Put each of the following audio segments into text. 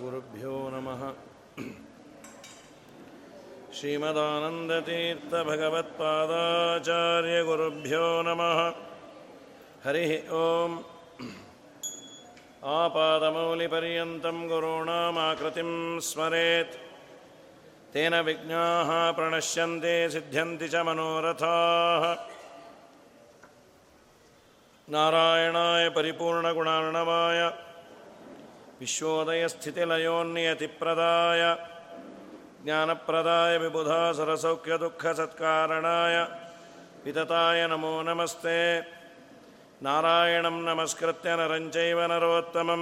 श्रीमदानन्दतीर्थगुरुभ्यो नमः श्रीमदानन्दतीर्थभगवत्पादाचार्यगुरुभ्यो नमः हरिः ॐ आपादमौलिपर्यन्तं गुरूणामाकृतिं स्मरेत् तेन विघ्नाः प्रणश्यन्ते सिद्ध्यन्ति च मनोरथाः नारायणाय परिपूर्णगुणार्णवाय विश्वोदयस्थितिलयोन्नियतिप्रदाय ज्ञानप्रदाय विबुधा सरसौख्यदुःखसत्कारणाय वितताय नमो नमस्ते। नारायणं नमस्कृत्य नरञ्चैव नरोत्तमं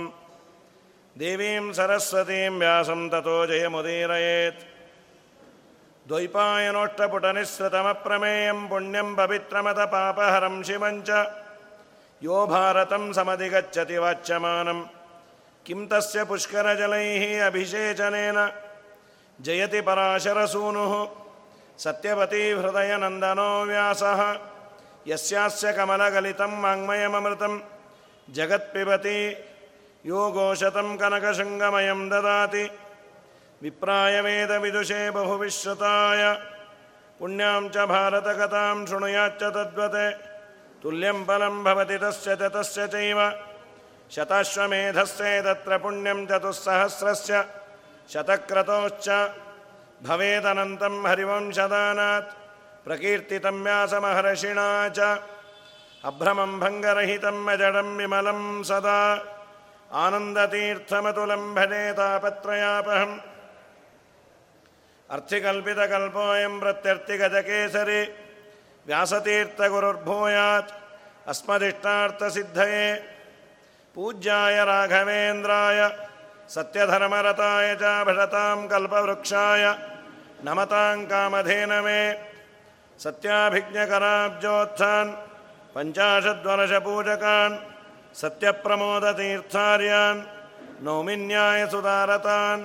देवीं सरस्वतीं व्यासं ततो जयमुदीरयेत्। द्वैपायनोष्टपुटनिःसृतमप्रमेयं पुण्यं पवित्रमतपापहरं शिवञ्च यो भारतं समधिगच्छति वाच्यमानं ಕಿಂ ತಸ್ಯ ಪುಷ್ಕರಜಲೈ ಅಭಿಷೇಚನೇನ ಜಯತಿ ಪರಾಶರಸೂನು ಸತ್ಯಪತಿ ಹೃದಯನಂದನೋ ವ್ಯಾಸ ಯಸ್ಯಾಸ್ಯ ಕಮಲಗಲಿತಂ ವಾङ्ಮಯಮೃತಂ ಜಗತ್ಪಿಬತಿ ಯೋ ಘೋಷತಂ ಕನಕಶೃಂಗಮಯಂ ದದಾತಿ ವಿಪ್ರಾಯ ವೇದ ವಿದುಷೇ ಬಹುವಿಶ್ರುತಾಯ ಪುಣ್ಯಾಂ ಚ ಭಾರತಕಥಾಂ ಶೃಣುಯಾಚ್ಚ ತದ್ವತೆ ತುಲ್ಯಂ ಫಲಂ ಭವತಿ ತಸ್ಯ ಚ ತಸ್ಯ ಚೈವ तत्र पुण्यं चतुस्सहस्रस्य शतक्रतोश्च। भवेदनन्तं हरिवंशदानात्। प्रकीर्तितं व्यासमहर्षिणा च। अभ्रमं भङ्गरहितं अजडं विमलं सदा। आनन्दतीर्थमतुलं भजे तापत्रयापहम्। अर्थिकल्पितकल्पोऽयं प्रत्यर्थिगजकेसरि। व्यासतीर्थगुरुर्भूयात्। अस्मदिष्टार्थसिद्धये। पूज्याय राघवेन्द्राय सत्यधर्मरताय च भषतां कल्पवृक्षाय नमतां कामधेनवे सत्याभिज्ञकराब्जोत्थान् पञ्चाशद्वर्षपूजकान् सत्यप्रमोदतीर्थार्यान् नौमिन्यायसुदारतान्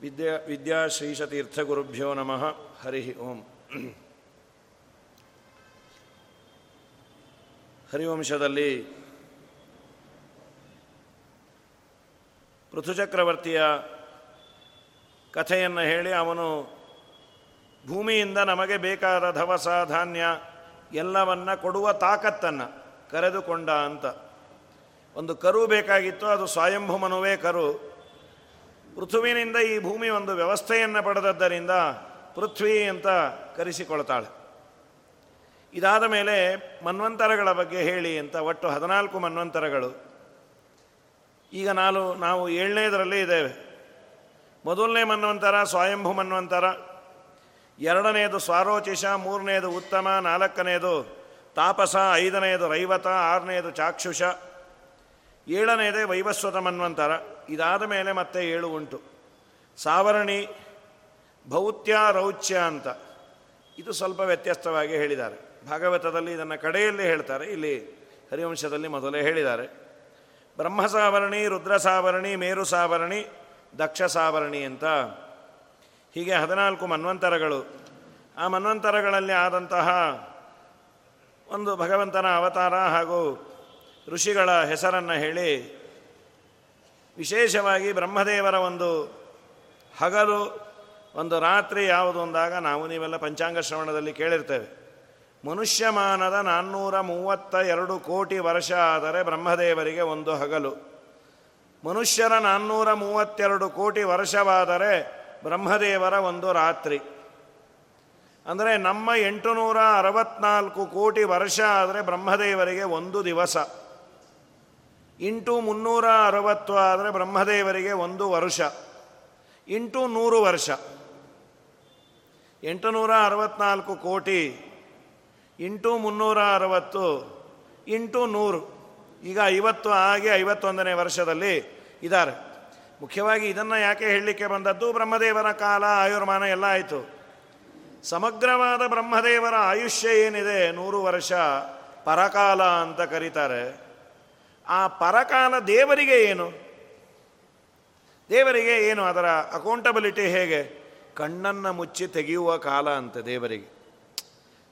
ವಿದ್ಯಾ ವಿದ್ಯಾಶ್ರೀಶತೀರ್ಥಗುರುಭ್ಯೋ ನಮಃ ಹರಿ ಓಂ ಹರಿವಂಶದಲ್ಲಿ ಪೃಥುಚಕ್ರವರ್ತಿಯ ಕಥೆಯನ್ನು ಹೇಳಿ ಅವನು ಭೂಮಿಯಿಂದ ನಮಗೆ ಬೇಕಾದ ಧವಸ ಧಾನ್ಯ ಎಲ್ಲವನ್ನ ಕೊಡುವ ತಾಕತ್ತನ್ನು ಕರೆದುಕೊಂಡ ಅಂತ. ಒಂದು ಕರು ಬೇಕಾಗಿತ್ತು, ಅದು ಸ್ವಯಂಭೂಮನುವೇ ಕರು. ಪೃಥುವಿನಿಂದ ಈ ಭೂಮಿ ಒಂದು ವ್ಯವಸ್ಥೆಯನ್ನು ಪಡೆದದ್ದರಿಂದ ಪೃಥ್ವಿ ಅಂತ ಕರೆಸಿಕೊಳ್ತಾಳೆ. ಇದಾದ ಮೇಲೆ ಮನ್ವಂತರಗಳ ಬಗ್ಗೆ ಹೇಳಿ ಅಂತ ಒಟ್ಟು ಹದಿನಾಲ್ಕು ಮನ್ವಂತರಗಳು ಈಗ ನಾನು, ನಾವು ಏಳನೇದರಲ್ಲೇ ಇದ್ದೇವೆ. ಮೊದಲನೇ ಮನ್ವಂತರ, ಸ್ವಯಂಭು ಮನ್ವಂತರ. ಎರಡನೆಯದು ಸ್ವಾರೋಚಿಷ ಮೂರನೆಯದು ಉತ್ತಮ ನಾಲ್ಕನೆಯದು ತಾಪಸ ಐದನೆಯದು ರೈವತ ಆರನೆಯದು ಚಾಕ್ಷುಷ. ಏಳನೆಯದೇ ವೈವಸ್ವತ ಮನ್ವಂತರ. ಇದಾದ ಮೇಲೆ ಮತ್ತೆ ಏಳು ಉಂಟು. ಸಾವರಣಿ, ಭೌತ್ಯ, ರೌಚ್ಯ ಅಂತ. ಇದು ಸ್ವಲ್ಪ ವ್ಯತ್ಯಸ್ತವಾಗಿ ಹೇಳಿದ್ದಾರೆ. ಭಾಗವತದಲ್ಲಿ ಇದನ್ನು ಕಡೆಯಲ್ಲಿ ಹೇಳ್ತಾರೆ. ಇಲ್ಲಿ ಹರಿವಂಶದಲ್ಲಿ ಮೊದಲೇ ಹೇಳಿದ್ದಾರೆ. ಬ್ರಹ್ಮ ಸಾವರಣಿ ರುದ್ರ ಸಾವರಣಿ ಮೇರು ಸಾವರಣಿ ದಕ್ಷ ಸಾವರಣಿ ಅಂತ. ಹೀಗೆ ಹದಿನಾಲ್ಕು ಮನ್ವಂತರಗಳು. ಆ ಮನ್ವಂತರಗಳಲ್ಲಿ ಆದಂತಹ ಒಂದು ಭಗವಂತನ ಅವತಾರ ಹಾಗೂ ಋಷಿಗಳ ಹೆಸರನ್ನು ಹೇಳಿ ವಿಶೇಷವಾಗಿ ಬ್ರಹ್ಮದೇವರ ಒಂದು ಹಗಲು, ಒಂದು ರಾತ್ರಿ ಯಾವುದು ಅಂದಾಗ ನಾವು ನೀವೆಲ್ಲ ಪಂಚಾಂಗ ಶ್ರವಣದಲ್ಲಿ ಕೇಳಿರ್ತೇವೆ. ಮನುಷ್ಯಮಾನದ ನಾನ್ನೂರ ಮೂವತ್ತ ಎರಡು ಕೋಟಿ ವರ್ಷ ಆದರೆ ಬ್ರಹ್ಮದೇವರಿಗೆ ಒಂದು ಹಗಲು. ಮನುಷ್ಯರ ನಾನ್ನೂರ ಮೂವತ್ತೆರಡು ಕೋಟಿ ವರ್ಷವಾದರೆ ಬ್ರಹ್ಮದೇವರ ಒಂದು ರಾತ್ರಿ. ಅಂದರೆ ನಮ್ಮ ಎಂಟುನೂರ ಅರವತ್ನಾಲ್ಕು ಕೋಟಿ ವರ್ಷ ಆದರೆ ಬ್ರಹ್ಮದೇವರಿಗೆ ಒಂದು ದಿವಸ. ಇಂಟು ಮುನ್ನೂರ ಅರವತ್ತು ಆದರೆ ಬ್ರಹ್ಮದೇವರಿಗೆ ಒಂದು ವರ್ಷ. ಇಂಟು ನೂರು ವರ್ಷ. ಎಂಟುನೂರ ಅರವತ್ನಾಲ್ಕು ಕೋಟಿ ಇಂಟು ಮುನ್ನೂರ ಅರವತ್ತು, ಇಂಟು ನೂರು. ಈಗ ಐವತ್ತು ಆಗಿ ಐವತ್ತೊಂದನೇ ವರ್ಷದಲ್ಲಿ ಇದ್ದಾರೆ. ಮುಖ್ಯವಾಗಿ ಇದನ್ನು ಯಾಕೆ ಹೇಳಲಿಕ್ಕೆ ಬಂದದ್ದು? ಬ್ರಹ್ಮದೇವರ ಕಾಲ ಆಯುರ್ಮಾನ ಎಲ್ಲ ಆಯಿತು. ಸಮಗ್ರವಾದ ಬ್ರಹ್ಮದೇವರ ಆಯುಷ್ಯ ಏನಿದೆ? ನೂರು ವರ್ಷ ಪರಕಾಲ ಅಂತ ಕರೀತಾರೆ. ಆ ಪರಕಾಲ ದೇವರಿಗೆ ಏನು? ದೇವರಿಗೆ ಏನು? ಅದರ ಅಕೌಂಟಬಿಲಿಟಿ ಹೇಗೆ? ಕಣ್ಣನ್ನು ಮುಚ್ಚಿ ತೆಗೆಯುವ ಕಾಲ ಅಂತ ದೇವರಿಗೆ.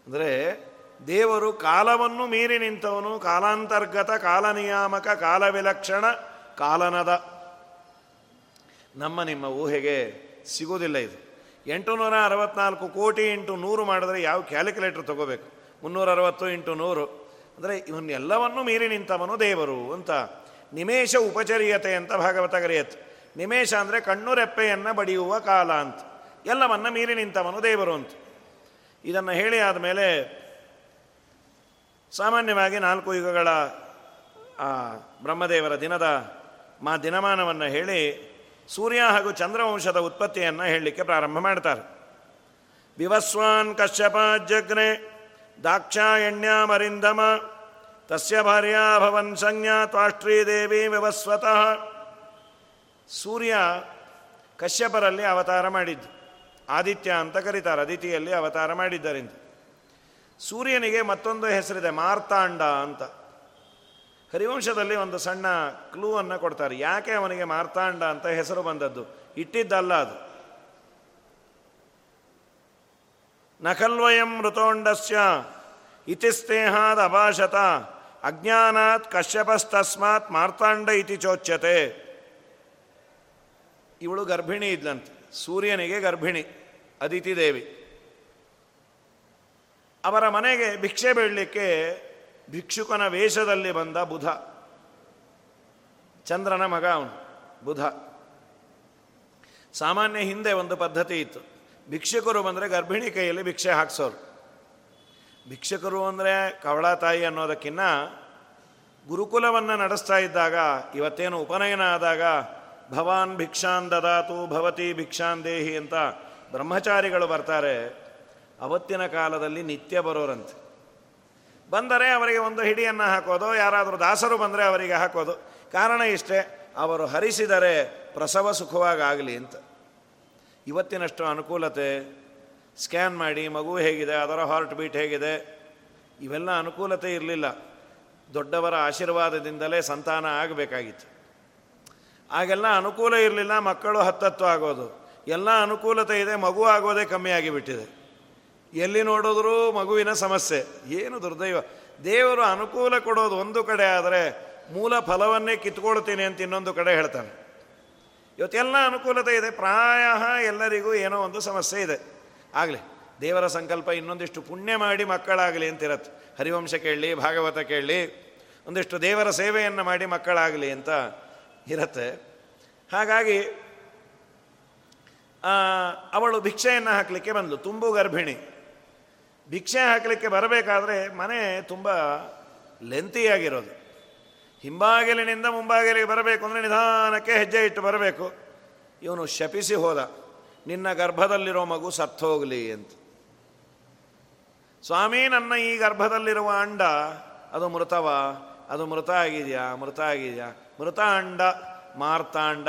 ಅಂದರೆ ದೇವರು ಕಾಲವನ್ನು ಮೀರಿ ನಿಂತವನು ಕಾಲಾಂತರ್ಗತ ಕಾಲನಿಯಾಮಕ ಕಾಲವಿಲಕ್ಷಣ ಕಾಲನದ. ನಮ್ಮ ನಿಮ್ಮ ಊಹೆಗೆ ಸಿಗೋದಿಲ್ಲ ಇದು. ಎಂಟುನೂರ ಅರವತ್ನಾಲ್ಕು ಕೋಟಿ ಇಂಟು ನೂರು ಮಾಡಿದ್ರೆ ಯಾವ ಕ್ಯಾಲ್ಕುಲೇಟರ್ ತಗೋಬೇಕು? ಮುನ್ನೂರ ಅರವತ್ತು ಇಂಟು ನೂರು. ಅಂದರೆ ಇವನ್ನೆಲ್ಲವನ್ನು ಮೀರಿ ನಿಂತವನು ದೇವರು ಅಂತ. ನಿಮೇಷ ಉಪಚರ್ಯತೆ ಅಂತ ಭಾಗವತ ಕರೆಯತ್ತು ನಿಮೇಷ ಅಂದರೆ ಕಣ್ಣು ರೆಪ್ಪೆಯನ್ನು ಬಡಿಯುವ ಕಾಲ ಅಂತ. ಎಲ್ಲವನ್ನು ಮೀರಿ ನಿಂತವನು ದೇವರು ಅಂತ. ಇದನ್ನು ಹೇಳಿ ಆದಮೇಲೆ ಸಾಮಾನ್ಯವಾಗಿ ನಾಲ್ಕು ಯುಗಗಳ ಬ್ರಹ್ಮದೇವರ ದಿನದ ಮಾ ದಿನಮಾನವನ್ನು ಹೇಳಿ ಸೂರ್ಯ ಹಾಗೂ ಚಂದ್ರವಂಶದ ಉತ್ಪತ್ತಿಯನ್ನು ಹೇಳಲಿಕ್ಕೆ ಪ್ರಾರಂಭ ಮಾಡ್ತಾರೆ. ವಿವಸ್ವಾನ್ ಕಶ್ಯಪ ಜಗ್ನೆ ದಾಕ್ಷಾಯಣ್ಯಾಮರಿಂದಮ ತಸ್ಯ ಭಾರ್ಯಾ ಭವನ್ ಸಂಜ್ಞಾ ತ್ವಾಷ್ಟ್ರೀದೇವಿ ವಿವಸ್ವತಃ. ಸೂರ್ಯ ಕಶ್ಯಪರಲ್ಲಿ ಅವತಾರ ಮಾಡಿದ್ದು. ಆದಿತ್ಯ ಅಂತ ಕರೀತಾರೆ, ಅದಿತಿಯಲ್ಲಿ ಅವತಾರ ಮಾಡಿದ್ದರಿಂದ. ಸೂರ್ಯನಿಗೆ ಮತ್ತೊಂದು ಹೆಸರಿದೆ, ಮಾರ್ತಾಂಡ ಅಂತ. ಹರಿವಂಶದಲ್ಲಿ ಒಂದು ಸಣ್ಣ ಕ್ಲೂ ಅನ್ನು ಕೊಡ್ತಾರೆ. ಯಾಕೆ ಅವನಿಗೆ ಮಾರ್ತಾಂಡ ಅಂತ ಹೆಸರು ಬಂದದ್ದು? ಇಟ್ಟಿದ್ದಲ್ಲ ಅದು. ನಖಲ್ವಯಂ ಮೃತೋಂಡಸ್ಯ ಇತಿಸ್ನೇಹಾದ ಅಭಾಷತ, ಅಜ್ಞಾನಾತ್ ಕಶ್ಯಪಸ್ತಸ್ಮಾತ್ ಮಾರ್ತಾಂಡ ಇತಿ ಚೋಚ್ಯತೆ. ಇವಳು ಗರ್ಭಿಣಿ ಇದ್ಲಂತೆ. ಸೂರ್ಯನಿಗೆ ಗರ್ಭಿಣಿ, ಅದಿತಿ ದೇವಿ. ಅವರ ಮನೆಗೆ ಭಿಕ್ಷೆ ಬೀಳಲಿಕ್ಕೆ ಭಿಕ್ಷುಕನ ವೇಷದಲ್ಲಿ ಬಂದ ಬುಧ. ಚಂದ್ರನ ಮಗ ಅವನು, ಬುಧ. ಸಾಮಾನ್ಯ ಹಿಂದೆ ಒಂದು ಪದ್ಧತಿ ಇತ್ತು. ಭಿಕ್ಷುಕರು ಬಂದರೆ ಗರ್ಭಿಣಿ ಕೈಯಲ್ಲಿ ಭಿಕ್ಷೆ ಹಾಕ್ಸೋರು. ಭಿಕ್ಷುಕರು ಅಂದರೆ ಕವಳ ತಾಯಿ ಅನ್ನೋದಕ್ಕಿನ್ನ ಗುರುಕುಲವನ್ನು ನಡೆಸ್ತಾ ಇದ್ದಾಗ, ಇವತ್ತೇನು ಉಪನಯನ ಆದಾಗ, ಭವಾನ್ ಭಿಕ್ಷಾನ್ ದದಾತು ಭವತಿ ಭಿಕ್ಷಾನ್ ದೇಹಿ ಅಂತ ಬ್ರಹ್ಮಚಾರಿಗಳು ಬರ್ತಾರೆ. ಅವತ್ತಿನ ಕಾಲದಲ್ಲಿ ನಿತ್ಯ ಬರೋರಂತೆ. ಬಂದರೆ ಅವರಿಗೆ ಒಂದು ಹಿಡಿಯನ್ನು ಹಾಕೋದು, ಯಾರಾದರೂ ದಾಸರು ಬಂದರೆ ಅವರಿಗೆ ಹಾಕೋದು. ಕಾರಣ ಇಷ್ಟೇ, ಅವರು ಹರಿಸಿದರೆ ಪ್ರಸವ ಸುಖವಾಗಲಿ ಅಂತ. ಇವತ್ತಿನಷ್ಟು ಅನುಕೂಲತೆ, ಸ್ಕ್ಯಾನ್ ಮಾಡಿ, ಮಗು ಹೇಗಿದೆ, ಅದರ ಹಾರ್ಟ್ ಬೀಟ್ ಹೇಗಿದೆ, ಇವೆಲ್ಲ ಅನುಕೂಲತೆ ಇರಲಿಲ್ಲ. ದೊಡ್ಡವರ ಆಶೀರ್ವಾದದಿಂದಲೇ ಸಂತಾನ ಆಗಬೇಕಾಗಿತ್ತು. ಆಗೆಲ್ಲ ಅನುಕೂಲ ಇರಲಿಲ್ಲ, ಮಕ್ಕಳು ಹತ್ತತ್ತು ಆಗೋದು. ಎಲ್ಲ ಅನುಕೂಲತೆ ಇದೆ, ಮಗು ಆಗೋದೇ ಕಮ್ಮಿ ಆಗಿಬಿಟ್ಟಿದೆ. ಎಲ್ಲಿ ನೋಡಿದ್ರೂ ಮಗುವಿನ ಸಮಸ್ಯೆ. ಏನು ದುರ್ದೈವ. ದೇವರು ಅನುಕೂಲ ಕೊಡೋದು ಒಂದು ಕಡೆ ಆದರೆ ಮೂಲ ಫಲವನ್ನೇ ಕಿತ್ಕೊಳ್ತೀನಿ ಅಂತ ಇನ್ನೊಂದು ಕಡೆ ಹೇಳ್ತಾನೆ. ಇವತ್ತೆಲ್ಲ ಅನುಕೂಲತೆ ಇದೆ. ಪ್ರಾಯ ಎಲ್ಲರಿಗೂ ಏನೋ ಒಂದು ಸಮಸ್ಯೆ ಇದೆ. ಆಗಲಿ, ದೇವರ ಸಂಕಲ್ಪ ಇನ್ನೊಂದಿಷ್ಟು ಪುಣ್ಯ ಮಾಡಿ ಮಕ್ಕಳಾಗಲಿ ಅಂತಿರತ್ತೆ. ಹರಿವಂಶ ಕೇಳಲಿ, ಭಾಗವತ ಕೇಳಲಿ, ಒಂದಿಷ್ಟು ದೇವರ ಸೇವೆಯನ್ನು ಮಾಡಿ ಮಕ್ಕಳಾಗಲಿ ಅಂತ ಇರತ್ತೆ. ಹಾಗಾಗಿ ಅವಳು ಭಿಕ್ಷೆಯನ್ನು ಹಾಕಲಿಕ್ಕೆ ಬಂದಳು ತುಂಬು ಗರ್ಭಿಣಿ. ಭಿಕ್ಷೆ ಹಾಕಲಿಕ್ಕೆ ಬರಬೇಕಾದ್ರೆ ಮನೆ ತುಂಬ ಲೆಂತಿಯಾಗಿರೋದು ಹಿಂಬಾಗಿಲಿನಿಂದ ಮುಂಬಾಗಿಲಿಗೆ ಬರಬೇಕು ಅಂದರೆ ನಿಧಾನಕ್ಕೆ ಹೆಜ್ಜೆ ಇಟ್ಟು ಬರಬೇಕು. ಇವನು ಶಪಿಸಿ ಹೋದ, ನಿನ್ನ ಗರ್ಭದಲ್ಲಿರೋ ಮಗು ಸತ್ತೋಗಲಿ ಅಂತ. ಸ್ವಾಮಿ, ನನ್ನ ಈ ಗರ್ಭದಲ್ಲಿರುವ ಅಂಡ, ಅದು ಮೃತವ? ಅದು ಮೃತ ಆಗಿದೆಯಾ? ಮೃತ ಆಗಿದೆಯಾ? ಮೃತ ಅಂಡ, ಮಾರ್ತಾಂಡ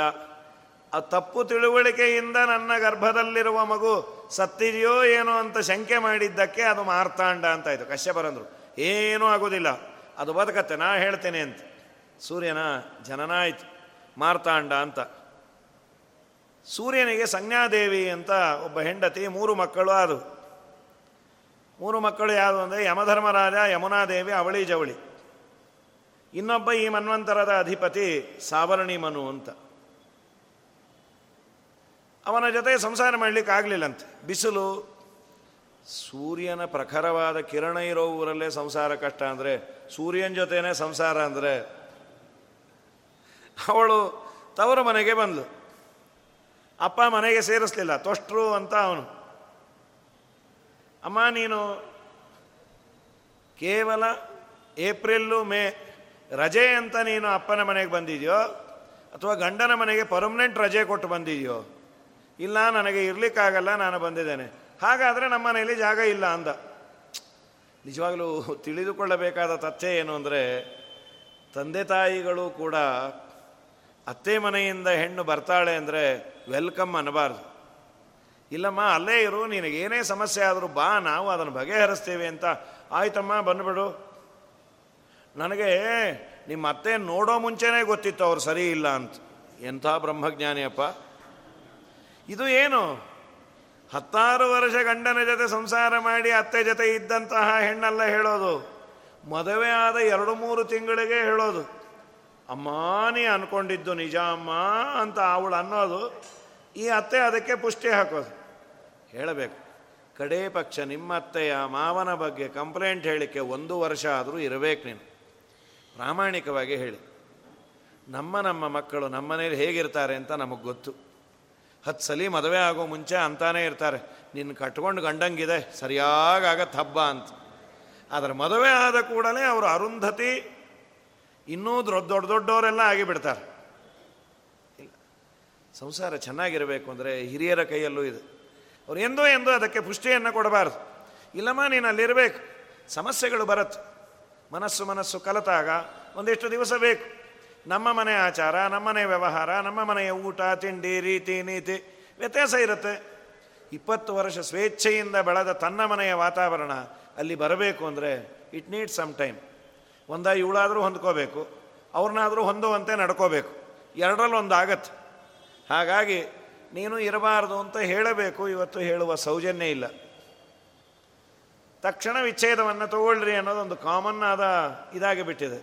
ಆ ತಪ್ಪು ತಿಳುವಳಿಕೆಯಿಂದ ನನ್ನ ಗರ್ಭದಲ್ಲಿರುವ ಮಗು ಸತ್ತಿದೆಯೋ ಏನೋ ಅಂತ ಶಂಕೆ ಮಾಡಿದ್ದಕ್ಕೆ ಅದು ಮಾರ್ತಾಂಡ ಅಂತ ಆಯಿತು ಕಶ್ಯಪರಂದ್ರು ಏನೂ ಆಗೋದಿಲ್ಲ, ಅದು ಬದುಕತ್ತೆ, ನಾ ಹೇಳ್ತೇನೆ ಅಂತ. ಸೂರ್ಯನ ಜನನ ಆಯಿತು, ಮಾರ್ತಾಂಡ ಅಂತ. ಸೂರ್ಯನಿಗೆ ಸಂಜ್ಞಾದೇವಿ ಅಂತ ಒಬ್ಬ ಹೆಂಡತಿ, ಮೂರು ಮಕ್ಕಳು ಅದು ಮೂರು ಮಕ್ಕಳು ಯಾವುದು ಅಂದರೆ ಯಮಧರ್ಮರಾಜ, ಯಮುನಾದೇವಿ, ಅವಳಿ ಜವಳಿ. ಇನ್ನೊಬ್ಬ ಈ ಮನ್ವಂತರದ ಅಧಿಪತಿ ಸಾವರ್ಣಿ ಮನು ಅಂತ. ಅವನ ಜೊತೆ ಸಂಸಾರ ಮಾಡಲಿಕ್ಕೆ ಆಗಲಿಲ್ಲಂತೆ. ಬಿಸಿಲು, ಸೂರ್ಯನ ಪ್ರಖರವಾದ ಕಿರಣ ಇರೋ ಊರಲ್ಲೇ ಸಂಸಾರ ಕಷ್ಟ ಅಂದರೆ, ಸೂರ್ಯನ ಜೊತೆನೇ ಸಂಸಾರ ಅಂದರೆ, ಅವಳು ತವರು ಮನೆಗೆ ಬಂದಳು ಅಪ್ಪ ಮನೆಗೆ ಸೇರಿಸ್ಲಿಲ್ಲ, ತೊಷ್ಟ್ರು ಅಂತ ಅವನು. ಅಮ್ಮ ನೀನು ಕೇವಲ ಏಪ್ರಿಲ್ಲು ಮೇ ರಜೆ ಅಂತ ನೀನು ಅಪ್ಪನ ಮನೆಗೆ ಬಂದಿದೆಯೋ, ಅಥವಾ ಗಂಡನ ಮನೆಗೆ ಪರ್ಮನೆಂಟ್ ರಜೆ ಕೊಟ್ಟು ಬಂದಿದೆಯೋ ಇಲ್ಲ, ನನಗೆ ಇರಲಿಕ್ಕಾಗಲ್ಲ, ನಾನು ಬಂದಿದ್ದೇನೆ. ಹಾಗಾದರೆ ನಮ್ಮ ಮನೆಯಲ್ಲಿ ಜಾಗ ಇಲ್ಲ ಅಂದ ನಿಜವಾಗಲೂ ತಿಳಿದುಕೊಳ್ಳಬೇಕಾದ ತಥ್ಯ ಏನು ಅಂದರೆ, ತಂದೆ ತಾಯಿಗಳು ಕೂಡ ಅತ್ತೆ ಮನೆಯಿಂದ ಹೆಣ್ಣು ಬರ್ತಾಳೆ ಅಂದರೆ ವೆಲ್ಕಮ್ ಅನ್ನಬಾರ್ದು. ಇಲ್ಲಮ್ಮ, ಅಲ್ಲೇ ಇರು ನಿನಗೇನೇ ಸಮಸ್ಯೆ ಆದರೂ ಬಾ, ನಾವು ಅದನ್ನು ಬಗೆಹರಿಸ್ತೇವೆ ಅಂತ. ಆಯ್ತಮ್ಮ ಬಂದುಬಿಡು ನನಗೆ ನಿಮ್ಮ ಅತ್ತೆ ನೋಡೋ ಮುಂಚೆನೇ ಗೊತ್ತಿತ್ತು, ಅವ್ರು ಸರಿ ಇಲ್ಲ ಅಂತ. ಎಂಥ ಬ್ರಹ್ಮಜ್ಞಾನಿಯಪ್ಪ. ಇದು ಏನು? ಹತ್ತಾರು ವರ್ಷ ಗಂಡನ ಜೊತೆ ಸಂಸಾರ ಮಾಡಿ ಅತ್ತೆ ಜೊತೆ ಇದ್ದಂತಹ ಹೆಣ್ಣಲ್ಲ ಹೇಳೋದು. ಮದುವೆ ಆದ ಎರಡು ಮೂರು ತಿಂಗಳಿಗೆ ಹೇಳೋದು. ಅಮ್ಮ, ನೀ ಅನ್ಕೊಂಡಿದ್ದು ನಿಜ ಅಮ್ಮ ಅಂತ ಅವಳು ಅನ್ನೋದು. ಈ ಅತ್ತೆ ಅದಕ್ಕೆ ಪುಷ್ಟಿ ಹಾಕೋದು. ಹೇಳಬೇಕು. ಕಡೇ ಪಕ್ಷ ನಿಮ್ಮ ಅತ್ತೆಯ ಮಾವನ ಬಗ್ಗೆ ಕಂಪ್ಲೇಂಟ್ ಹೇಳಿಕೆ ಒಂದು ವರ್ಷ ಆದರೂ ಇರಬೇಕು ನೀನು. ಪ್ರಾಮಾಣಿಕವಾಗಿ ಹೇಳಿ. ನಮ್ಮ ನಮ್ಮ ಮಕ್ಕಳು ನಮ್ಮನೇಲಿ ಹೇಗಿರ್ತಾರೆ ಅಂತ ನಮಗೆ ಗೊತ್ತು. ಹತ್ತು ಸಲ ಮದುವೆ ಆಗೋ ಮುಂಚೆ ಅಂತಾನೇ ಇರ್ತಾರೆ. ನಿನ್ನ ಕಟ್ಕೊಂಡು ಗಂಡಂಗಿದೆ ಸರಿಯಾಗತ್ತೆ ಹಬ್ಬ ಅಂತ. ಆದರೆ ಮದುವೆ ಆದ ಕೂಡಲೇ ಅವರು ಅರುಂಧತಿ ಇನ್ನೂ ದೊಡ್ಡ ದೊಡ್ಡ ದೊಡ್ಡವರೆಲ್ಲ ಆಗಿಬಿಡ್ತಾರೆ. ಇಲ್ಲ, ಸಂಸಾರ ಚೆನ್ನಾಗಿರಬೇಕು ಅಂದರೆ ಹಿರಿಯರ ಕೈಯಲ್ಲೂ ಇದೆ. ಅವ್ರು ಎಂದೋ ಎಂದೋ ಅದಕ್ಕೆ ಪುಷ್ಟಿಯನ್ನು ಕೊಡಬಾರ್ದು. ಇಲ್ಲಮ್ಮ, ನೀನು ಅಲ್ಲಿರಬೇಕು. ಸಮಸ್ಯೆಗಳು ಬರುತ್ತೆ. ಮನಸ್ಸು ಮನಸ್ಸು ಕಲತಾಗ ಒಂದಿಷ್ಟು ದಿವಸ ಬೇಕು. ನಮ್ಮ ಮನೆ ಆಚಾರ, ನಮ್ಮ ಮನೆ ವ್ಯವಹಾರ, ನಮ್ಮ ಮನೆಯ ಊಟ, ತಿಂಡಿ, ರೀತಿ, ನೀತಿ ವ್ಯತ್ಯಾಸ ಇರುತ್ತೆ. ಇಪ್ಪತ್ತು ವರ್ಷ ಸ್ವೇಚ್ಛೆಯಿಂದ ಬೆಳೆದ ತನ್ನ ಮನೆಯ ವಾತಾವರಣ ಅಲ್ಲಿ ಬರಬೇಕು ಅಂದರೆ ಇಟ್ ನೀಡ್ ಸಮ್ ಟೈಮ್ ಒಂದ ಇವಳಾದರೂ ಹೊಂದ್ಕೋಬೇಕು, ಅವ್ರನ್ನಾದರೂ ಹೊಂದುವಂತೆ ನಡ್ಕೋಬೇಕು. ಎರಡರಲ್ಲಿ ಒಂದು ಆಗತ್ತೆ. ಹಾಗಾಗಿ ನೀನು ಇರಬಾರ್ದು ಅಂತ ಹೇಳಬೇಕು, ಇವತ್ತು ಹೇಳುವ ಸೌಜನ್ಯ ಇಲ್ಲ. ತಕ್ಷಣ ವಿಚ್ಛೇದವನ್ನು ತಗೊಳ್ರಿ ಅನ್ನೋದೊಂದು ಕಾಮನ್ ಆದ ಇದಾಗಿ ಬಿಟ್ಟಿದೆ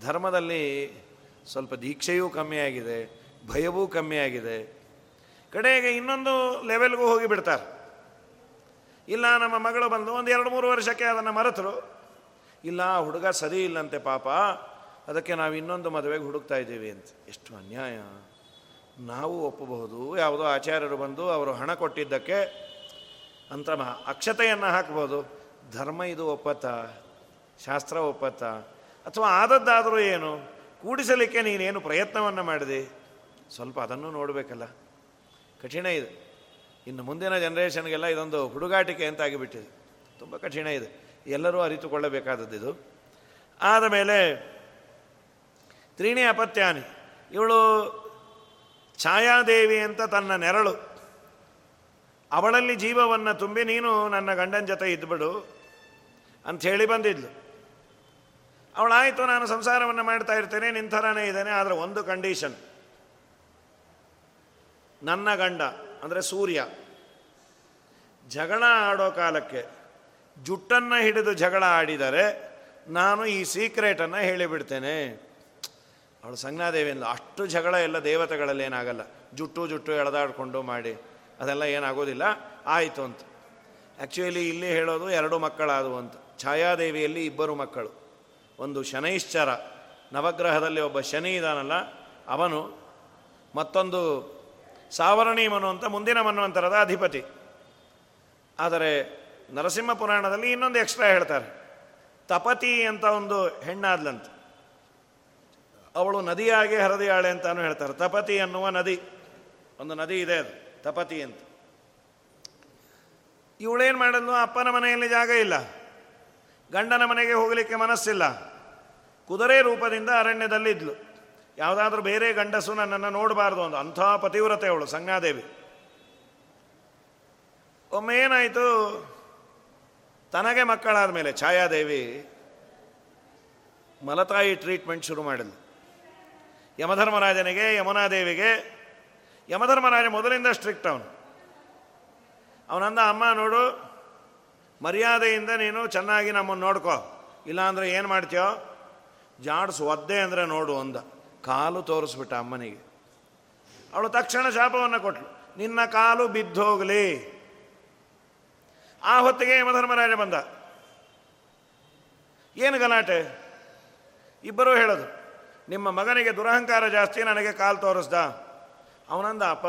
ಧರ್ಮದಲ್ಲಿ ಸ್ವಲ್ಪ ದೀಕ್ಷೆಯೂ ಕಮ್ಮಿಯಾಗಿದೆ ಭಯವೂ ಕಮ್ಮಿಯಾಗಿದೆ ಕಡೆಗೆ ಇನ್ನೊಂದು ಲೆವೆಲ್ಗೂ ಹೋಗಿ ಬಿಡ್ತಾರೆ. ಇಲ್ಲ, ನಮ್ಮ ಮಗಳು ಬಂದು ಒಂದು ಎರಡು ಮೂರು ವರ್ಷಕ್ಕೆ ಅದನ್ನು ಮರೆತರು. ಇಲ್ಲ, ಹುಡುಗ ಸರಿ ಇಲ್ಲಂತೆ ಪಾಪ, ಅದಕ್ಕೆ ನಾವು ಇನ್ನೊಂದು ಮದುವೆಗೆ ಹುಡುಕ್ತಾ ಇದ್ದೀವಿ ಅಂತ. ಎಷ್ಟು ಅನ್ಯಾಯ. ನಾವು ಒಪ್ಪಬಹುದು, ಯಾವುದೋ ಆಚಾರ್ಯರು ಬಂದು ಅವರು ಹಣ ಕೊಟ್ಟಿದ್ದಕ್ಕೆ ಅಂತ ಅಕ್ಷತೆಯನ್ನು ಹಾಕ್ಬೋದು. ಧರ್ಮ ಇದು ಒಪ್ಪತ್ತ, ಶಾಸ್ತ್ರ ಒಪ್ಪತ್ತ ಅಥವಾ ಆದದ್ದಾದರೂ ಏನು? ಕೂಡಿಸಲಿಕ್ಕೆ ನೀನೇನು ಪ್ರಯತ್ನವನ್ನು ಮಾಡಿದೆ? ಸ್ವಲ್ಪ ಅದನ್ನು ನೋಡಬೇಕಲ್ಲ. ಕಠಿಣ ಇದೆ. ಇನ್ನು ಮುಂದಿನ ಜನ್ರೇಷನ್ಗೆಲ್ಲ ಇದೊಂದು ಹುಡುಗಾಟಿಕೆ ಅಂತ ಆಗಿಬಿಟ್ಟಿದೆ ತುಂಬ ಕಠಿಣ ಇದೆ. ಎಲ್ಲರೂ ಅರಿತುಕೊಳ್ಳಬೇಕಾದದ್ದು ಇದು. ಆದಮೇಲೆ ತ್ರೀಣಿ ಅಪತ್ಯಾನಿ. ಇವಳು ಛಾಯಾದೇವಿ ಅಂತ ತನ್ನ ನೆರಳು. ಅವಳಲ್ಲಿ ಜೀವವನ್ನು ತುಂಬಿ ನೀನು ನನ್ನ ಗಂಡನ ಜೊತೆ ಇದ್ಬಿಡು ಅಂಥೇಳಿ ಬಂದಿದ್ಲು. ಅವಳಾಯಿತು, ನಾನು ಸಂಸಾರವನ್ನು ಮಾಡ್ತಾ ಇರ್ತೇನೆ ನಿನ್ನ ಥರನೇ ಇದ್ದೇನೆ, ಆದರೆ ಒಂದು ಕಂಡೀಷನ್ ನನ್ನ ಗಂಡ, ಅಂದರೆ ಸೂರ್ಯ, ಜಗಳ ಆಡೋ ಕಾಲಕ್ಕೆ ಜುಟ್ಟನ್ನು ಹಿಡಿದು ಜಗಳ ಆಡಿದರೆ ನಾನು ಈ ಸೀಕ್ರೆಟನ್ನು ಹೇಳಿಬಿಡ್ತೇನೆ. ಅವಳು ಸಂಜ್ಞಾದೇವಿ ಅಷ್ಟು ಜಗಳ ಎಲ್ಲ ದೇವತೆಗಳಲ್ಲಿ ಏನಾಗಲ್ಲ. ಜುಟ್ಟು ಜುಟ್ಟು ಎಳೆದಾಡಿಕೊಂಡು ಮಾಡಿ, ಅದೆಲ್ಲ ಏನಾಗೋದಿಲ್ಲ, ಆಯಿತು ಅಂತ. ಆ್ಯಕ್ಚುಲಿ ಇಲ್ಲಿ ಹೇಳೋದು ಎರಡು ಮಕ್ಕಳಾದವು ಅಂತ. ಛಾಯಾದೇವಿಯಲ್ಲಿ ಇಬ್ಬರು ಮಕ್ಕಳು. ಒಂದು ಶನೈಶ್ಚರ. ನವಗ್ರಹದಲ್ಲಿ ಒಬ್ಬ ಶನಿ ಇದಾನಲ್ಲ, ಅವನು ಮತ್ತೊಂದು ಸಾವರಣಿ ಅಂತ ಮುಂದಿನ ಮನ್ವಂತರದ ಅಧಿಪತಿ. ಆದರೆ ನರಸಿಂಹ ಪುರಾಣದಲ್ಲಿ ಇನ್ನೊಂದು ಎಕ್ಸ್ಟ್ರಾ ಹೇಳ್ತಾರೆ. ತಪತಿ ಅಂತ ಒಂದು ಹೆಣ್ಣಾದ್ಲಂತ. ಅವಳು ನದಿಯಾಗಿ ಹರದಿಯಾಳೆ ಅಂತಾನು ಹೇಳ್ತಾರೆ. ತಪತಿ ಅನ್ನುವ ನದಿ, ಒಂದು ನದಿ ಇದೆ ಅದು, ತಪತಿ ಅಂತ. ಇವಳೇನು ಮಾಡಲು ಅಪ್ಪನ ಮನೆಯಲ್ಲಿ ಜಾಗ ಇಲ್ಲ. ಗಂಡನ ಮನೆಗೆ ಹೋಗಲಿಕ್ಕೆ ಮನಸ್ಸಿಲ್ಲ. ಕುದುರೆ ರೂಪದಿಂದ ಅರಣ್ಯದಲ್ಲಿದ್ಲು. ಯಾವುದಾದ್ರೂ ಬೇರೆ ಗಂಡಸು ನನ್ನನ್ನು ನೋಡಬಾರ್ದು ಒಂದು ಅಂಥ ಪತಿವ್ರತೆ ಅವಳು ಸಂಗಾದೇವಿ ಒಮ್ಮೆ ಏನಾಯಿತು? ತನಗೆ ಮಕ್ಕಳಾದ ಮೇಲೆ ಛಾಯಾದೇವಿ ಮಲತಾಯಿ ಟ್ರೀಟ್ಮೆಂಟ್ ಶುರು ಮಾಡಿದ್ಲು. ಯಮಧರ್ಮರಾಜನಿಗೆ, ಯಮುನಾದೇವಿಗೆ, ಯಮಧರ್ಮರಾಜ ಮೊದಲಿಂದ ಸ್ಟ್ರಿಕ್ಟ್ ಅವನು. ಅವನಂದ, ಅಮ್ಮ, ನೋಡು, ಮರ್ಯಾದೆಯಿಂದ ನೀನು ಚೆನ್ನಾಗಿ ನಮ್ಮನ್ನು ನೋಡ್ಕೋ. ಇಲ್ಲಾಂದ್ರೆ ಏನು ಮಾಡ್ತೀಯೋ? ಜಾಡ್ಸು ಒದ್ದೆ ಅಂದರೆ ನೋಡು ಅಂದ. ಕಾಲು ತೋರಿಸ್ಬಿಟ್ಟ ಅಮ್ಮನಿಗೆ. ಅವಳು ತಕ್ಷಣ ಶಾಪವನ್ನು ಕೊಟ್ಟಳು ನಿನ್ನ ಕಾಲು ಬಿದ್ದೋಗಲಿ. ಆ ಹೊತ್ತಿಗೆ ಯಮಧರ್ಮರಾಜ ಬಂದ. ಏನು ಗಲಾಟೆ? ಇಬ್ಬರೂ ಹೇಳೋದು. ನಿಮ್ಮ ಮಗನಿಗೆ ದುರಹಂಕಾರ ಜಾಸ್ತಿ, ನನಗೆ ಕಾಲು ತೋರಿಸ್ದ. ಅವನಂದ, ಅಪ್ಪ,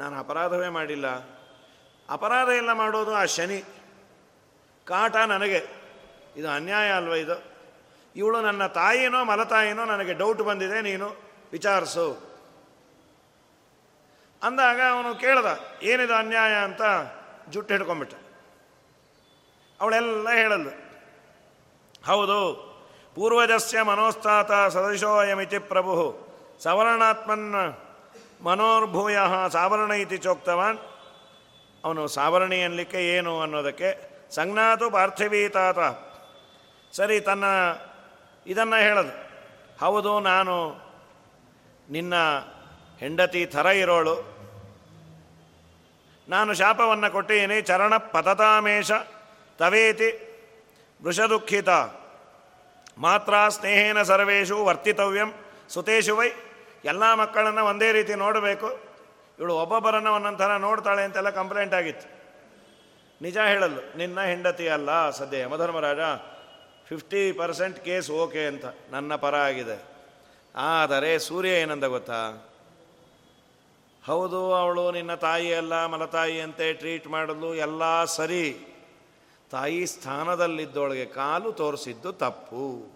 ನಾನು ಅಪರಾಧವೇ ಮಾಡಿಲ್ಲ. ಅಪರಾಧ ಎಲ್ಲ ಮಾಡೋದು ಆ ಶನಿ. ಕಾಟ ನನಗೆ. ಇದು ಅನ್ಯಾಯ ಅಲ್ವ ಇದು? ಇವಳು ನನ್ನ ತಾಯಿನೋ ಮಲತಾಯಿನೋ ನನಗೆ ಡೌಟ್ ಬಂದಿದೆ, ನೀನು ವಿಚಾರಿಸು. ಅಂದಾಗ ಅವನು ಕೇಳ್ದ, ಏನಿದು ಅನ್ಯಾಯ ಅಂತ ಜುಟ್ಟು ಹಿಡ್ಕೊಂಬಿಟ್ಟ ಅವಳೆಲ್ಲ ಹೇಳಲ್ಲು, ಹೌದು, ಪೂರ್ವಜಸ್ಯ ಮನೋಸ್ತಾತ ಸದಶೋಯಮಿತಿ ಪ್ರಭು, ಸವರ್ಣಾತ್ಮನ್ ಮನೋರ್ಭೂಯ ಸಾವರ್ಣ ಇತಿ ಚೋಕ್ತವಾನ್. ಅವನು ಸಾವರಣಿ ಅನ್ಲಿಕ್ಕೆ ಏನು ಅನ್ನೋದಕ್ಕೆ ಸಂಜ್ಞಾತು ಪಾರ್ಥಿವೀತಾತ. ಸರಿ, ತನ್ನ ಇದನ್ನು ಹೇಳೋದು. ಹೌದು, ನಾನು ನಿನ್ನ ಹೆಂಡತಿ ಥರ ಇರೋಳು. ನಾನು ಶಾಪವನ್ನು ಕೊಟ್ಟೀನಿ, ಚರಣ ಪತತಾಮೇಶ ತವೇತಿ ವೃಷದುಃಖಿತ. ಮಾತ್ರ ಸ್ನೇಹೇನ ಸರ್ವೇಶು ವರ್ತಿತವ್ಯಂ ಸುತೇಶು ವೈ. ಎಲ್ಲ ಮಕ್ಕಳನ್ನು ಒಂದೇ ರೀತಿ ನೋಡಬೇಕು. ಇವಳು ಒಬ್ಬೊಬ್ಬರನ್ನು ಒಂದೊಂದು ನೋಡ್ತಾಳೆ ಅಂತೆಲ್ಲ ಕಂಪ್ಲೇಂಟ್ ಆಗಿತ್ತು. ನಿಜ ಹೇಳಲು ನಿನ್ನ ಹೆಂಡತಿ ಅಲ್ಲ ಸದ್ಯ Yamadharmaraja. Fifty percent case okay ಅಂತ. ನನ್ನ ಪರ ಆಗಿದೆ. ಆದರೆ ಸೂರ್ಯ ಏನಂದ ಗೊತ್ತಾ? ಹೌದು, ಅವಳು ನಿನ್ನ ತಾಯಿ ಅಲ್ಲ ಮಲತಾಯಿ ಅಂತೆ ಟ್ರೀಟ್ ಮಾಡಲು ಎಲ್ಲ ಸರಿ. ತಾಯಿ ಸ್ಥಾನದಲ್ಲಿದ್ದೊಳಗೆ ಕಾಲು ತೋರಿಸಿದ್ದು ತಪ್ಪು.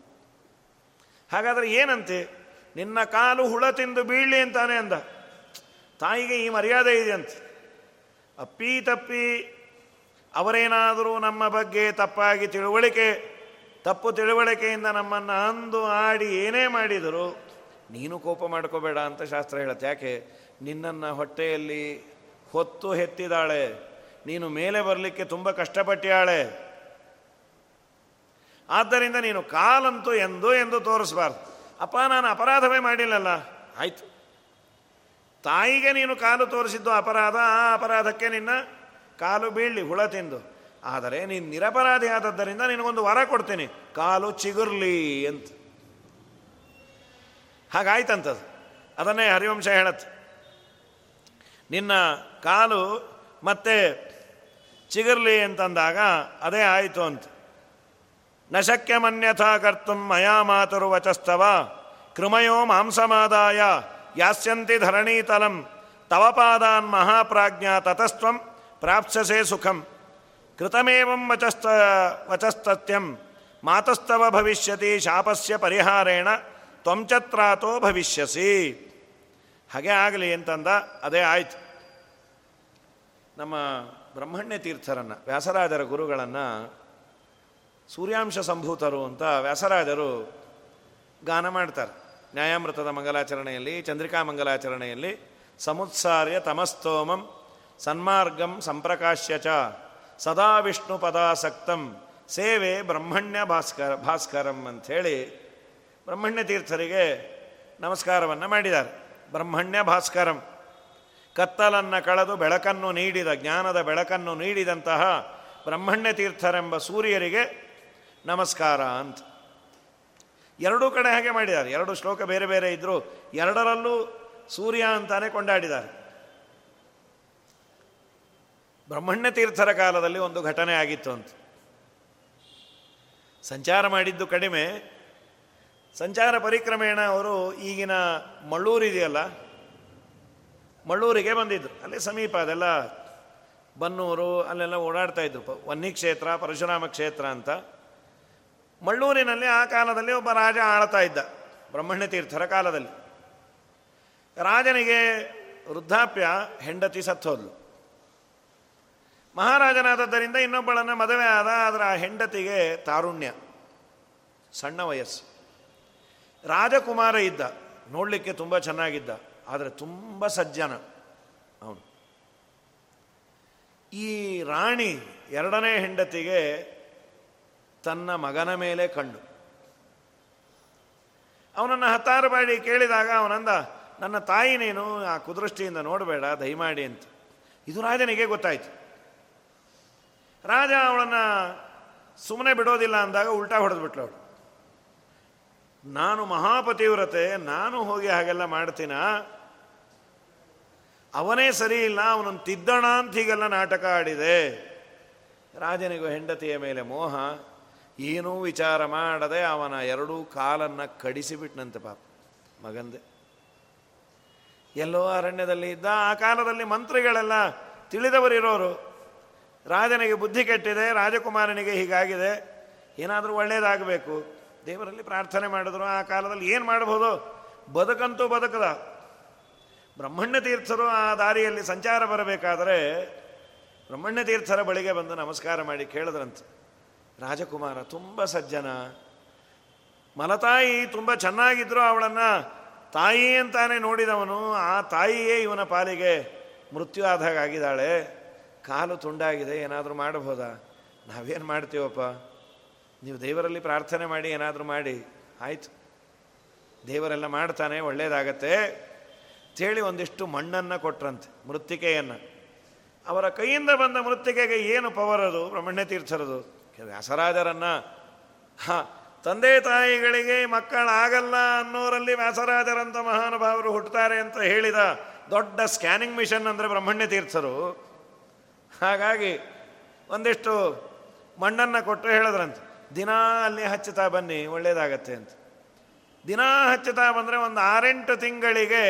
ಹಾಗಾದರೆ ಏನಂತೆ? ನಿನ್ನ ಕಾಲು ಹುಳ ತಿಂದು ಬೀಳಲಿ ಅಂತಾನೆ ಅಂದ. ತಾಯಿಗೆ ಈ ಮರ್ಯಾದೆ ಇದೆಯಂತೆ? ಅಪ್ಪಿ ತಪ್ಪಿ, ಅವರೇನಾದರೂ ನಮ್ಮ ಬಗ್ಗೆ ತಪ್ಪಾಗಿ ತಿಳುವಳಿಕೆ ತಪ್ಪು ತಿಳುವಳಿಕೆಯಿಂದ ನಮ್ಮನ್ನು ಅಂದು ಆಡಿ ಏನೇ ಮಾಡಿದರು ನೀನು ಕೋಪ ಮಾಡ್ಕೋಬೇಡ ಅಂತ ಶಾಸ್ತ್ರ ಹೇಳುತ್ತೆ. ಯಾಕೆ? ನಿನ್ನನ್ನು ಹೊಟ್ಟೆಯಲ್ಲಿ ಹೊತ್ತು ಹೆತ್ತಿದಾಳೆ ನೀನು ಮೇಲೆ ಬರಲಿಕ್ಕೆ ತುಂಬ ಕಷ್ಟಪಟ್ಟಿಯಾಳೆ ಆದ್ದರಿಂದ ನೀನು ಕಾಲಂತೂ ಎಂದು ಎಂದು ತೋರಿಸಬಾರ್ದು. ಅಪ್ಪ, ನಾನು ಅಪರಾಧವೇ ಮಾಡಿಲ್ಲಲ್ಲ? ಆಯಿತು. ತಾಯಿಗೆ ನೀನು ಕಾಲು ತೋರಿಸಿದ್ದು ಅಪರಾಧ, ಆ ಅಪರಾಧಕ್ಕೆ ನಿನ್ನ ಕಾಲು ಬೀಳಲಿ, ಹುಳ ತಿಂದು. ಆದರೆ ನೀನು ನಿರಪರಾಧಿ ಆದದ್ದರಿಂದ ನಿನಗೊಂದು ವರ ಕೊಡ್ತೀನಿ. ಕಾಲು ಚಿಗುರ್ಲಿ ಅಂತ. ಹಾಗಾಯ್ತಂಥದ್ದು ಅದನ್ನೇ ಹರಿವಂಶ ಹೇಳತ್ತೆ. ನಿನ್ನ ಕಾಲು ಮತ್ತೆ ಚಿಗುರ್ಲಿ ಅಂತಂದಾಗ ಅದೇ ಆಯಿತು ಅಂತ. ನ ಶಕ್ಯಮನ್ಯಥಾ ಕರ್ತು ಮಯಾ ಮಾತರು ವಚಸ್ತವ ಕೃಮಯೋ ಮಾಂಸಮಾದಾಯ. ಯಾಸ್ಯಂತಿ ಧರಣೀತಲಂ ತವಪಾದಾನ್ ಮಹಾಪ್ರಾಜ್ಞಾ ತತಸ್ತ್ವಂ. ಪ್ರಾಪ್ಸಸೆ ಸುಖಂ. ಕೃತಮೇವಂ ವಚಸ್ತ ವಚಸ್ತತ್ಯಂ. ಮಾತಸ್ತವ ಭವಿಷ್ಯತಿ, ಶಾಪಸ್ಯ ಪರಿಹಾರೇಣ ತ್ವಂಚತ್ರಾತೋ ಭವಿಷ್ಯಸಿ. ಹಾಗೆ ಆಗಲಿ ಅಂತಂದ, ಅದೇ ಆಯ್ತು. ನಮ್ಮ ಬ್ರಹ್ಮಣ್ಯ ತೀರ್ಥರನ್ನು, ವ್ಯಾಸರಾಜರ ಗುರುಗಳನ್ನು ಸೂರ್ಯಾಂಶ ಸಂಭೂತರು ಅಂತ ವ್ಯಾಸರಾಜರು ಗಾನ ಮಾಡ್ತಾರೆ. ನ್ಯಾಯಾಮೃತದ ಮಂಗಲಾಚರಣೆಯಲ್ಲಿ, ಚಂದ್ರಿಕಾ ಮಂಗಲಾಚರಣೆಯಲ್ಲಿ, ಸಮುತ್ಸಾರ್ಯ ತಮಸ್ತೋಮಂ, ಸನ್ಮಾರ್ಗಂ ಸಂಪ್ರಕಾಶ್ಯ ಚ ಸದಾ ವಿಷ್ಣು ಪದಾಸಕ್ತಂ ಸೇವೆ ಬ್ರಹ್ಮಣ್ಯ ಭಾಸ್ಕರ ಭಾಸ್ಕರಂ ಅಂಥೇಳಿ ಬ್ರಹ್ಮಣ್ಯ ತೀರ್ಥರಿಗೆ ನಮಸ್ಕಾರವನ್ನು ಮಾಡಿದ್ದಾರೆ. ಬ್ರಹ್ಮಣ್ಯ ಭಾಸ್ಕರಂ, ಕತ್ತಲನ್ನು ಕಳೆದು ಬೆಳಕನ್ನು ನೀಡಿದ, ಜ್ಞಾನದ ಬೆಳಕನ್ನು ನೀಡಿದಂತಹ ಬ್ರಹ್ಮಣ್ಯ ತೀರ್ಥರೆಂಬ ಸೂರ್ಯರಿಗೆ ನಮಸ್ಕಾರ ಅಂತ. ಎರಡೂ ಕಡೆ ಹಾಗೆ ಮಾಡಿದ್ದಾರೆ. ಎರಡು ಶ್ಲೋಕ ಬೇರೆ ಬೇರೆ ಇದ್ದರೂ ಎರಡರಲ್ಲೂ ಸೂರ್ಯ ಅಂತಾನೆ ಕೊಂಡಾಡಿದ್ದಾರೆ. ಬ್ರಹ್ಮಣ್ಯ ತೀರ್ಥರ ಕಾಲದಲ್ಲಿ ಒಂದು ಘಟನೆ ಆಗಿತ್ತು ಅಂತ. ಸಂಚಾರ ಮಾಡಿದ್ದು ಕಡಿಮೆ. ಸಂಚಾರ ಪರಿಕ್ರಮೇಣ ಅವರು ಈಗಿನ ಮಳ್ಳೂರಿದೆಯಲ್ಲ ಮಳ್ಳೂರಿಗೆ ಬಂದಿದ್ದರು ಅಲ್ಲಿ ಸಮೀಪ ಅದೆಲ್ಲ ಬನ್ನೂರು, ಅಲ್ಲೆಲ್ಲ ಓಡಾಡ್ತಾ ಇದ್ರು. ವನ್ನಿ ಕ್ಷೇತ್ರ, ಪರಶುರಾಮ ಕ್ಷೇತ್ರ ಅಂತ. ಮಳ್ಳೂರಿನಲ್ಲಿ ಆ ಕಾಲದಲ್ಲಿ ಒಬ್ಬ ರಾಜ ಆಳ್ತಾ ಇದ್ದ, ಬ್ರಹ್ಮಣ್ಯ ತೀರ್ಥರ ಕಾಲದಲ್ಲಿ. ರಾಜನಿಗೆ ವೃದ್ಧಾಪ್ಯ ಹೆಂಡತಿ ಸತ್ತೋದ್ಲು ಮಹಾರಾಜನಾದದ್ದರಿಂದ ಇನ್ನೊಬ್ಬಳನ್ನ ಮದುವೆ ಆದ ಅದರ ಹೆಂಡತಿಗೆ ತಾರುಣ್ಯ, ಸಣ್ಣ ವಯಸ್ಸು. ರಾಜಕುಮಾರ ಇದ್ದ, ನೋಡಲಿಕ್ಕೆ ತುಂಬ ಚೆನ್ನಾಗಿದ್ದ, ಆದರೆ ತುಂಬ ಸಜ್ಜನ ಅವನು. ಈ ರಾಣಿ ಎರಡನೇ ಹೆಂಡತಿಗೆ ತನ್ನ ಮಗನ ಮೇಲೆ ಕಂಡು. ಅವನನ್ನು ಹತ್ತಾರು ಬಾಡಿ ಕೇಳಿದಾಗ ಅವನಂದ, ನನ್ನ ತಾಯಿ ನೀನು ಆ ಕುದೃಷ್ಟಿಯಿಂದ ನೋಡಬೇಡ, ದಯಮಾಡಿ ಅಂತ. ಇದು ರಾಜನಿಗೆ ಗೊತ್ತಾಯ್ತು. ರಾಜ ಅವಳನ್ನು ಸುಮ್ಮನೆ ಬಿಡೋದಿಲ್ಲ ಅಂದಾಗ ಉಲ್ಟಾ ಹೊಡೆದ್ಬಿಟ್ಲು ಅವಳು. ನಾನು ಮಹಾಪತಿವ್ರತೆ ನಾನು ಹೋಗಿ ಹಾಗೆಲ್ಲ ಮಾಡ್ತೀನ? ಅವನೇ ಸರಿ ಇಲ್ಲ, ಅವನನ್ನು ತಿದ್ದಣ ಅಂತ ಹೀಗೆಲ್ಲ ನಾಟಕ ಆಡಿದೆ. ರಾಜನಿಗೂ ಹೆಂಡತಿಯ ಮೇಲೆ ಮೋಹ. ಏನೂ ವಿಚಾರ ಮಾಡದೆ ಅವನ ಎರಡೂ ಕಾಲನ್ನು ಕಡಿಸಿಬಿಟ್ನಂತೆ ಪಾಪ ಮಗಂದೆ. ಎಲ್ಲೋ ಅರಣ್ಯದಲ್ಲಿ ಇದ್ದ ಆ ಕಾಲದಲ್ಲಿ ಮಂತ್ರಿಗಳೆಲ್ಲ ತಿಳಿದವರಿರೋರು. ರಾಜನಿಗೆ ಬುದ್ಧಿ ಕೆಟ್ಟಿದೆ, ರಾಜಕುಮಾರನಿಗೆ ಹೀಗಾಗಿದೆ. ಏನಾದರೂ ಒಳ್ಳೇದಾಗಬೇಕು. ದೇವರಲ್ಲಿ ಪ್ರಾರ್ಥನೆ ಮಾಡಿದ್ರು, ಆ ಕಾಲದಲ್ಲಿ ಏನು ಮಾಡಬಹುದು? ಬದುಕಂತೂ ಬದುಕದ. ಬ್ರಹ್ಮಣ್ಯ ತೀರ್ಥರು ಆ ದಾರಿಯಲ್ಲಿ ಸಂಚಾರ ಬರಬೇಕಾದರೆ ಬ್ರಹ್ಮಣ್ಯ ತೀರ್ಥರ ಬಳಿಗೆ ಬಂದು ನಮಸ್ಕಾರ ಮಾಡಿ ಕೇಳಿದ್ರಂತೆ. ರಾಜಕುಮಾರ, ತುಂಬ ಸಜ್ಜನ. ಮಲತಾಯಿ ತುಂಬ ಚೆನ್ನಾಗಿದ್ರು ಅವಳನ್ನು. ತಾಯಿ ಅಂತಾನೆ ನೋಡಿದವನು. ಆ ತಾಯಿಯೇ ಇವನ ಪಾಲಿಗೆ ಮೃತ್ಯು ಆದಾಗ ಆಗಿದ್ದಾಳೆ ಕಾಲು ತುಂಡಾಗಿದೆ, ಏನಾದರೂ ಮಾಡಬಹುದಾ? ನಾವೇನು ಮಾಡ್ತೀವಪ್ಪ? ನೀವು ದೇವರಲ್ಲಿ ಪ್ರಾರ್ಥನೆ ಮಾಡಿ, ಏನಾದರೂ ಮಾಡಿ. ಆಯಿತು. ದೇವರೆಲ್ಲ ಮಾಡ್ತಾನೆ, ಒಳ್ಳೇದಾಗತ್ತೆ. ಅಂತೇಳಿ ಒಂದಿಷ್ಟು ಮಣ್ಣನ್ನು ಕೊಟ್ರಂತೆ, ಮೃತ್ತಿಕೆಯನ್ನು. ಅವರ ಕೈಯಿಂದ ಬಂದ ಮೃತ್ತಿಕೆಗೆ ಏನು ಪವರ್ ಅದು? ಬ್ರಹ್ಮಣ್ಯ ತೀರ್ಥರದು. ವ್ಯಾಸರಾಜರನ್ನು. ಹಾ, ತಂದೆ ತಾಯಿಗಳಿಗೆ ಮಕ್ಕಳಾಗಲ್ಲ ಅನ್ನೋರಲ್ಲಿ ವ್ಯಾಸರಾಜರಂಥ ಮಹಾನುಭಾವರು ಹುಟ್ಟುತ್ತಾರೆ ಅಂತ ಹೇಳಿದ ದೊಡ್ಡ ಸ್ಕ್ಯಾನಿಂಗ್ ಮಿಷನ್ ಅಂದರೆ ಬ್ರಹ್ಮಣ್ಯ ತೀರ್ಥರು. ಹಾಗಾಗಿ ಒಂದಿಷ್ಟು ಮಣ್ಣನ್ನು ಕೊಟ್ಟರೆ ಹೇಳಿದ್ರಂತೆ, ದಿನಾ ಅಲ್ಲಿ ಹಚ್ಚುತ್ತಾ ಬನ್ನಿ, ಒಳ್ಳೇದಾಗತ್ತೆ ಅಂತ. ದಿನಾ ಹಚ್ಚುತ್ತಾ ಬಂದರೆ ಒಂದು ಆರೆಂಟು ತಿಂಗಳಿಗೆ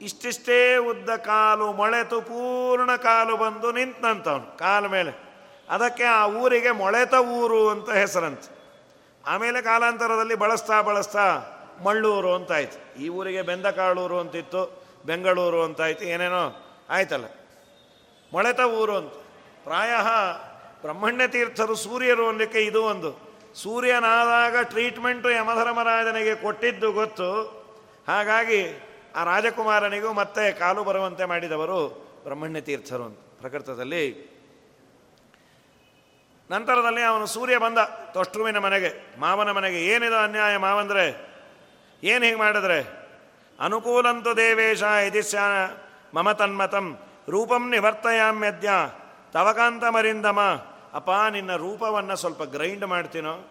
ಇಷ್ಟಿಷ್ಟೇ ಉದ್ದ ಕಾಲು ಮೊಳೆತು ಪೂರ್ಣ ಕಾಲು ಬಂದು ನಿಂತಂತವನು ಕಾಲ ಮೇಲೆ. ಅದಕ್ಕೆ ಆ ಊರಿಗೆ ಮೊಳೆತ ಊರು ಅಂತ ಹೆಸರಂತೆ. ಆಮೇಲೆ ಕಾಲಾಂತರದಲ್ಲಿ ಬಳಸ್ತಾ ಬಳಸ್ತಾ ಮಳ್ಳೂರು ಅಂತಾಯ್ತು ಈ ಊರಿಗೆ ಬೆಂದಕಾಳೂರು ಅಂತಿತ್ತು, ಬೆಂಗಳೂರು ಅಂತಾಯ್ತು ಏನೇನೋ ಆಯ್ತಲ್ಲ. ಮೊಳೆತ ಊರು ಅಂತ ಪ್ರಾಯ ಬ್ರಹ್ಮಣ್ಯ ತೀರ್ಥರು ಸೂರ್ಯರು ಅನ್ಲಿಕ್ಕೆ ಇದು ಒಂದು. ಸೂರ್ಯನಾದಾಗ ಟ್ರೀಟ್ಮೆಂಟು ಯಮಧರ್ಮರಾಜನಿಗೆ ಕೊಟ್ಟಿದ್ದು ಗೊತ್ತು. ಹಾಗಾಗಿ ಆ ರಾಜಕುಮಾರನಿಗೂ ಮತ್ತೆ ಕಾಲು ಬರುವಂತೆ ಮಾಡಿದವರು ಬ್ರಹ್ಮಣ್ಯ ತೀರ್ಥರು ಅಂತ ಪ್ರಕೃತದಲ್ಲಿ. ನಂತರದಲ್ಲಿ ಅವನು ಸೂರ್ಯ ಬಂದ. ತೊಷ್ಟುವಿನ ಮನೆಗೆ, ಮಾವನ ಮನೆಗೆ. ಏನಿದು ಅನ್ಯಾಯ ಮಾವಂದ್ರೆ? ಏನು ಹೀಗೆ ಮಾಡಿದ್ರೆ? ಅನುಕೂಲಂತು ದೇವೇಶ ಯದಿಶ್ಯ ಮಮ ತನ್ಮತಂ ರೂಪಂ ನಿವರ್ತಯಾಮ್ಯದ್ಯ ತವಕಾಂತ ಮರಿಂದಮ ಅಪ್ಪ ನಿನ್ನ ರೂಪವನ್ನು ಸ್ವಲ್ಪ ಗ್ರೈಂಡ್ ಮಾಡ್ತೀನೋ?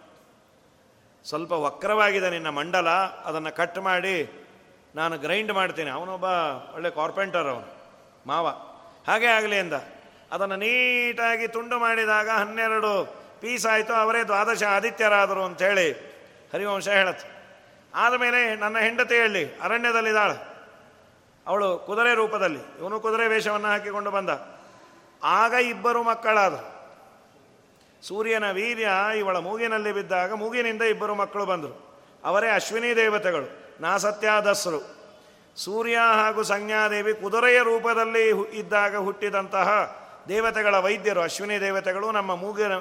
ಸ್ವಲ್ಪ ವಕ್ರವಾಗಿದೆ ನಿನ್ನ ಮಂಡಲ, ಅದನ್ನು ಕಟ್ ಮಾಡಿ ನಾನು ಗ್ರೈಂಡ್ ಮಾಡ್ತೀನಿ. ಅವನೊಬ್ಬ ಒಳ್ಳೆ ಕಾರ್ಪೆಂಟರ್ ಅವನು, ಮಾವ. ಹಾಗೆ ಆಗಲಿ ಅಂದ. ಅದನ್ನು ನೀಟಾಗಿ ತುಂಡು ಮಾಡಿದಾಗ ಹನ್ನೆರಡು ಪೀಸ್ ಆಯಿತು. ಅವರೇ ದ್ವಾದಶ ಆದಿತ್ಯರಾದರು ಅಂತೇಳಿ ಹರಿವಂಶ ಹೇಳತ್ತೆ. ಆದಮೇಲೆ ನನ್ನ ಹೆಂಡತಿ ಹೇಳಿ, ಅರಣ್ಯದಲ್ಲಿದ್ದಾಳೆ. ಅವಳು ಕುದುರೆ ರೂಪದಲ್ಲಿ, ಇವನು ಕುದುರೆ ವೇಷವನ್ನು ಹಾಕಿಕೊಂಡು ಬಂದ. ಆಗ ಇಬ್ಬರು ಮಕ್ಕಳಾದರು. ಸೂರ್ಯನ ವೀರ್ಯ ಇವಳ ಮೂಗಿನಲ್ಲಿ ಬಿದ್ದಾಗ ಮೂಗಿನಿಂದ ಇಬ್ಬರು ಮಕ್ಕಳು ಬಂದರು. ಅವರೇ ಅಶ್ವಿನಿ ದೇವತೆಗಳು, ನಾಸತ್ಯಾದಸರು. ಸೂರ್ಯ ಹಾಗೂ ಸಂಜ್ಞಾದೇವಿ ಕುದುರೆಯ ರೂಪದಲ್ಲಿ ಇದ್ದಾಗ ಹುಟ್ಟಿದಂತಹ ದೇವತೆಗಳ ವೈದ್ಯರು, ಅಶ್ವಿನಿ ದೇವತೆಗಳು ನಮ್ಮ ಮೂಗಿನ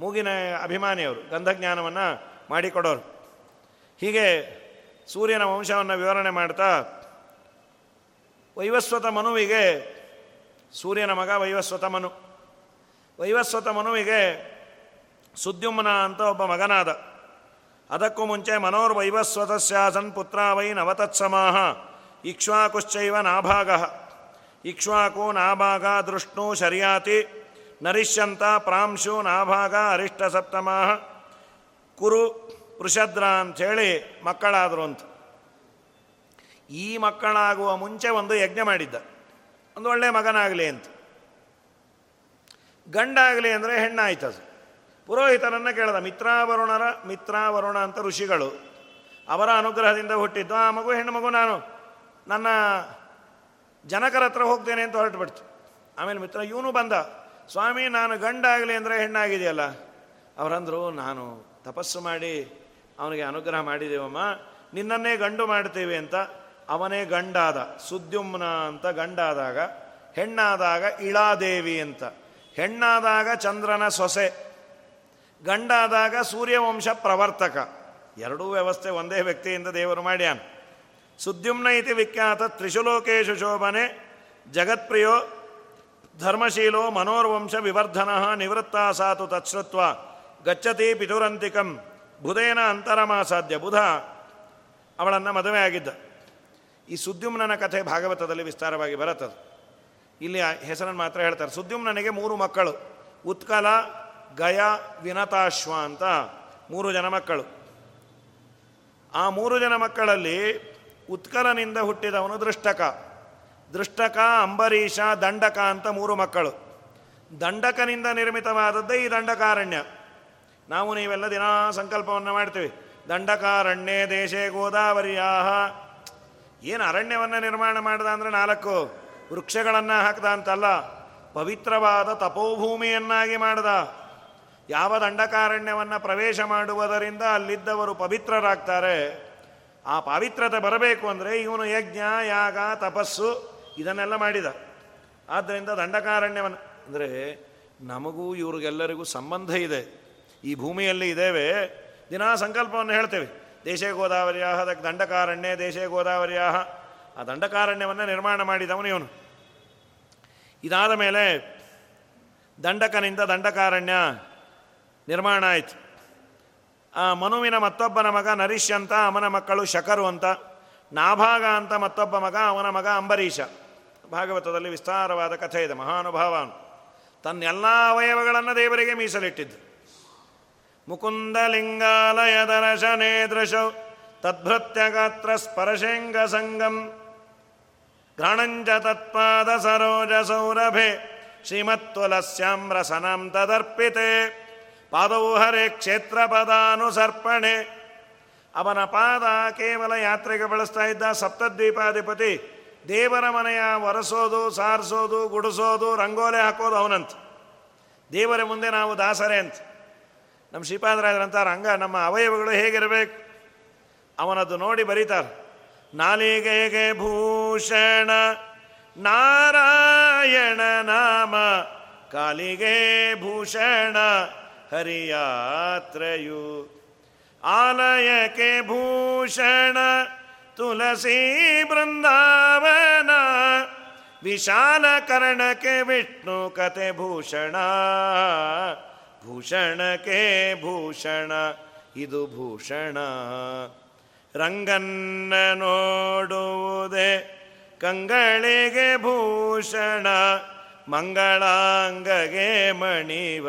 ಮೂಗಿನ ಅಭಿಮಾನಿಯವರು, ಗಂಧಜ್ಞಾನವನ್ನು ಮಾಡಿಕೊಡೋರು. ಹೀಗೆ ಸೂರ್ಯನ ವಂಶವನ್ನು ವಿವರಣೆ ಮಾಡ್ತಾ ವೈವಸ್ವತ ಮನುವಿಗೆ, ಸೂರ್ಯನ ಮಗ ವೈವಸ್ವತ ಮನು. ವೈವಸ್ವತ ಮನುವಿಗೆ ಸುದ್ಯುಮ್ನ ಅಂತ ಒಬ್ಬ ಮಗನಾದ. ಅದಕ್ಕೂ ಮುಂಚೆ ಮನೋರ್ವೈವಸ್ವತಸ್ಯಾಸನ್ ಪುತ್ರ ವೈ ನವತತ್ಸಮಾಹ ಇಕ್ಷ್ವಾಕುಶ್ಚೈವ ನಾಭಾಗ. ಇಕ್ಷ್ವಾಕು ನಾಭಾಗ ದೃಷ್ಣು ಶರ್ಯಾತಿ, ನರಿಷ್ಯಂತ ಪ್ರಾಂಶು ನಾಭಾಗ ಅರಿಷ್ಟ ಸಪ್ತಮಾಹ. ಕುರು ಪೃಷದ್ರ ಅಂಥೇಳಿ ಮಕ್ಕಳಾದರು ಅಂತ. ಈ ಮಕ್ಕಳಾಗುವ ಮುಂಚೆ ಒಂದು ಯಜ್ಞ ಮಾಡಿದ್ದ. ಒಂದು ಒಳ್ಳೆಯ ಮಗನಾಗಲಿ ಅಂತ. ಗಂಡಾಗಲಿ ಅಂದರೆ ಹೆಣ್ಣಾಯ್ತದು ಪುರೋಹಿತರನ್ನು ಕೇಳಿದ, ಮಿತ್ರಾವರುಣರ, ಮಿತ್ರಾವರುಣ ಅಂತ ಋಷಿಗಳು ಅವರ ಅನುಗ್ರಹದಿಂದ ಹುಟ್ಟಿದ್ದು, ಆ ಮಗು, ಹೆಣ್ಣು ಮಗು ನಾನು. ನನ್ನ ಜನಕರ ಹತ್ರ ಹೋಗ್ತೇನೆ ಅಂತ ಹೊರಟುಬಿಡ್ತು. ಆಮೇಲೆ ಮಿತ್ರ, ಇವನು ಬಂದ. ಸ್ವಾಮಿ, ನಾನು ಗಂಡಾಗಲಿ ಅಂದರೆ ಹೆಣ್ಣಾಗಿದೆಯಲ್ಲ? ಅವರಂದರು, ನಾನು ತಪಸ್ಸು ಮಾಡಿ ಅವನಿಗೆ ಅನುಗ್ರಹ ಮಾಡಿದ್ದೇವಮ್ಮ ನಿನ್ನನ್ನೇ ಗಂಡು ಮಾಡ್ತೇವೆ ಅಂತ. ಅವನೇ ಗಂಡಾದ, ಸುದ್ಯುಮ್ನ ಅಂತ ಗಂಡಾದಾಗ, ಹೆಣ್ಣಾದಾಗ ಇಳಾದೇವಿ ಅಂತ. ಹೆಣ್ಣಾದಾಗ ಚಂದ್ರನ ಸೊಸೆ, ಗಂಡಾದಾಗ ಸೂರ್ಯವಂಶ ಪ್ರವರ್ತಕ. ಎರಡೂ ವ್ಯವಸ್ಥೆ ಒಂದೇ ವ್ಯಕ್ತಿಯಿಂದ ದೇವರು ಮಾಡ್ಯಾನ. ಸುದ್ಯುಮ್ನ ಇತಿ ವಿಖ್ಯಾತ ತ್ರಿಶುಲೋಕೇಶು ಶೋಭನೆ, ಜಗತ್ಪ್ರಿಯೋ, ಧರ್ಮಶೀಲೋ ಮನೋರ್ವಂಶ ವಿವರ್ಧನ ನಿವೃತ್ತ ಸಾತು ತತ್ಸೃತ್ವ, ಗಚ್ಚತಿ ಪಿತುರಂತಿಕಂ, ಬುಧೇನ ಅಂತರಮಾಸಾಧ್ಯ ಬುಧ. ಅವಳನ್ನು ಮದುವೆ ಆಗಿದ್ದ ಈ ಸುದ್ಯುಮ್ನನ ಕಥೆ ಭಾಗವತದಲ್ಲಿ ವಿಸ್ತಾರವಾಗಿ ಬರುತ್ತದೆ. ಇಲ್ಲಿ ಹೆಸರನ್ನು ಮಾತ್ರ ಹೇಳ್ತಾರೆ. ಸುದ್ಯುಮ್ನನಿಗೆ ಮೂರು ಮಕ್ಕಳು. ಉತ್ಕಲ, ಗಯ, ವಿನತಾಶ್ವ ಅಂತ ಮೂರು ಜನ ಮಕ್ಕಳು. ಆ ಮೂರು ಜನ ಮಕ್ಕಳಲ್ಲಿ ಉತ್ಕಲನಿಂದ ಹುಟ್ಟಿದವನು ದೃಷ್ಟಕ. ದೃಷ್ಟಕ, ಅಂಬರೀಷ, ದಂಡಕ ಅಂತ ಮೂರು ಮಕ್ಕಳು. ದಂಡಕನಿಂದ ನಿರ್ಮಿತವಾದದ್ದೇ ಈ ದಂಡಕಾರಣ್ಯ. ನಾವು ನೀವೆಲ್ಲ ದಿನಾ ಸಂಕಲ್ಪವನ್ನು ಮಾಡ್ತೀವಿ. ದಂಡಕಾರಣ್ಯೇ ದೇಶೇ ಗೋದಾವರಿಯಾಹ. ಏನು ಅರಣ್ಯವನ್ನು ನಿರ್ಮಾಣ ಮಾಡ್ದ ಅಂದರೆ ನಾಲ್ಕು ವೃಕ್ಷಗಳನ್ನು ಹಾಕ್ದ ಅಂತಲ್ಲ, ಪವಿತ್ರವಾದ ತಪೋಭೂಮಿಯನ್ನಾಗಿ ಮಾಡ್ದ. ಯಾವ ದಂಡಕಾರಣ್ಯವನ್ನು ಪ್ರವೇಶ ಮಾಡುವುದರಿಂದ ಅಲ್ಲಿದ್ದವರು ಪವಿತ್ರರಾಗ್ತಾರೆ. ಆ ಪವಿತ್ರತೆ ಬರಬೇಕು ಅಂದರೆ ಇವನು ಯಜ್ಞ, ಯಾಗ, ತಪಸ್ಸು ಇದನ್ನೆಲ್ಲ ಮಾಡಿದ. ಆದ್ದರಿಂದ ದಂಡಕಾರಣ್ಯವನ್ನು ಅಂದರೆ ನಮಗೂ ಇವ್ರಿಗೆಲ್ಲರಿಗೂ ಸಂಬಂಧ ಇದೆ. ಈ ಭೂಮಿಯಲ್ಲಿ ಇದ್ದೇವೆ, ದಿನಾ ಸಂಕಲ್ಪವನ್ನು ಹೇಳ್ತೇವೆ. ದೇಶೇ ಗೋದಾವರಿಯ ದಂಡಕಾರಣ್ಯ ದೇಶೇ ಗೋದಾವರಿಯ ಆ ದಂಡಕಾರಣ್ಯವನ್ನು ನಿರ್ಮಾಣ ಮಾಡಿದವನು ಇವನು. ಇದಾದ ಮೇಲೆ ದಂಡಕನಿಂದ ದಂಡಕಾರಣ್ಯ ನಿರ್ಮಾಣ ಆಯಿತು. ಆ ಮನುವಿನ ಮತ್ತೊಬ್ಬನ ಮಗ ನರೀಶ್ ಅಂತ, ಅವನ ಮಕ್ಕಳು ಶಕರು ಅಂತ, ನಾಭಾಗ ಅಂತ ಮತ್ತೊಬ್ಬ ಮಗ, ಅವನ ಮಗ ಅಂಬರೀಷ. ಭಾಗವತದಲ್ಲಿ ವಿಸ್ತಾರವಾದ ಕಥೆ ಇದೆ, ಮಹಾನುಭಾವ ತನ್ನೆಲ್ಲ ಅವಯವಗಳನ್ನು ದೇವರಿಗೆ ಮೀಸಲಿಟ್ಟಿದ್ದು. ಮುಕುಂದಲಿಂಗಾಲಯ ದರ್ಶನೇ ದೃಶೌ ತದ್ಭೃತ್ಯಗಾತ್ರ ಸ್ಪರ್ಶೇಂಗಸಂಗಂ ಘ್ರಾಣಂಚ ತತ್ಪಾದ ಸರೋಜ ಸೌರಭೆ हरे ತದರ್ಪಿತೆ ಪಾದವು ಹರೆ ಕ್ಷೇತ್ರ ಪದಾನುಸರ್ಪಣೆ ಅವನ ಪಾದ ಕೇವಲ ಯಾತ್ರೆಗೆ ಬಳಸ್ತಾ ಇದ್ದ ಸಪ್ತದ್ವೀಪಾಧಿಪತಿ ದೇವರ ಮನೆಯ ಒರೆಸೋದು ಸಾರಿಸೋದು ಗುಡಿಸೋದು ರಂಗೋಲೆ ಹಾಕೋದು ಅವನಂತ ದೇವರ ಮುಂದೆ ನಾವು ದಾಸರೇ ಅಂತ ನಮ್ಮ ಶ್ರೀಪಾದರಾಜರಂತ ರಂಗ ನಮ್ಮ ಅವಯವಗಳು ಹೇಗಿರಬೇಕು? ಅವನದ್ದು ನೋಡಿ ಬರೀತಾರೆ ನಾಲಿಗೆಗೆ ಭೂಷಣ, ನಾರಾಯಣ ನಾಮ, ಕಾಲಿಗೆ ಭೂಷಣ, ಹರಿಯಾತ್ರೆಯು. ಆಲಯಕ್ಕೆ ಭೂಷಣ ತುಳಸಿ ಬೃಂದಾವನ ವಿಶಾಲ ಕರ್ಣಕ್ಕೆ ವಿಷ್ಣು ಕತೆ ಭೂಷಣ. ಭೂಷಣಕ್ಕೆ ಭೂಷಣ, ಇದು ಭೂಷಣ. ರಂಗನ್ನ ನೋಡುವುದೇ ಕಂಗಳಿಗೆ ಭೂಷಣ, ಮಂಗಳಾಂಗಗೆ ಮಣಿವ.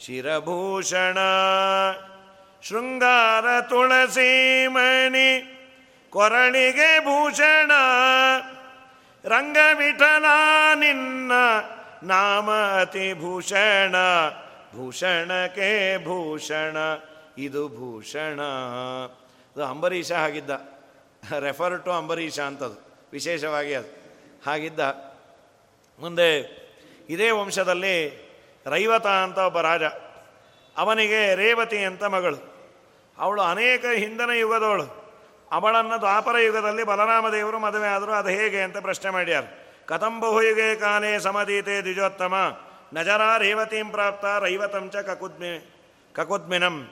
ಶಿರಭೂಷಣ, ಶೃಂಗಾರ ತುಳಸಿ ಮಣಿ ಕೊರಳಿಗೆ ಭೂಷಣ. ರಂಗವಿಠಲ ನಿನ್ನ ನಾಮ ಅತಿ ಭೂಷಣ ಭೂಷಣಕ್ಕೆ ಭೂಷಣ, ಇದು ಭೂಷಣ. ಅದು ಅಂಬರೀಷ ಆಗಿದ್ದ ರೆಫರ್ ಟು ಅಂಬರೀಷ ಅಂತದು, ವಿಶೇಷವಾಗಿ ಅದು. ಹಾಗಿದ್ದ. ಮುಂದೆ, ಇದೇ ವಂಶದಲ್ಲಿ ರೈವತ ಅಂತ ಒಬ್ಬ ರಾಜ. ಅವನಿಗೆ ರೇವತಿ ಅಂತ ಮಗಳು. ಅವಳು ಅನೇಕ ಹಿಂದನ ಯುಗದವಳು. ಅವಳನ್ನು ದ್ವಾಪರ ಯುಗದಲ್ಲಿ ಬಲರಾಮದೇವರು ಮದುವೆ ಆದರೂ ಅದು ಹೇಗೆ ಅಂತ ಪ್ರಶ್ನೆ ಮಾಡ್ಯಾರ. ಕಥಂಬಹುಯುಗೆ ಕಾಲೇ ಸಮದೀತೆ ದ್ವಿಜೋತ್ತಮ. ನಜರ ರೇವತೀಂ ಪ್ರಾಪ್ತ, ರೈವತಂ ಚ ಕಕುದ್ಮಿ, ಕಕುದ್ಮಿನಂ.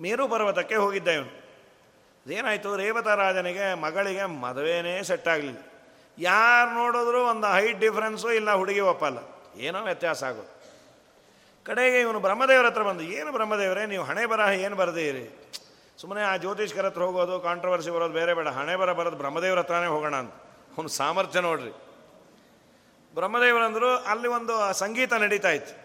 ಮೇರು ಪರ್ವತಕ್ಕೆ ಹೋಗಿದ್ದ ಇವನು. ಏನಾಯಿತು ರೇವತ ರಾಜನಿಗೆ ಮಗಳಿಗೆ ಮದುವೆನೇ ಸೆಟ್ ಆಗಲಿಲ್ಲ. ಯಾರು ನೋಡಿದ್ರು ಒಂದು ಹೈಟ್ ಡಿಫ್ರೆನ್ಸು ಇಲ್ಲ, ಹುಡುಗಿ ಒಪ್ಪಲ್ಲ. ಏನೋ ವ್ಯತ್ಯಾಸ ಆಗೋದು. ಕಡೆಗೆ ಇವನು ಬ್ರಹ್ಮದೇವರ ಹತ್ರ ಬಂದು, ಏನು ಬ್ರಹ್ಮದೇವರೇ, ನೀವು ಹಣೆ ಬರಹ ಏನು ಬರೆದಿರಿ? ಸುಮ್ಮನೆ ಆ ಜ್ಯೋತಿಷ್ಕರ ಹತ್ರ ಹೋಗೋದು ಕಾಂಟ್ರವರ್ಸಿ ಬರೋದು ಬೇರೆ ಬೇಡ. ಹಣೆ ಬರ ಬರೋದು ಬ್ರಹ್ಮದೇವರ ಹತ್ರನೇ ಹೋಗೋಣ ಅಂತ. ಅವನು ಸಾಮರ್ಥ್ಯ ನೋಡ್ರಿ. ಬ್ರಹ್ಮದೇವರಂದರು ಅಲ್ಲಿ ಒಂದು ಸಂಗೀತ ನಡೀತಾ ಇತ್ತು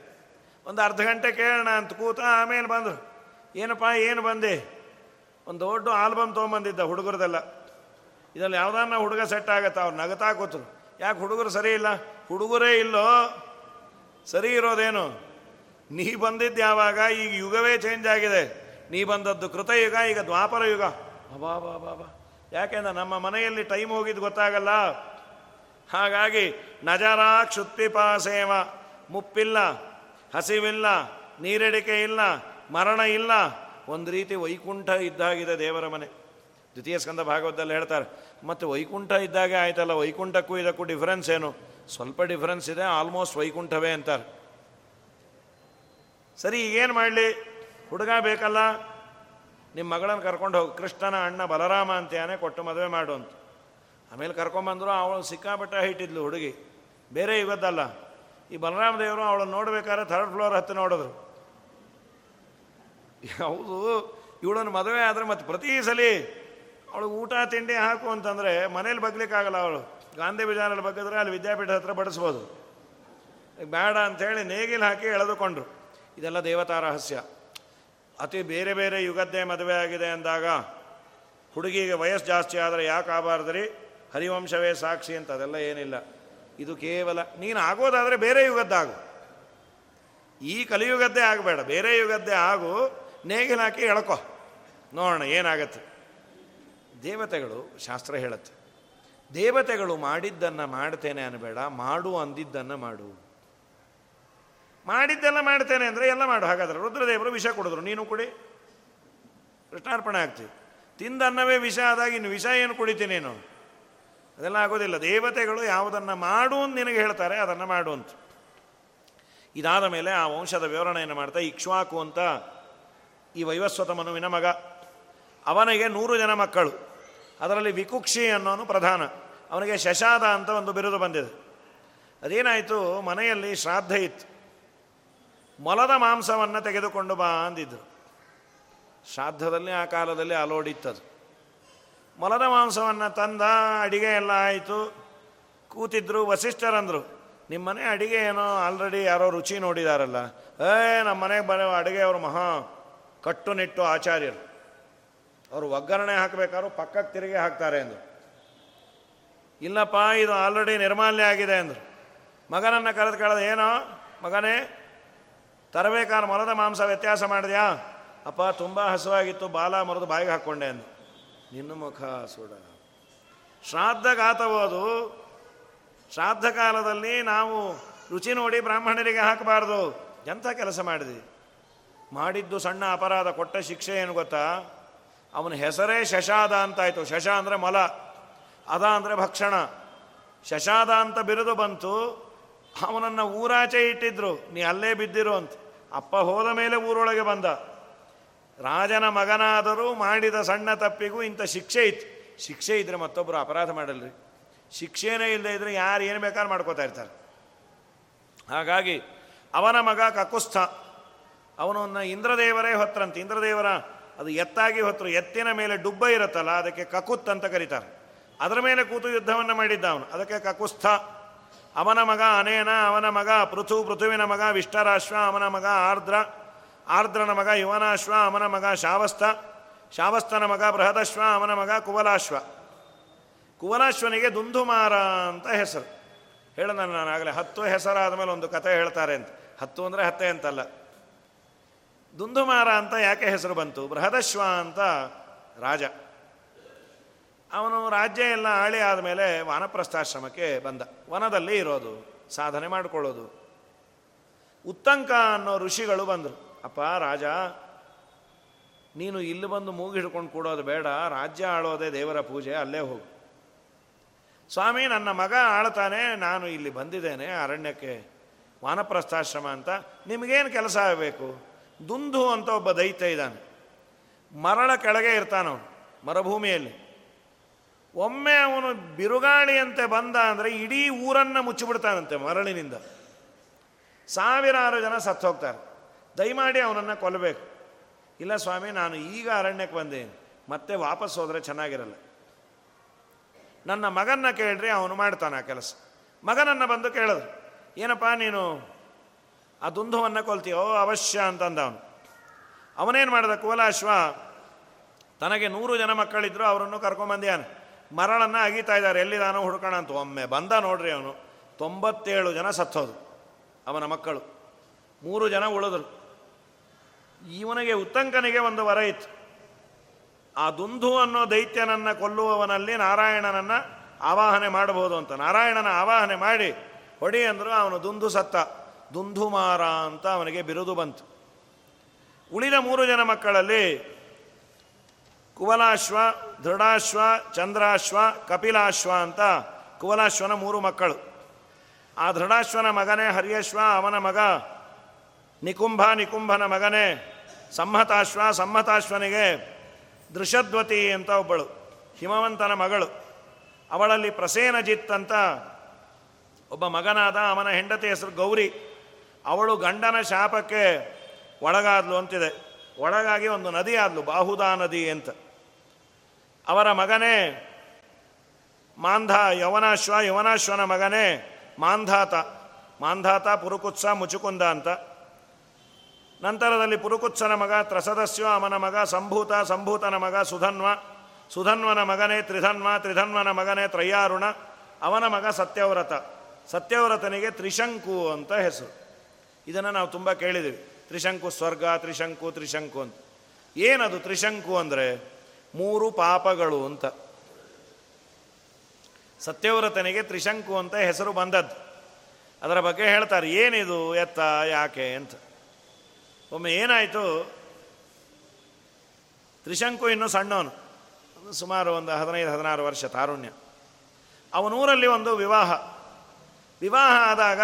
ಒಂದು ಅರ್ಧ ಗಂಟೆ ಕೇಳೋಣ ಅಂತ ಕೂತ ಆಮೇಲೆ ಬಂದರು. ಏನಪ್ಪ, ಏನು ಬಂದೆ? ಒಂದು ದೊಡ್ಡ ಆಲ್ಬಮ್ ತೊಗೊಂಬಂದಿದ್ದ ಹುಡುಗರದೆಲ್ಲ. ಇದರಲ್ಲಿ ಯಾವ್ದಾನ ಹುಡುಗ ಸೆಟ್ ಆಗತ್ತೆ, ಅವ್ರು ನಗತಾ ಕೂತರು. ಯಾಕೆ ಹುಡುಗರು ಸರಿ ಇಲ್ಲ? ಹುಡುಗರೇ ಇಲ್ಲೋ? ಸರಿ ಇರೋದೇನು? ನೀ ಬಂದಿದ್ದು ಯಾವಾಗ? ಈಗ ಯುಗವೇ ಚೇಂಜ್ ಆಗಿದೆ. ನೀ ಬಂದದ್ದು ಕೃತಯುಗ, ಈಗ ದ್ವಾಪರ ಯುಗ. ಅಬಾ ಬಾ ಬಾ ಬಾ ಯಾಕೆಂದ್ರೆ ನಮ್ಮ ಮನೆಯಲ್ಲಿ ಟೈಮ್ ಹೋಗಿದ್ದು ಗೊತ್ತಾಗಲ್ಲ. ಹಾಗಾಗಿ ನಜರ ಕ್ಷುತ್ಪಿಪಾಸೇವ ಮುಪ್ಪಿಲ್ಲ, ಹಸಿವಿಲ್ಲ ನೀರಡಿಕೆ ಇಲ್ಲ, ಮರಣ ಇಲ್ಲ. ಒಂದು ರೀತಿ ವೈಕುಂಠ ಇದ್ದಾಗಿದೆ ದೇವರ ಮನೆ. ದ್ವಿತೀಯ ಸ್ಕಂದ ಭಾಗವತದಲ್ಲಿ ಹೇಳ್ತಾರೆ, ಮತ್ತು ವೈಕುಂಠ ಇದ್ದಾಗೆ ಆಯ್ತಲ್ಲ, ವೈಕುಂಠಕ್ಕೂ ಇದಕ್ಕೂ ಡಿಫ್ರೆನ್ಸ್ ಏನು? ಸ್ವಲ್ಪ ಡಿಫ್ರೆನ್ಸ್ ಇದೆ ಆಲ್ಮೋಸ್ಟ್ ವೈಕುಂಠವೇ ಅಂತಾರೆ. ಸರಿ ಈಗೇನು ಮಾಡಲಿ? ಹುಡುಗ ಬೇಕಲ್ಲ ನಿಮ್ಮ ಮಗಳನ್ನು ಕರ್ಕೊಂಡು ಹೋಗಿ. ಕೃಷ್ಣನ ಅಣ್ಣ ಬಲರಾಮ ಅಂತಾನೆ ಕೊಟ್ಟು ಮದುವೆ ಮಾಡು ಅಂತ. ಆಮೇಲೆ ಕರ್ಕೊಂಬಂದರು, ಅವಳು ಸಿಕ್ಕಾಪಟ್ಟೆ ಹಿಟ್ಟಿದ್ಲು ಹುಡುಗಿ. ಬೇರೆ ಯುಗದ್ದಲ್ಲ. ಈ ಬಲರಾಮ ದೇವರು ಅವಳನ್ನು ನೋಡ್ಬೇಕಾದ್ರೆ ಥರ್ಡ್ ಫ್ಲೋರ್ ಹತ್ತಿ ನೋಡಿದ್ರು. ಹೌದು, ಇವಳನ್ನು ಮದುವೆ ಆದರೆ ಮತ್ತು ಪ್ರತಿ ಸಲ ಅವಳು ಊಟ, ತಿಂಡಿ ಹಾಕು ಅಂತಂದರೆ ಮನೇಲಿ ಬಗ್ಲಿಕ್ಕಾಗಲ್ಲ ಅವಳು. ಗಾಂಧಿ ಬಿಜಾರಲ್ಲಿ ಬಗ್ಗಿದ್ರೆ ಅಲ್ಲಿ ವಿದ್ಯಾಪೀಠ ಹತ್ರ ಬಡಿಸ್ಬೋದು. ಬೇಡ ಅಂಥೇಳಿ ನೇಗಿಲು ಹಾಕಿ ಎಳೆದುಕೊಂಡ್ರು. ಇದೆಲ್ಲ ದೇವತಾ ರಹಸ್ಯ. ಅತಿ ಬೇರೆ ಬೇರೆ ಯುಗದ್ದೇ ಮದುವೆ ಆಗಿದೆ ಅಂದಾಗ ಹುಡುಗಿಗೆ ವಯಸ್ಸು ಜಾಸ್ತಿ ಆದರೆ ಯಾಕೆ ಆಗಬಾರ್ದ್ರಿ? ಹರಿವಂಶವೇ ಸಾಕ್ಷಿ ಅಂತ ಅದೆಲ್ಲ ಏನಿಲ್ಲ. ಇದು ಕೇವಲ, ನೀನು ಆಗೋದಾದರೆ ಬೇರೆ ಯುಗದ್ದಾಗು. ಈ ಕಲಿಯುಗದ್ದೇ ಆಗಬೇಡ, ಬೇರೆ ಯುಗದ್ದೇ ಆಗು, ನೇಗಿಲು ಹಾಕಿ ಎಳ್ಕೊ. ನೋಡೋಣ, ಏನಾಗತ್ತೆ. ದೇವತೆಗಳು, ಶಾಸ್ತ್ರ ಹೇಳುತ್ತೆ, ದೇವತೆಗಳು ಮಾಡಿದ್ದನ್ನು ಮಾಡ್ತೇನೆ ಅನ್ಬೇಡ, ಮಾಡು ಅಂದಿದ್ದನ್ನು ಮಾಡು. ಮಾಡಿದ್ದೆಲ್ಲ ಮಾಡ್ತೇನೆ ಅಂದರೆ ಎಲ್ಲ ಮಾಡು, ಹಾಗಾದ್ರೆ ರುದ್ರದೇವರು ವಿಷ ಕೊಡಿದ್ರು, ನೀನು ಕುಡಿ. ಕೃಷ್ಣಾರ್ಪಣೆ ಆಗ್ತೀವಿ. ತಿಂದ ಅನ್ನವೇ ವಿಷ ಆದಾಗ ಇನ್ನು ವಿಷ ಏನು ಕುಡಿತೀನಿ ನೀನು? ಅದೆಲ್ಲ ಆಗೋದಿಲ್ಲ. ದೇವತೆಗಳು ಯಾವುದನ್ನು ಮಾಡು ಅಂತ ನಿನಗೆ ಹೇಳ್ತಾರೆ, ಅದನ್ನು ಮಾಡು ಅಂತ. ಇದಾದ ಮೇಲೆ ಆ ವಂಶದ ವಿವರಣೆಯನ್ನು ಮಾಡ್ತಾ, ಇಕ್ಷ್ವಾಕು ಅಂತ ಈ ವೈವಸ್ವತ ಮನುವಿನ ಮಗ. ಅವನಿಗೆ ನೂರು ಜನ ಮಕ್ಕಳು. ಅದರಲ್ಲಿ ವಿಕುಕ್ಷಿ ಅನ್ನೋನು ಪ್ರಧಾನ. ಅವನಿಗೆ ಶಶಾದ ಅಂತ ಒಂದು ಬಿರುದು ಬಂದಿದೆ. ಅದೇನಾಯಿತು, ಮನೆಯಲ್ಲಿ ಶ್ರಾದ್ದ ಇತ್ತು. ಮೊಲದ ಮಾಂಸವನ್ನು ತೆಗೆದುಕೊಂಡು ಬಾ ಅಂದಿದ್ದರು ಶ್ರಾದ್ದದಲ್ಲಿ ಆ ಕಾಲದಲ್ಲಿ ಅಲೋಡಿತ್ತದು ಮೊಲದ ಮಾಂಸವನ್ನು ತಂದ, ಅಡಿಗೆ ಎಲ್ಲ ಆಯಿತು. ಕೂತಿದ್ರು, ವಸಿಷ್ಠರಂದರು ನಿಮ್ಮ ಮನೆ ಅಡಿಗೆ ಏನೋ ಆಲ್ರೆಡಿ ಯಾರೋ ರುಚಿ ನೋಡಿದಾರಲ್ಲ. ಏ ನಮ್ಮ ಮನೆಗೆ ಬರೋ ಅಡುಗೆ ಅವರು ಮಹಾ ಕಟ್ಟುನಿಟ್ಟು ಆಚಾರ್ಯರು. ಅವರು ಒಗ್ಗರಣೆ ಹಾಕಬೇಕಾದ್ರೂ ಪಕ್ಕಕ್ಕೆ ತಿರುಗಿ ಹಾಕ್ತಾರೆ ಎಂದು ಇಲ್ಲಪ್ಪ, ಇದು ಆಲ್ರೆಡಿ ನಿರ್ಮಾಲ್ಯ ಆಗಿದೆ ಅಂದರು. ಮಗನನ್ನು ಕರೆದು ಕೇಳೋದು, ಏನೋ, ಮಗನೇ ತರಬೇಕಾದ್ರೆ ಮೊಲದ ಮಾಂಸ ವ್ಯತ್ಯಾಸ ಮಾಡಿದ್ಯಾ? ಅಪ್ಪ, ತುಂಬ ಹಸುವಾಗಿತ್ತು, ಬಾಲ ಮರದ ಬಾಯಿಗೆ ಹಾಕ್ಕೊಂಡೆ ನಿನ್ನ ಮುಖ ಸುಡ. ಶ್ರಾದ್ದಗಾತವೋದು ಶ್ರಾದ್ದ ಕಾಲದಲ್ಲಿ ನಾವು ರುಚಿ ನೋಡಿ ಬ್ರಾಹ್ಮಣರಿಗೆ ಹಾಕಬಾರ್ದು. ಎಂಥ ಕೆಲಸ ಮಾಡಿದ್ವಿ ಮಾಡಿದ್ದು ಸಣ್ಣ ಅಪರಾಧ, ಕೊಟ್ಟ ಶಿಕ್ಷೆ ಏನು ಗೊತ್ತಾ? ಅವನ ಹೆಸರೇ ಶಶಾದ ಅಂತಾಯಿತು. ಶಶ ಅಂದರೆ ಮೊಲ. ಅದ ಅಂದರೆ ಭಕ್ಷಣ. ಶಶಾದ ಅಂತ ಬಿರುದು ಬಂತು. ಅವನನ್ನು ಊರಾಚೆ ಇಟ್ಟಿದ್ರು. ನೀ ಅಲ್ಲೇ ಬಿದ್ದಿರು ಅಂತ. ಅಪ್ಪ ಹೋದ ಮೇಲೆ ಊರೊಳಗೆ ಬಂದ. ರಾಜನ ಮಗನಾದರೂ ಮಾಡಿದ ಸಣ್ಣ ತಪ್ಪಿಗೂ ಇಂಥ ಶಿಕ್ಷೆ ಇತ್ತು. ಶಿಕ್ಷೆ ಇದ್ರೆ ಮತ್ತೊಬ್ಬರು ಅಪರಾಧ ಮಾಡಲ್ರಿ. ಶಿಕ್ಷೆನೇ ಇಲ್ಲದೆ ಇದ್ದರೆ ಯಾರು ಏನು ಬೇಕಾದ್ರೂ ಮಾಡ್ಕೋತಾ ಇರ್ತಾರೆ. ಹಾಗಾಗಿ ಅವನ ಮಗ ಕಕುಸ್ಥ. ಅವನನ್ನು ಇಂದ್ರದೇವರೇ ಹೊತ್ತರಂತೆ ಇಂದ್ರದೇವರ ಅದು ಎತ್ತಾಗಿ ಹೊತ್ತರು ಎತ್ತಿನ ಮೇಲೆ ಡುಬ್ಬ ಇರುತ್ತಲ್ಲ, ಅದಕ್ಕೆ ಕಕುತ್ ಅಂತ ಕರೀತಾರೆ. ಅದರ ಮೇಲೆ ಕೂತು ಯುದ್ಧವನ್ನು ಮಾಡಿದ್ದ ಅವನು. ಅದಕ್ಕೆ ಕಕುಸ್ಥ. ಅವನ ಮಗ ಅನೇನ, ಅವನ ಮಗ ಪೃಥು, ಪೃಥುವಿನ ಮಗ ವಿಷ್ಟರಾಶ್ವ, ಅವನ ಮಗ ಆರ್ದ್ರ. ಆರ್ದ್ರನ ಮಗ ಯುವನಾಶ್ವ, ಅವನ ಮಗ ಶಾವಸ್ಥ ಶಾವಸ್ಥನ ಮಗ ಬೃಹದಶ್ವ, ಅವನ ಮಗ ಕುವಲಾಶ್ವ. ಕುವಲಾಶ್ವನಿಗೆ ದುಂದುಮಾರ ಅಂತ ಹೆಸರು. ಹೇಳ ನಾನು ಆಗಲೇ ಹತ್ತು ಹೆಸರಾದ ಮೇಲೆ ಒಂದು ಕತೆ ಹೇಳ್ತಾರೆ ಅಂತ. ಹತ್ತು ಅಂದರೆ ಹತ್ತೆ ಅಂತಲ್ಲ. ದುಂದುಮಾರ ಅಂತ ಯಾಕೆ ಹೆಸರು ಬಂತು? ಬೃಹದಶ್ವ ಅಂತ ರಾಜ. ಅವನು ರಾಜ್ಯ ಎಲ್ಲ ಆಳಿ ಆದಮೇಲೆ ವಾನಪ್ರಸ್ಥಾಶ್ರಮಕ್ಕೆ ಬಂದ. ವನದಲ್ಲಿ ಇರೋದು, ಸಾಧನೆ ಮಾಡಿಕೊಳ್ಳೋದು. ಉತ್ತಂಕ ಅನ್ನೋ ಋಷಿಗಳು ಬಂದರು. ಅಪ್ಪ ರಾಜ, ನೀನು ಇಲ್ಲಿ ಬಂದು ಮೂಗಿಡ್ಕೊಂಡು ಕೂಡೋದು ಬೇಡ. ರಾಜ್ಯ ಆಳೋದೇ ದೇವರ ಪೂಜೆ, ಅಲ್ಲೇ ಹೋಗು. ಸ್ವಾಮಿ, ನನ್ನ ಮಗ ಆಳ್ತಾನೆ, ನಾನು ಇಲ್ಲಿ ಬಂದಿದ್ದೇನೆ, ಅರಣ್ಯಕ್ಕೆ ವಾನಪ್ರಸ್ಥಾಶ್ರಮ ಅಂತ. ನಿಮಗೇನು ಕೆಲಸ ಆಗಬೇಕು? ದುಂದು ಅಂತ ಒಬ್ಬ ದೈತ್ಯ ಇದ್ದಾನೆ. ಮರಳ ಕೆಳಗೆ ಇರ್ತಾನವನು, ಮರುಭೂಮಿಯಲ್ಲಿ. ಒಮ್ಮೆ ಅವನು ಬಿರುಗಾಳಿಯಂತೆ ಬಂದ ಅಂದರೆ ಇಡೀ ಊರನ್ನು ಮುಚ್ಚಿಬಿಡ್ತಾನಂತೆ ಮರಳಿನಿಂದ. ಸಾವಿರಾರು ಜನ ಸತ್ತು ಹೋಗ್ತಾರೆ ದಯಮಾಡಿ ಅವನನ್ನು ಕೊಲ್ಲಬೇಕು ಇಲ್ಲ ಸ್ವಾಮಿ, ನಾನು ಈಗ ಅರಣ್ಯಕ್ಕೆ ಬಂದೆ ಮತ್ತೆ ವಾಪಸ್ ಹೋದರೆ ಚೆನ್ನಾಗಿರಲ್ಲ. ನನ್ನ ಮಗನ್ನ ಕೇಳ್ರಿ, ಅವನು ಮಾಡ್ತಾನೆ ಆ ಕೆಲಸ. ಮಗನನ್ನು ಬಂದು ಕೇಳಿದ್ರು ಏನಪ್ಪ, ನೀನು ಆ ದುಂದುವನ್ನು ಕೊಲ್ತೀಯೋ? ಅವಶ್ಯ ಅಂತಂದ ಅವನು ಅವನೇನು ಮಾಡಿದ? ಕೋಲಾಶ್ವ, ತನಗೆ ನೂರು ಜನ ಮಕ್ಕಳಿದ್ರು, ಅವರನ್ನು ಕರ್ಕೊಂಬಂದ್ಯಾನೆ ಮರಳನ್ನು ಅಗೀತಾ ಇದ್ದಾರೆ. ಎಲ್ಲಿದಾನೋ ಹುಡ್ಕೋಣ ಅಂತ. ಒಮ್ಮೆ ಬಂದ ನೋಡ್ರಿ ಅವನು. ತೊಂಬತ್ತೇಳು ಜನ ಸತ್ತೋದು ಅವನ ಮಕ್ಕಳು. ಮೂರು ಜನ ಉಳಿದ್ರು. ಇವನಿಗೆ ಉತ್ತಂಕನಿಗೆ ಒಂದು ವರ ಇತ್ತು. ಆ ದುಂಧು ಅನ್ನೋ ದೈತ್ಯನನ್ನು ಕೊಲ್ಲುವವನಲ್ಲಿ ನಾರಾಯಣನನ್ನು ಆವಾಹನೆ ಮಾಡಬಹುದು ಅಂತ. ನಾರಾಯಣನ ಆವಾಹನೆ ಮಾಡಿ, ಹೊಡಿ ಅಂದರು ಅವನು ದುಂದು ಸತ್ತ. ದುಂಧುಮಾರ ಅಂತ ಅವನಿಗೆ ಬಿರುದು ಬಂತು. ಉಳಿದ ಮೂರು ಜನ ಮಕ್ಕಳಲ್ಲಿ ಕುವಲಾಶ್ವ, ದೃಢಾಶ್ವ, ಚಂದ್ರಾಶ್ವ, ಕಪಿಲಾಶ್ವ ಅಂತ ಕುವಲಾಶ್ವನ ಮೂರು ಮಕ್ಕಳು. ಆ ದೃಢಾಶ್ವನ ಮಗನೇ ಹರಿಯಶ್ವ, ಅವನ ಮಗ ನಿಕುಂಭ, ನಿಕುಂಭನ ಮಗನೇ, ಸಂಹತಾಶ್ವ, ಸಂಹತಾಶ್ವನಿಗೆ ದೃಶದ್ವತಿ ಅಂತ ಒಬ್ಬಳು, ಹಿಮವಂತನ ಮಗಳು. ಅವಳಲ್ಲಿ ಪ್ರಸೇನಜಿತ್ ಅಂತ ಒಬ್ಬ ಮಗನಾದ ಅವನ ಹೆಂಡತಿ ಹೆಸರು ಗೌರಿ. ಅವಳು ಗಂಡನ ಶಾಪಕ್ಕೆ ಒಳಗಾದ್ಲು ಅಂತಿದೆ. ಒಳಗಾಗಿ ಒಂದು ನದಿ ಆದ್ಲು ಬಾಹುದಾ ನದಿ ಅಂತ. ಅವರ ಮಗನೇ ಮಾಂಧ, ಯವನಾಶ್ವ, ಯವನಾಶ್ವನ ಮಗನೇ ಮಾಂಧಾತ. ಮಾಂಧಾತ, ಪುರುಕುತ್ಸ, ಮುಚುಕುಂದ ಅಂತ. ನಂತರದಲ್ಲಿ ಪುರುಕುತ್ಸನ ಮಗ ತ್ರಸದಸ್ಯ ಅವನ ಮಗ ಸಂಭೂತ ಸಂಭೂತನ ಮಗ ಸುಧನ್ವ. ಸುಧನ್ವನ ಮಗನೇ ತ್ರಿಧನ್ವ, ತ್ರಿಧನ್ವನ ಮಗನೇ ತ್ರಯ್ಯಾರುಣ ಅವನ ಮಗ ಸತ್ಯವ್ರತ. ಸತ್ಯವ್ರತನಿಗೆ ತ್ರಿಶಂಕು ಅಂತ ಹೆಸರು. ಇದನ್ನು ನಾವು ತುಂಬ ಕೇಳಿದ್ದೀವಿ ತ್ರಿಶಂಕು ಸ್ವರ್ಗ, ತ್ರಿಶಂಕು ತ್ರಿಶಂಕು ಅಂತ. ಏನದು ತ್ರಿಶಂಕು ಅಂದರೆ? ಮೂರು ಪಾಪಗಳು ಅಂತ. ಸತ್ಯವ್ರತನಿಗೆ ತ್ರಿಶಂಕು ಅಂತ ಹೆಸರು ಬಂದದ್ದು. ಅದರ ಬಗ್ಗೆ ಹೇಳ್ತಾರೆ, ಏನಿದು ಎತ್ತ, ಯಾಕೆ ಅಂತ. ಒಮ್ಮೆ ಏನಾಯಿತು? ತ್ರಿಶಂಕು ಇನ್ನೂ ಸಣ್ಣವನು. ಸುಮಾರು ಒಂದು ಹದಿನೈದು, ಹದಿನಾರು ವರ್ಷ ತಾರುಣ್ಯ. ಅವನೂರಲ್ಲಿ ಒಂದು ವಿವಾಹ. ವಿವಾಹ ಆದಾಗ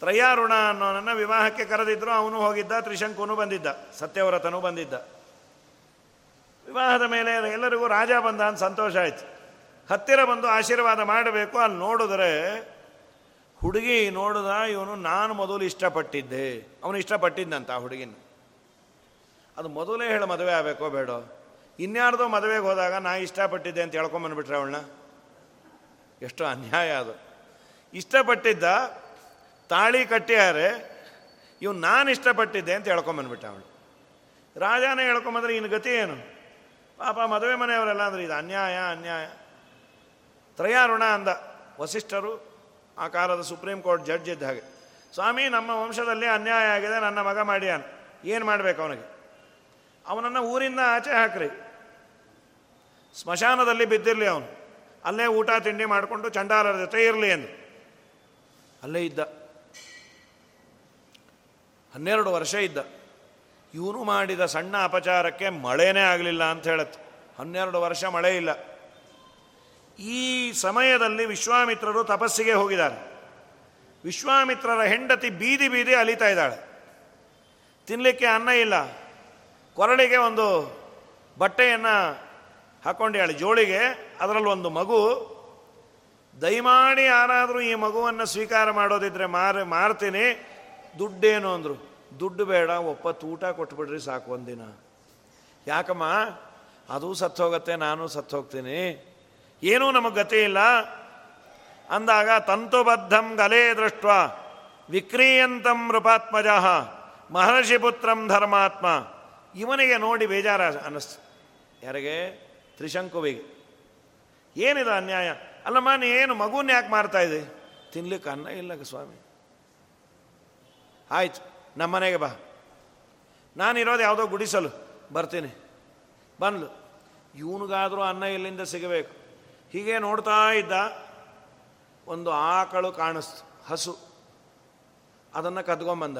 ತ್ರಯಾರುಣ ಅನ್ನೋನನ್ನು ವಿವಾಹಕ್ಕೆ ಕರೆದಿದ್ರು. ಅವನು ಹೋಗಿದ್ದ, ತ್ರಿಶಂಕುನು ಬಂದಿದ್ದ, ಸತ್ಯವ್ರತನೂ ಬಂದಿದ್ದ. ವಿವಾಹದ ಮೇಲೆ ಎಲ್ಲರಿಗೂ ರಾಜ ಬಂದ ಅಂತ ಸಂತೋಷ ಆಯ್ತು. ಹತ್ತಿರ ಬಂದು ಆಶೀರ್ವಾದ ಮಾಡಬೇಕು. ಅಲ್ಲಿ ನೋಡಿದ್ರೆ ಹುಡುಗಿ ನೋಡಿದ, ಇವನು ನಾನು ಮೊದಲು ಇಷ್ಟಪಟ್ಟಿದ್ದೆ. ಅವನು ಇಷ್ಟಪಟ್ಟಿದ್ದಂತ ಆ ಹುಡುಗಿನ. ಅದು ಮೊದಲೇ ಹೇಳಿ ಮದುವೆ ಆಗಬೇಕೋ ಬೇಡೋ? ಇನ್ಯಾರ್ದೋ ಮದುವೆಗೆ ಹೋದಾಗ ನಾ ಇಷ್ಟಪಟ್ಟಿದ್ದೆ ಅಂತ ಹೇಳ್ಕೊಂಬಂದ್ಬಿಟ್ರೆ ಅವಳನ್ನ? ಎಷ್ಟು ಅನ್ಯಾಯ ಅದು. ಇಷ್ಟಪಟ್ಟಿದ್ದ ತಾಳಿ ಕಟ್ಟಿಯಾರೆ ಇವ್ ನಾನು ಇಷ್ಟಪಟ್ಟಿದ್ದೆ ಅಂತ ಹೇಳ್ಕೊಂಬಂದ್ಬಿಟ್ಟ ಅವಳು. ರಾಜಾನೇ ಹೇಳ್ಕೊಂಬಂದ್ರೆ ಇನ್ನು ಗತಿ ಏನು? ಪಾಪ ಮದುವೆ ಮನೆಯವರೆಲ್ಲ ಅಂದ್ರೆ ಇದು ಅನ್ಯಾಯ ಅನ್ಯಾಯ. ತ್ರಯಾರುಣ ಅಂದ ವಸಿಷ್ಠರು ಆ ಕಾಲದ ಸುಪ್ರೀಂ ಕೋರ್ಟ್ ಜಡ್ಜ್ ಇದ್ದ ಹಾಗೆ. ಸ್ವಾಮಿ, ನಮ್ಮ ವಂಶದಲ್ಲಿ ಅನ್ಯಾಯ ಆಗಿದೆ, ನನ್ನ ಮಗ ಮಾಡ್ಯಾನ. ಏನು ಮಾಡಬೇಕು ಅವನಿಗೆ? ಅವನನ್ನು ಊರಿಂದ ಆಚೆ ಹಾಕ್ರಿ. ಸ್ಮಶಾನದಲ್ಲಿ ಬಿದ್ದಿರಲಿ ಅವನು. ಅಲ್ಲೇ ಊಟ, ತಿಂಡಿ ಮಾಡಿಕೊಂಡು ಚಂಡಾಲರ ಜೊತೆ ಇರಲಿ ಎಂದು. ಅಲ್ಲೇ ಇದ್ದ. ಹನ್ನೆರಡು ವರ್ಷ ಇದ್ದ. ಇವನು ಮಾಡಿದ ಸಣ್ಣ ಅಪಚಾರಕ್ಕೆ ಮಳೆನೇ ಆಗಲಿಲ್ಲ ಅಂತ ಹೇಳತ್ತೆ. ಹನ್ನೆರಡು ವರ್ಷ ಮಳೆ ಇಲ್ಲ. ಈ ಸಮಯದಲ್ಲಿ ವಿಶ್ವಾಮಿತ್ರರು ತಪಸ್ಸಿಗೆ ಹೋಗಿದ್ದಾರೆ. ವಿಶ್ವಾಮಿತ್ರರ ಹೆಂಡತಿ ಬೀದಿ ಬೀದಿ ಅಲಿತಾ ಇದ್ದಾಳೆ. ತಿನ್ನಲಿಕ್ಕೆ ಅನ್ನ ಇಲ್ಲ. ಕೊರಳಿಗೆ ಒಂದು ಬಟ್ಟೆಯನ್ನು ಹಾಕೊಂಡ್ಯಾಳೆ ಜೋಳಿಗೆ ಅದರಲ್ಲಿ ಒಂದು ಮಗು. ದಯಮಾಡಿ ಯಾರಾದರೂ ಈ ಮಗುವನ್ನು ಸ್ವೀಕಾರ ಮಾಡೋದಿದ್ರೆ ಮಾರ, ಮಾರ್ತೀನಿ. ದುಡ್ಡೇನು ಅಂದರು. ದುಡ್ಡು ಬೇಡ, ಒಪ್ಪತ್ತು ಊಟ ಕೊಟ್ಬಿಡ್ರಿ ಸಾಕು ಒಂದಿನ. ಯಾಕಮ್ಮ? ಅದು ಸತ್ತೋಗತ್ತೆ, ನಾನು ಸತ್ತೋಗ್ತೀನಿ. ಏನೂ ನಮಗೆ ಗತಿ ಇಲ್ಲ. ಅಂದಾಗ ತಂತುಬದ್ಧಂ ಗಲೇ ದೃಷ್ಟ ವಿಕ್ರೀಯಂತಂ ನೃಪಾತ್ಮಜ ಮಹರ್ಷಿ ಪುತ್ರಂ ಧರ್ಮಾತ್ಮ. ಇವನಿಗೆ ನೋಡಿ ಬೇಜಾರ ಅನ್ನಿಸ್ತು. ಯಾರಿಗೆ? ತ್ರಿಶಂಕುವಿಗೆ. ಏನಿದೆ ಅನ್ಯಾಯ? ಅಲ್ಲಮ್ಮ, ನೀ ಏನು ಮಗುನ ಯಾಕೆ ಮಾಡ್ತಾ ಇದೆ ತಿನ್ಲಿಕ್ಕೆ ಅನ್ನ ಇಲ್ಲ ಸ್ವಾಮಿ. ಆಯ್ತು, ನಮ್ಮ ಮನೆಗೆ ಬಾ. ನಾನಿರೋದು ಯಾವುದೋ ಗುಡಿಸಲು. ಬರ್ತೀನಿ. ಬಂದ್ಲು. ಇವನಿಗಾದರೂ ಅನ್ನ ಇಲ್ಲಿಂದ ಸಿಗಬೇಕು. ಹೀಗೆ ನೋಡ್ತಾ ಇದ್ದ ಒಂದು ಆಕಳು ಕಾಣಿಸ್ತು, ಹಸು. ಅದನ್ನು ಕದ್ಕೊಂಬಂದ.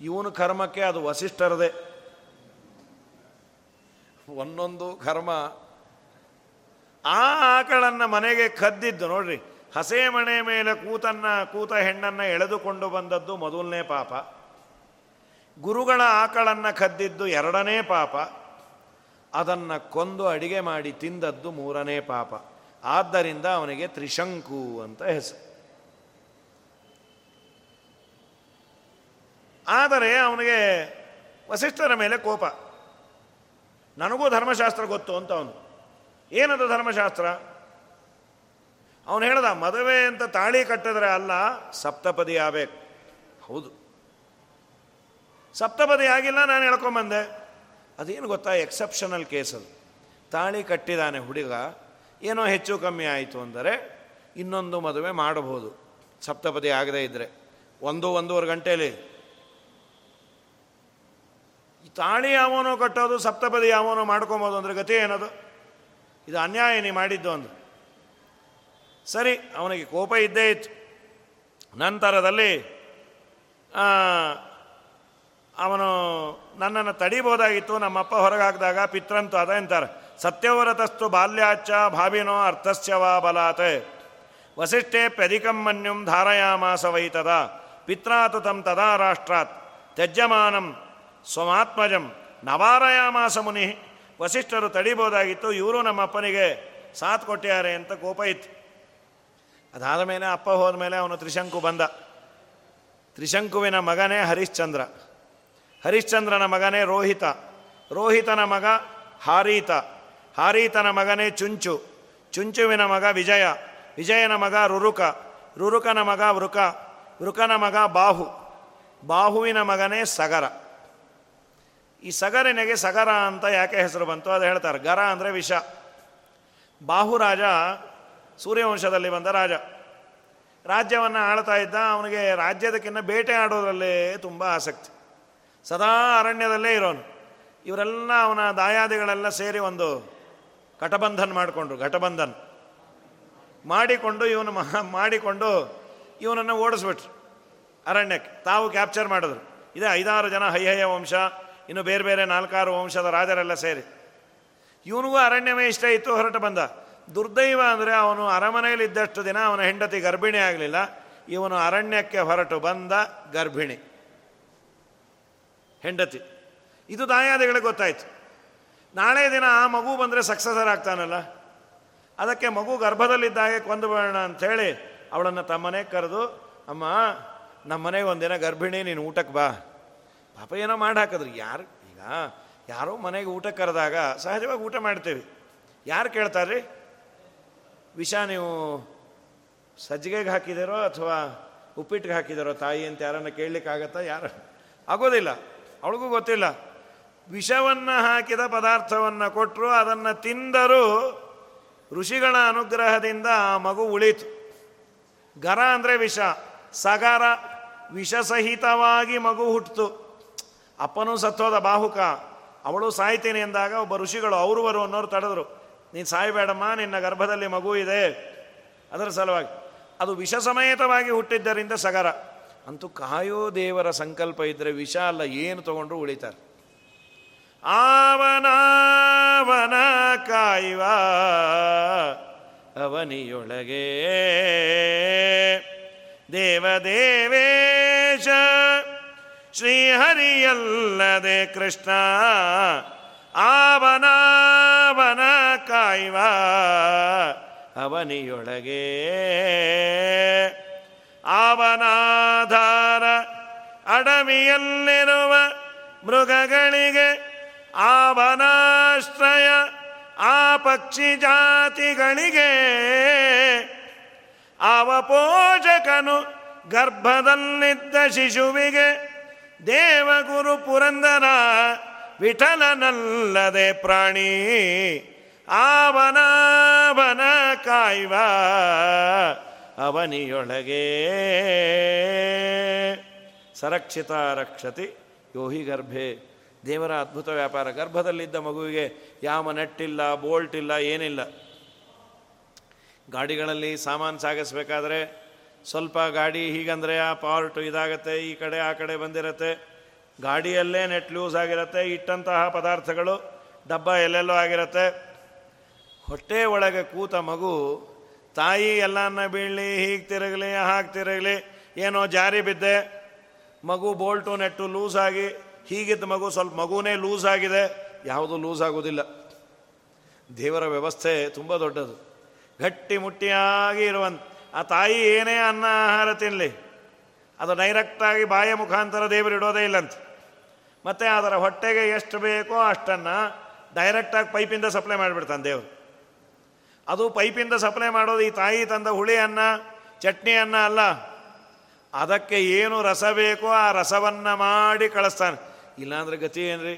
ಇವನು ಕರ್ಮಕ್ಕೆ ಅದು ವಸಿಷ್ಠರದೆ. ಒಂದೊಂದು ಕರ್ಮ ಆ ಆಕಳನ್ನು ಮನೆಗೆ ಕದ್ದಿದ್ದು, ನೋಡ್ರಿ, ಹಸೆ ಮನೆ ಮೇಲೆ ಕೂತನ್ನ, ಕೂತ ಹೆಣ್ಣನ್ನು ಎಳೆದುಕೊಂಡು ಬಂದದ್ದು ಮೊದಲನೇ ಪಾಪ. ಗುರುಗಳ ಆಕಳನ್ನು ಕದ್ದಿದ್ದು ಎರಡನೇ ಪಾಪ. ಅದನ್ನು ಕೊಂದು ಅಡಿಗೆ ಮಾಡಿ ತಿಂದದ್ದು ಮೂರನೇ ಪಾಪ. ಆದ್ದರಿಂದ ಅವನಿಗೆ ತ್ರಿಶಂಕು ಅಂತ ಹೆಸರು. ಆದರೆ ಅವನಿಗೆ ವಸಿಷ್ಠರ ಮೇಲೆ ಕೋಪ. ನನಗೂ ಧರ್ಮಶಾಸ್ತ್ರ ಗೊತ್ತು ಅಂತ ಅವನು. ಏನದು ಧರ್ಮಶಾಸ್ತ್ರ? ಅವನು ಹೇಳ್ದ, ಮದುವೆ ಅಂತ ತಾಳಿ ಕಟ್ಟಿದ್ರೆ ಅಲ್ಲ, ಸಪ್ತಪದಿ ಆಗಬೇಕು. ಹೌದು. ಸಪ್ತಪದಿ ಆಗಿಲ್ಲ, ನಾನು ಹೇಳ್ಕೊಂಬಂದೆ. ಅದೇನು ಗೊತ್ತಾ ಎಕ್ಸೆಪ್ಷನಲ್ ಕೇಸ್ ಅದು. ತಾಳಿ ಕಟ್ಟಿದಾನೆ ಹುಡುಗ ಏನೋ ಹೆಚ್ಚು ಕಮ್ಮಿ ಆಯಿತು ಅಂದರೆ ಇನ್ನೊಂದು ಮದುವೆ ಮಾಡಬಹುದು. ಸಪ್ತಪದಿ ಆಗದೇ ಇದ್ದರೆ ಒಂದು, ಒಂದೂವರೆ ಗಂಟೆಯಲ್ಲಿ ತಾಳಿ ಯಾವನೋ ಕಟ್ಟೋದು, ಸಪ್ತಪದಿ ಯಾವನೋ ಮಾಡ್ಕೊಬೋದು ಅಂದರೆ ಗತಿ ಏನದು? ಇದು ಅನ್ಯಾಯ ನೀ ಮಾಡಿದ್ದು ಅಂದರು. ಸರಿ, ಅವನಿಗೆ ಕೋಪ ಇದ್ದೇ ಇತ್ತು. ನಂತರದಲ್ಲಿ ಅವನು ನನ್ನನ್ನು ತಡಿಬೋದಾಗಿತ್ತು, ನಮ್ಮಪ್ಪ ಹೊರಗಾಕಿದಾಗ ಪಿತ್ರಂತು ಅದ ಅಂತಾರೆ ಸತ್ಯವರತಸ್ತು ಬಾಲ್ಯಾಚ ಭಾವಿನೋ ಅರ್ಥಸ್ಯವಾ ಬಲಾತ್. ವಸಿಷ್ಠೆ ಪ್ಯಧಿಕಂ ಮನ್ಯುಂ ಧಾರಯಾಮಾಸ ವೈತದ ಪಿತ್ರಾತು ತಂ ತದಾ ರಾಷ್ಟ್ರಾತ್. ತ್ಯಜ್ಯಮಾನಂ ಸ್ವಮಾತ್ಮಜಂ ನವಾರಯಾಮಾಸ ಮುನಿ. ವಸಿಷ್ಠರು ತಡಿಬೋದಾಗಿತ್ತು, ಇವರು ನಮ್ಮ ಅಪ್ಪನಿಗೆ ಸಾಥ್ ಕೊಟ್ಟಿದ್ದಾರೆ ಅಂತ ಕೋಪ ಇತ್ತು. ಅದಾದ ಮೇಲೆ ಅಪ್ಪ ಹೋದ ಮೇಲೆ ಅವನು ತ್ರಿಶಂಕು ಬಂದ. ತ್ರಿಶಂಕುವಿನ ಮಗನೇ ಹರಿಶ್ಚಂದ್ರ. ಹರಿಶ್ಚಂದ್ರನ ಮಗನೇ ರೋಹಿತ. ರೋಹಿತನ ಮಗ ಹಾರೀತ. ಹಾರೀತನ ಮಗನೇ ಚುಂಚು. ಚುಂಚುವಿನ ಮಗ ವಿಜಯ. ವಿಜಯನ ಮಗ ರುರುಕ. ರುರುಕನ ಮಗ ವೃಕ. ವೃಕನ ಮಗ ಬಾಹು. ಬಾಹುವಿನ ಮಗನೇ ಸಗರ. ಈ ಸಗರನಿಗೆ ಸಗರ ಅಂತ ಯಾಕೆ ಹೆಸರು ಬಂತು? ಅದು ಹೇಳ್ತಾರೆ. ಗರ ಅಂದರೆ ವಿಷ. ಬಾಹುರಾಜ ಸೂರ್ಯವಂಶದಲ್ಲಿ ಬಂದ ರಾಜ. ರಾಜ್ಯವನ್ನು ಆಳ್ತಾ ಇದ್ದ ಅವನಿಗೆ ರಾಜ್ಯದಕ್ಕಿಂತ ಬೇಟೆ ಆಡೋದ್ರಲ್ಲೇ ತುಂಬ ಆಸಕ್ತಿ. ಸದಾ ಅರಣ್ಯದಲ್ಲೇ ಇರೋನು. ಇವರೆಲ್ಲ ಅವನ ದಾಯಾದಿಗಳೆಲ್ಲ ಸೇರಿ ಒಂದು ಕಟಬಂಧನ್ ಮಾಡಿಕೊಂಡ್ರು, ಘಟಬಂಧನ್. ಮಾಡಿಕೊಂಡು ಇವನು ಮಾಡಿಕೊಂಡು ಇವನನ್ನು ಓಡಿಸ್ಬಿಟ್ರು. ಅರಣ್ಯಕ್ಕೆ ತಾವು ಕ್ಯಾಪ್ಚರ್ ಮಾಡಿದ್ರು. ಇದೇ ಐದಾರು ಜನ ಹೈಹಯ ವಂಶ, ಇನ್ನು ಬೇರೆ ಬೇರೆ ನಾಲ್ಕಾರು ವಂಶದ ರಾಜರೆಲ್ಲ ಸೇರಿ. ಇವನಿಗೂ ಅರಣ್ಯವೇ ಇಷ್ಟ ಇತ್ತು, ಹೊರಟು ಬಂದ. ದುರ್ದೈವ ಅಂದರೆ ಅವನು ಅರಮನೆಯಲ್ಲಿ ಇದ್ದಷ್ಟು ದಿನ ಅವನ ಹೆಂಡತಿ ಗರ್ಭಿಣಿ ಆಗಲಿಲ್ಲ. ಇವನು ಅರಣ್ಯಕ್ಕೆ ಹೊರಟು ಬಂದ ಗರ್ಭಿಣಿ. ಹೆಂಡತಿ. ಇದು ದಾಯಾದಿಗಳಿಗೆ ಗೊತ್ತಾಯ್ತು. ನಾಳೆ ದಿನ ಆ ಮಗು ಬಂದರೆ ಸಕ್ಸಸರ್ ಆಗ್ತಾನಲ್ಲ? ಅದಕ್ಕೆ ಮಗು ಗರ್ಭದಲ್ಲಿದ್ದಾಗೆ ಕೊಂದು ಬೇಡ ಅಂಥೇಳಿ ಅವಳನ್ನು ತಮ್ಮನೆ ಕರೆದು, ಅಮ್ಮ ನಮ್ಮ ಮನೆಗೆ ಒಂದಿನ ಗರ್ಭಿಣಿ, ನೀನು ಊಟಕ್ಕೆ ಬಾ. ಪಾಪ ಏನೋ ಮಾಡಿ ಹಾಕಿದ್ರು. ಯಾರು, ಈಗ ಯಾರೋ ಮನೆಗೆ ಊಟಕ್ಕೆ ಕರೆದಾಗ ಸಹಜವಾಗಿ ಊಟ ಮಾಡ್ತೀವಿ. ಯಾರು ಕೇಳ್ತಾರ್ರಿ ವಿಷ ನೀವು ಸಜ್ಜಿಗೆಗೆ ಹಾಕಿದಿರೋ ಅಥವಾ ಉಪ್ಪಿಟ್ಟಿಗೆ ಹಾಕಿದಿರೋ ತಾಯಿ ಅಂತ ಯಾರನ್ನ ಕೇಳಲಿಕ್ಕಾಗತ್ತಾ? ಯಾರು? ಆಗೋದಿಲ್ಲ. ಅವಳಿಗೂ ಗೊತ್ತಿಲ್ಲ. ವಿಷವನ್ನು ಹಾಕಿದ ಪದಾರ್ಥವನ್ನು ಕೊಟ್ಟರು ಅದನ್ನು ತಿಂದರೂ ಋಷಿಗಳ ಅನುಗ್ರಹದಿಂದ ಆ ಮಗು ಉಳಿತು. ಗರ ಅಂದರೆ ವಿಷ, ಸಗರ ವಿಷಸಹಿತವಾಗಿ ಮಗು ಹುಟ್ಟಿತು ಅಪ್ಪನೂ ಸತ್ತೋದ, ಬಾಹುಕ, ಅವಳು ಸಾಯ್ತೀನಿ ಎಂದಾಗ ಒಬ್ಬ ಋಷಿಗಳು ಅವರು ಬರು ಅನ್ನೋರು ತಡೆದ್ರು, ನೀನು ಸಾಯಬೇಡಮ್ಮ, ನಿನ್ನ ಗರ್ಭದಲ್ಲಿ ಮಗು ಇದೆ. ಅದರ ಸಲುವಾಗಿ, ಅದು ವಿಷ ಸಮೇತವಾಗಿ ಹುಟ್ಟಿದ್ದರಿಂದ ಸಗರ. ಅಂತೂ ಕಾಯೋ ದೇವರ ಸಂಕಲ್ಪ ಇದ್ದರೆ ವಿಷ ಅಲ್ಲ, ಏನು ತಗೊಂಡ್ರು ಉಳಿತಾರೆ. ಆವನಾವನ ಕಾಯುವ ಅವನಿಯೊಳಗೆ. ದೇವದೇವೇಶ ಶ್ರೀಹರಿಯಲ್ಲದೆ ಕೃಷ್ಣ ಆವನಾವನ ಕಾಯುವ ಅವನಿಯೊಳಗೆ. ಆವನಾಧಾರ ಅಡವಿಯಲ್ಲಿರುವ ಮೃಗಗಳಿಗೆ ಆವನಾಶ್ರಯ ಆ ಪಕ್ಷಿ ಜಾತಿಗಳಿಗೆ ಅವಪೋಷಕನು ಗರ್ಭದಲ್ಲಿದ್ದ ಶಿಶುವಿಗೆ ದೇವಗುರು ಪುರಂದರ ವಿಠಲನಲ್ಲದೆ ಪ್ರಾಣಿ ಆವನಾವನ ಕಾಯುವ ಅವನಿಯೊಳಗೆ. ಸರಕ್ಷಿತ ರಕ್ಷತಿ ಯೋಹಿ ಗರ್ಭೆ ದೇವರ ಅದ್ಭುತ ವ್ಯಾಪಾರ. ಗರ್ಭದಲ್ಲಿದ್ದ ಮಗುವಿಗೆ ಯಾವ ನೆಟ್ಟಿಲ್ಲ, ಬೋಲ್ಟ್ ಇಲ್ಲ, ಏನಿಲ್ಲ. ಗಾಡಿಗಳಲ್ಲಿ ಸಾಮಾನು ಸಾಗಿಸ್ಬೇಕಾದ್ರೆ ಸ್ವಲ್ಪ ಗಾಡಿ ಹೀಗಂದರೆ ಆ ಪಾರ್ಟು ಇದಾಗತ್ತೆ, ಈ ಕಡೆ ಆ ಕಡೆ ಬಂದಿರತ್ತೆ. ಗಾಡಿಯಲ್ಲೇ ನೆಟ್ ಲೂಸ್ ಆಗಿರುತ್ತೆ, ಇಟ್ಟಂತಹ ಪದಾರ್ಥಗಳು ಡಬ್ಬ ಎಲ್ಲೆಲ್ಲೋ ಆಗಿರುತ್ತೆ. ಹೊಟ್ಟೆ ಒಳಗೆ ಕೂತ ಮಗು, ತಾಯಿ ಎಲ್ಲನ್ನ ಬೀಳಲಿ, ಹೀಗೆ ತಿರುಗಲಿ, ಹಾಗೆ ತಿರುಗಲಿ, ಏನೋ ಜಾರಿ ಬಿದ್ದೆ. ಮಗು ಬೋಲ್ಟು, ನೆಟ್ಟು ಲೂಸ್ ಆಗಿ ಹೀಗಿದ್ದ ಮಗು ಸ್ವಲ್ಪ ಮಗುನೇ ಲೂಸ್ ಆಗಿದೆ. ಯಾವುದು ಲೂಸ್ ಆಗೋದಿಲ್ಲ ದೇವರ ವ್ಯವಸ್ಥೆ ತುಂಬ ದೊಡ್ಡದು. ಗಟ್ಟಿ ಮುಟ್ಟಿಯಾಗಿ ಇರುವಂಥ ಆ ತಾಯಿ ಏನೇ ಅನ್ನ ಆಹಾರ ತಿನ್ನಲಿ ಅದು ಡೈರೆಕ್ಟಾಗಿ ಬಾಯ ಮುಖಾಂತರ ದೇವರು ಇಡೋದೇ ಇಲ್ಲಂತ. ಮತ್ತು ಅದರ ಹೊಟ್ಟೆಗೆ ಎಷ್ಟು ಬೇಕೋ ಅಷ್ಟನ್ನು ಡೈರೆಕ್ಟಾಗಿ ಪೈಪಿಂದ ಸಪ್ಲೈ ಮಾಡಿಬಿಡ್ತಾನೆ ದೇವರು. ಅದು ಪೈಪಿಂದ ಸಪ್ಲೈ ಮಾಡೋದು ಈ ತಾಯಿ ತಂದ ಹುಳಿ ಅನ್ನ, ಚಟ್ನಿ ಅನ್ನ ಅಲ್ಲ. ಅದಕ್ಕೆ ಏನು ರಸ ಬೇಕೋ ಆ ರಸವನ್ನು ಮಾಡಿ ಕಳಿಸ್ತಾನೆ. ಇಲ್ಲಾಂದ್ರೆ ಗತಿ ಏನ್ರಿ?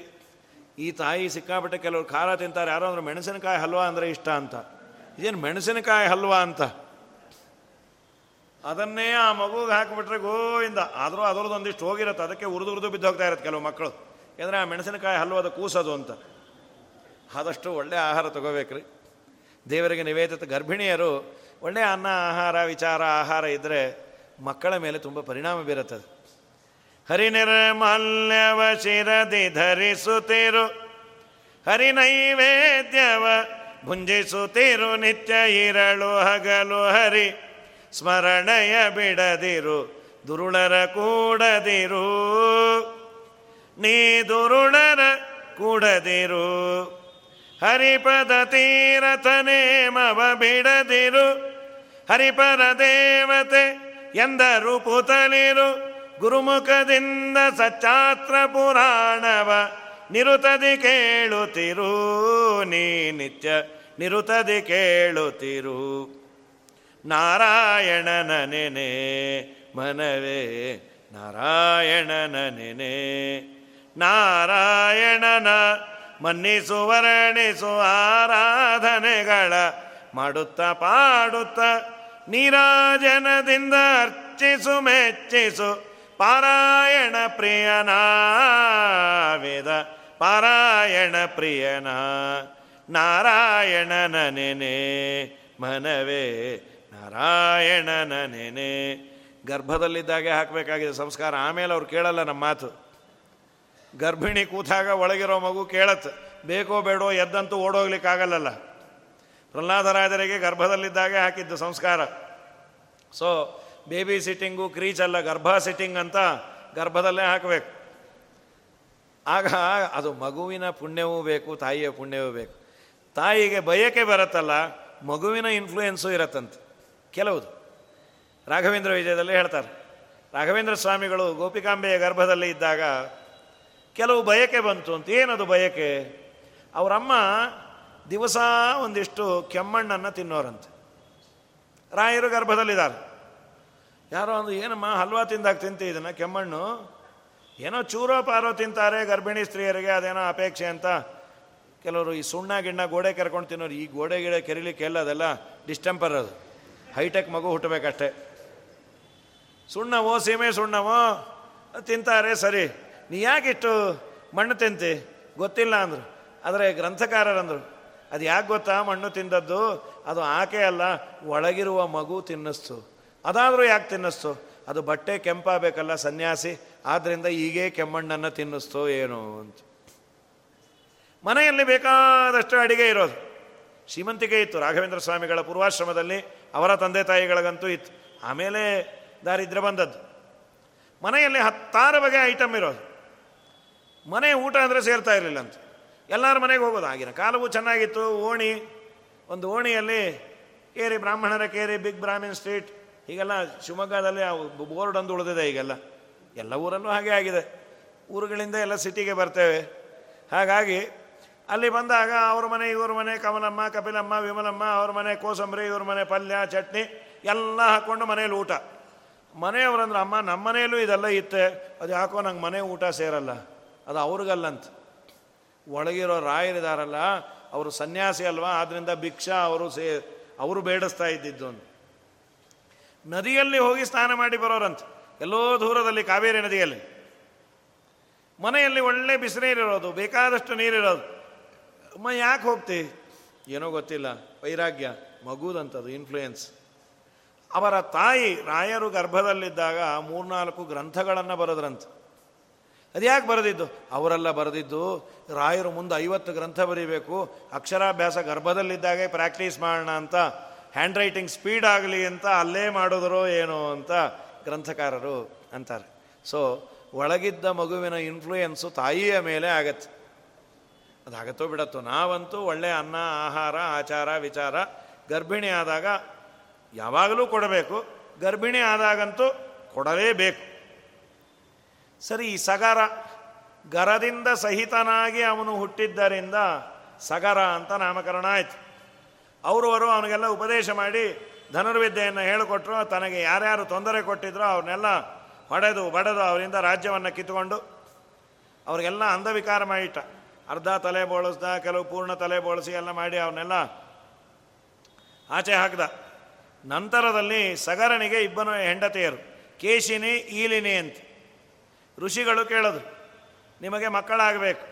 ಈ ತಾಯಿ ಸಿಕ್ಕಾಪಟ್ಟೆ ಕೆಲವರು ಖಾರ ತಿಂತಾರೆ, ಯಾರೋ ಅಂದ್ರೆ ಮೆಣಸಿನಕಾಯಿ ಹಲ್ವಾ ಅಂದರೆ ಇಷ್ಟ ಅಂತ. ಇದೇನು ಮೆಣಸಿನಕಾಯಿ ಹಲ್ವಾ ಅಂತ? ಅದನ್ನೇ ಆ ಮಗುಗೆ ಹಾಕಿಬಿಟ್ರೆ ಗೋವಿಂದ. ಆದರೂ ಅದರದ್ದು ಒಂದಿಷ್ಟು ಹೋಗಿರುತ್ತೆ, ಅದಕ್ಕೆ ಉರಿದು ಉರಿದು ಬಿದ್ದು ಹೋಗ್ತಾ ಇರುತ್ತೆ ಕೆಲವು ಮಕ್ಕಳು. ಯಾಕಂದರೆ ಆ ಮೆಣಸಿನಕಾಯಿ ಅದು ಕೂಸೋದು ಅಂತ. ಆದಷ್ಟು ಒಳ್ಳೆಯ ಆಹಾರ ತಗೋಬೇಕ್ರಿ. ದೇವರಿಗೆ ನಿವೇದಿತ ಗರ್ಭಿಣಿಯರು ಒಳ್ಳೆಯ ಅನ್ನ, ಆಹಾರ, ವಿಚಾರ, ಆಹಾರ ಇದ್ದರೆ ಮಕ್ಕಳ ಮೇಲೆ ತುಂಬ ಪರಿಣಾಮ ಬೀರುತ್ತದೆ ಹರಿನಿರ್ಮಾಲ್ಯವ ಶಿರದಿ ಧರಿಸುತ್ತಿರು. ಹರಿನೈವೇದ್ಯವ ಭುಂಜಿಸುತ್ತಿರು. ನಿತ್ಯ ಇರಳು ಹಗಲು ಹರಿ, ಸ್ಮರಣೆಯ ಬಿಡದಿರು, ದುರುಳರ ಕೂಡದಿರು. ನೀ ದುರುಳರ ಕೂಡದಿರು, ಹರಿಪದ ತೀರಥನೇಮವ ಬಿಡದಿರು. ಹರಿಪರ ದೇವತೆ ಎಂದರು ಪುತಲಿರು. ಗುರುಮುಖದಿಂದ ಸಚ್ಚಾತ್ರ ಪುರಾಣವ ನಿರುತದಿ ಕೇಳುತ್ತಿರು ನೀ ನಿತ್ಯ ನಿರುತದಿ ಕೇಳುತ್ತಿರು. ನಾರಾಯಣನ ನೆನೆ ಮನವೇ, ನಾರಾಯಣನ ನೆನೆ. ನಾರಾಯಣನ ಮನ್ನಿಸು, ವರ್ಣಿಸು ಆರಾಧನೆಗಳ ಮಾಡುತ್ತ ಪಾಡುತ್ತ ನೀರಾಜನದಿಂದ ಅರ್ಚಿಸು, ಮೆಚ್ಚಿಸು. ಪಾರಾಯಣ ಪ್ರಿಯನ ವೇದ ಪಾರಾಯಣ ಪ್ರಿಯನ ನಾರಾಯಣನ ನೆನೆ ಮನವೇ ನಾರಾಯಣನ ನೆನೆ. ಗರ್ಭದಲ್ಲಿದ್ದಾಗೆ ಹಾಕಬೇಕಾಗಿದೆ ಸಂಸ್ಕಾರ, ಆಮೇಲೆ ಅವ್ರು ಕೇಳಲ್ಲ ನಮ್ಮ ಮಾತು. ಗರ್ಭಿಣಿ ಕೂತಾಗ ಒಳಗಿರೋ ಮಗು ಕೇಳತ್ತೆ ಬೇಕೋ ಬೇಡೋ ಎದ್ದಂತೂ ಓಡೋಗ್ಲಿಕ್ಕಾಗಲ್ಲಲ್ಲ ಪ್ರಹ್ಲಾದರಾಜರಿಗೆ ಗರ್ಭದಲ್ಲಿದ್ದಾಗೆ ಹಾಕಿದ್ದು ಸಂಸ್ಕಾರ. ಸೊ ಬೇಬಿ ಸಿಟ್ಟಿಂಗು ಅಲ್ಲ ಗರ್ಭ ಸಿಟ್ಟಿಂಗ್ ಅಂತ ಗರ್ಭದಲ್ಲೇ ಹಾಕಬೇಕು. ಆಗ ಅದು ಮಗುವಿನ ಪುಣ್ಯವೂ ಬೇಕು, ತಾಯಿಯ ಪುಣ್ಯವೂ ಬೇಕು. ತಾಯಿಗೆ ಬಯಕೆ ಬರುತ್ತಲ್ಲ, ಮಗುವಿನ ಇನ್ಫ್ಲೂಯೆನ್ಸು ಇರತ್ತಂತೆ. ಕೆಲವುದು. ರಾಘವೇಂದ್ರ ವಿಜಯದಲ್ಲಿ ಹೇಳ್ತಾರೆ. ರಾಘವೇಂದ್ರ ಸ್ವಾಮಿಗಳು ಗೋಪಿಕಾಂಬೆಯ ಗರ್ಭದಲ್ಲಿ ಇದ್ದಾಗ ಕೆಲವು ಬಯಕೆ ಬಂತು ಅಂತ. ಏನದು ಬಯಕೆ? ಅವರಮ್ಮ ದಿವಸ ಒಂದಿಷ್ಟು ಕೆಮ್ಮಣ್ಣನ್ನು ತಿನ್ನೋರಂತೆ. ರಾಯರು ಗರ್ಭದಲ್ಲಿದ್ದಾರೆ. ಯಾರೋ ಒಂದು, ಏನಮ್ಮ, ಹಲ್ವಾ ತಿಂದಾಗ ತಿಂತಿ ಇದನ್ನು, ಕೆಮ್ಮಣ್ಣು? ಏನೋ ಚೂರೋ ಪಾರೋ ತಿಂತಾರೆ ಗರ್ಭಿಣಿ ಸ್ತ್ರೀಯರಿಗೆ, ಅದೇನೋ ಅಪೇಕ್ಷೆ ಅಂತ. ಕೆಲವರು ಈ ಸುಣ್ಣ ಗಿಣ್ಣ ಗೋಡೆ ಕರ್ಕೊಂಡು ತಿನ್ನೋರು, ಈ ಗೋಡೆ ಗಿಡ ಕೆರಿಲಿಕ್ಕೆ ಎಲ್ಲ ಅದೆಲ್ಲ ಡಿಸ್ಟೆಂಪರ್ ಅದು. ಹೈಟೆಕ್ ಮಗು ಹುಟ್ಟಬೇಕಷ್ಟೆ. ಸುಣ್ಣವೋ, ಸೀಮೆ ಸುಣ್ಣವೋ ತಿಂತಾರೆ, ಸರಿ. ನೀ ಯಾಕಿಷ್ಟು ಮಣ್ಣು ತಿಂತಿ? ಗೊತ್ತಿಲ್ಲ, ಅಂದರು. ಆದರೆ ಗ್ರಂಥಕಾರರಂದರು ಅದು ಯಾಕೆ ಗೊತ್ತಾ ಮಣ್ಣು ತಿಂದದ್ದು? ಅದು ಆಕೆ ಅಲ್ಲ, ಒಳಗಿರುವ ಮಗು ತಿನ್ನಿಸ್ತು. ಅದಾದರೂ ಯಾಕೆ ತಿನ್ನಿಸ್ತು? ಅದು ಬಟ್ಟೆ ಕೆಂಪಾಗಬೇಕಲ್ಲ ಸನ್ಯಾಸಿ ಆದ್ದರಿಂದ ಹೀಗೇ ಕೆಮ್ಮಣ್ಣನ್ನು ತಿನ್ನಿಸ್ತೋ ಏನು ಅಂತ. ಮನೆಯಲ್ಲಿ ಬೇಕಾದಷ್ಟು ಅಡಿಗೆ ಇರೋದು. ಶ್ರೀಮಂತಿಕೆ ಇತ್ತು, ರಾಘವೇಂದ್ರ ಸ್ವಾಮಿಗಳ ಪೂರ್ವಾಶ್ರಮದಲ್ಲಿ ಅವರ ತಂದೆ ತಾಯಿಗಳಿಗಂತೂ ಇತ್ತು. ಆಮೇಲೆ ದಾರಿದ್ರೆ ಬಂದದ್ದು. ಮನೆಯಲ್ಲಿ ಹತ್ತಾರು ಬಗೆ ಐಟಮ್ ಇರೋದು. ಮನೆ ಊಟ ಅಂದರೆ ಸೇರ್ತಾ ಇರಲಿಲ್ಲ ಅಂತ. ಎಲ್ಲರ ಮನೆಗೆ ಹೋಗೋದು. ಆಗಿನ ಕಾಲವು ಚೆನ್ನಾಗಿತ್ತು. ಓಣಿ, ಒಂದು ಓಣಿಯಲ್ಲಿ ಕೇರಿ, ಬ್ರಾಹ್ಮಣರ ಕೇರಿ, ಬಿಗ್ ಬ್ರಾಹ್ಮಿನ್ ಸ್ಟ್ರೀಟ್ ಹೀಗೆಲ್ಲ ಶಿವಮೊಗ್ಗದಲ್ಲಿ ಬೋರ್ಡ್ ಅಂದು ಉಳಿದಿದೆ ಈಗೆಲ್ಲ. ಎಲ್ಲ ಊರಲ್ಲೂ ಹಾಗೆ ಆಗಿದೆ. ಊರುಗಳಿಂದ ಎಲ್ಲ ಸಿಟಿಗೆ ಬರ್ತೇವೆ. ಹಾಗಾಗಿ ಅಲ್ಲಿ ಬಂದಾಗ ಅವ್ರ ಮನೆ, ಇವ್ರ ಮನೆ, ಕಮಲಮ್ಮ, ಕಪಿಲಮ್ಮ, ವಿಮಲಮ್ಮ, ಅವ್ರ ಮನೆ, ಕೋಸಂಬರಿ, ಇವ್ರ ಮನೆ, ಪಲ್ಯ, ಚಟ್ನಿ ಎಲ್ಲ ಹಾಕ್ಕೊಂಡು ಮನೇಲಿ ಊಟ. ಮನೆಯವ್ರಂದ್ರೆ ಅಮ್ಮ, ನಮ್ಮ ಮನೆಯಲ್ಲೂ ಇದೆಲ್ಲ ಇತ್ತೆ. ಅದು ಯಾಕೋ ನಂಗೆ ಮನೆ ಊಟ ಸೇರಲ್ಲ. ಅದು ಅವ್ರಿಗಲ್ಲಂತ. ಒಳಗಿರೋ ರಾಯರಿದಾರಲ್ಲ, ಅವರು ಸನ್ಯಾಸಿ ಅಲ್ವಾ? ಆದ್ದರಿಂದ ಭಿಕ್ಷಾ ಅವರು ಸೇ ಅವರು ಬೇಡಿಸ್ತಾ ಇದ್ದಿದ್ದು ನದಿಯಲ್ಲಿ ಹೋಗಿ ಸ್ನಾನ ಮಾಡಿ ಬರೋರಂತ. ಎಲ್ಲೋ ದೂರದಲ್ಲಿ ಕಾವೇರಿ ನದಿಯಲ್ಲಿ. ಮನೆಯಲ್ಲಿ ಒಳ್ಳೆ ಬಿಸಿನೀರಿರೋದು, ಬೇಕಾದಷ್ಟು ನೀರಿರೋದು. ಅಮ್ಮ, ಯಾಕೆ ಹೋಗ್ತಿ? ಏನೋ ಗೊತ್ತಿಲ್ಲ. ವೈರಾಗ್ಯ ಮಗುದಂಥದ್ದು ಇನ್ಫ್ಲೂಯೆನ್ಸ್ ಅವರ ತಾಯಿ ರಾಯರು ಗರ್ಭದಲ್ಲಿದ್ದಾಗ ಮೂರ್ನಾಲ್ಕು ಗ್ರಂಥಗಳನ್ನು ಬರೆದ್ರಂತ. ಅದ್ಯಾಕೆ ಬರೆದಿದ್ದು? ಅವರೆಲ್ಲ ಬರೆದಿದ್ದು, ರಾಯರು ಮುಂದೆ ಐವತ್ತು ಗ್ರಂಥ ಬರೀಬೇಕು, ಅಕ್ಷರಾಭ್ಯಾಸ ಗರ್ಭದಲ್ಲಿದ್ದಾಗೆ ಪ್ರಾಕ್ಟೀಸ್ ಮಾಡೋಣ ಅಂತ. ಹ್ಯಾಂಡ್ ರೈಟಿಂಗ್ ಸ್ಪೀಡ್ ಆಗಲಿ ಅಂತ ಅಲ್ಲೇ ಮಾಡಿದ್ರು ಏನೋ ಅಂತ ಗ್ರಂಥಕಾರರು ಅಂತಾರೆ. ಸೊ ಒಳಗಿದ್ದ ಮಗುವಿನ ಇನ್ಫ್ಲೂಯೆನ್ಸು ತಾಯಿಯ ಮೇಲೆ ಆಗತ್ತೆ. ಅದಾಗತ್ತೋ ಬಿಡತ್ತೋ, ನಾವಂತೂ ಒಳ್ಳೆ ಅನ್ನ, ಆಹಾರ, ಆಚಾರ, ವಿಚಾರ, ಗರ್ಭಿಣಿ ಆದಾಗ ಯಾವಾಗಲೂ ಕೊಡಬೇಕು. ಗರ್ಭಿಣಿ ಆದಾಗಂತೂ ಕೊಡಲೇಬೇಕು. ಸರಿ, ಈ ಸಗರ, ಗರದಿಂದ ಸಹಿತನಾಗಿ ಅವನು ಹುಟ್ಟಿದ್ದರಿಂದ ಸಗರ ಅಂತ ನಾಮಕರಣ ಆಯಿತು. ಅವರವರು ಅವನಿಗೆಲ್ಲ ಉಪದೇಶ ಮಾಡಿ ಧನುರ್ವಿದ್ಯೆಯನ್ನು ಹೇಳಿಕೊಟ್ರು. ತನಗೆ ಯಾರ್ಯಾರು ತೊಂದರೆ ಕೊಟ್ಟಿದ್ರೋ ಅವ್ರನ್ನೆಲ್ಲ ಹೊಡೆದು ಬಡೆದು ಅವರಿಂದ ರಾಜ್ಯವನ್ನು ಕಿತ್ಕೊಂಡು ಅವ್ರಿಗೆಲ್ಲ ಅಂಧವಿಕಾರ ಮಾಡಿಟ್ಟ. ಅರ್ಧ ತಲೆ ಬೋಳಿಸ್ದ, ಕೆಲವು ಪೂರ್ಣ ತಲೆ ಬೋಳಿಸಿ ಎಲ್ಲ ಮಾಡಿ ಅವನ್ನೆಲ್ಲ ಆಚೆ ಹಾಕ್ದ. ನಂತರದಲ್ಲಿ ಸಗರನಿಗೆ ಇಬ್ಬನ ಹೆಂಡತಿಯರು, ಕೇಶಿನಿ, ಈಲಿನಿ ಅಂತ. ಋಷಿಗಳು ಕೇಳಿದ್ರು, ನಿಮಗೆ ಮಕ್ಕಳಾಗಬೇಕು.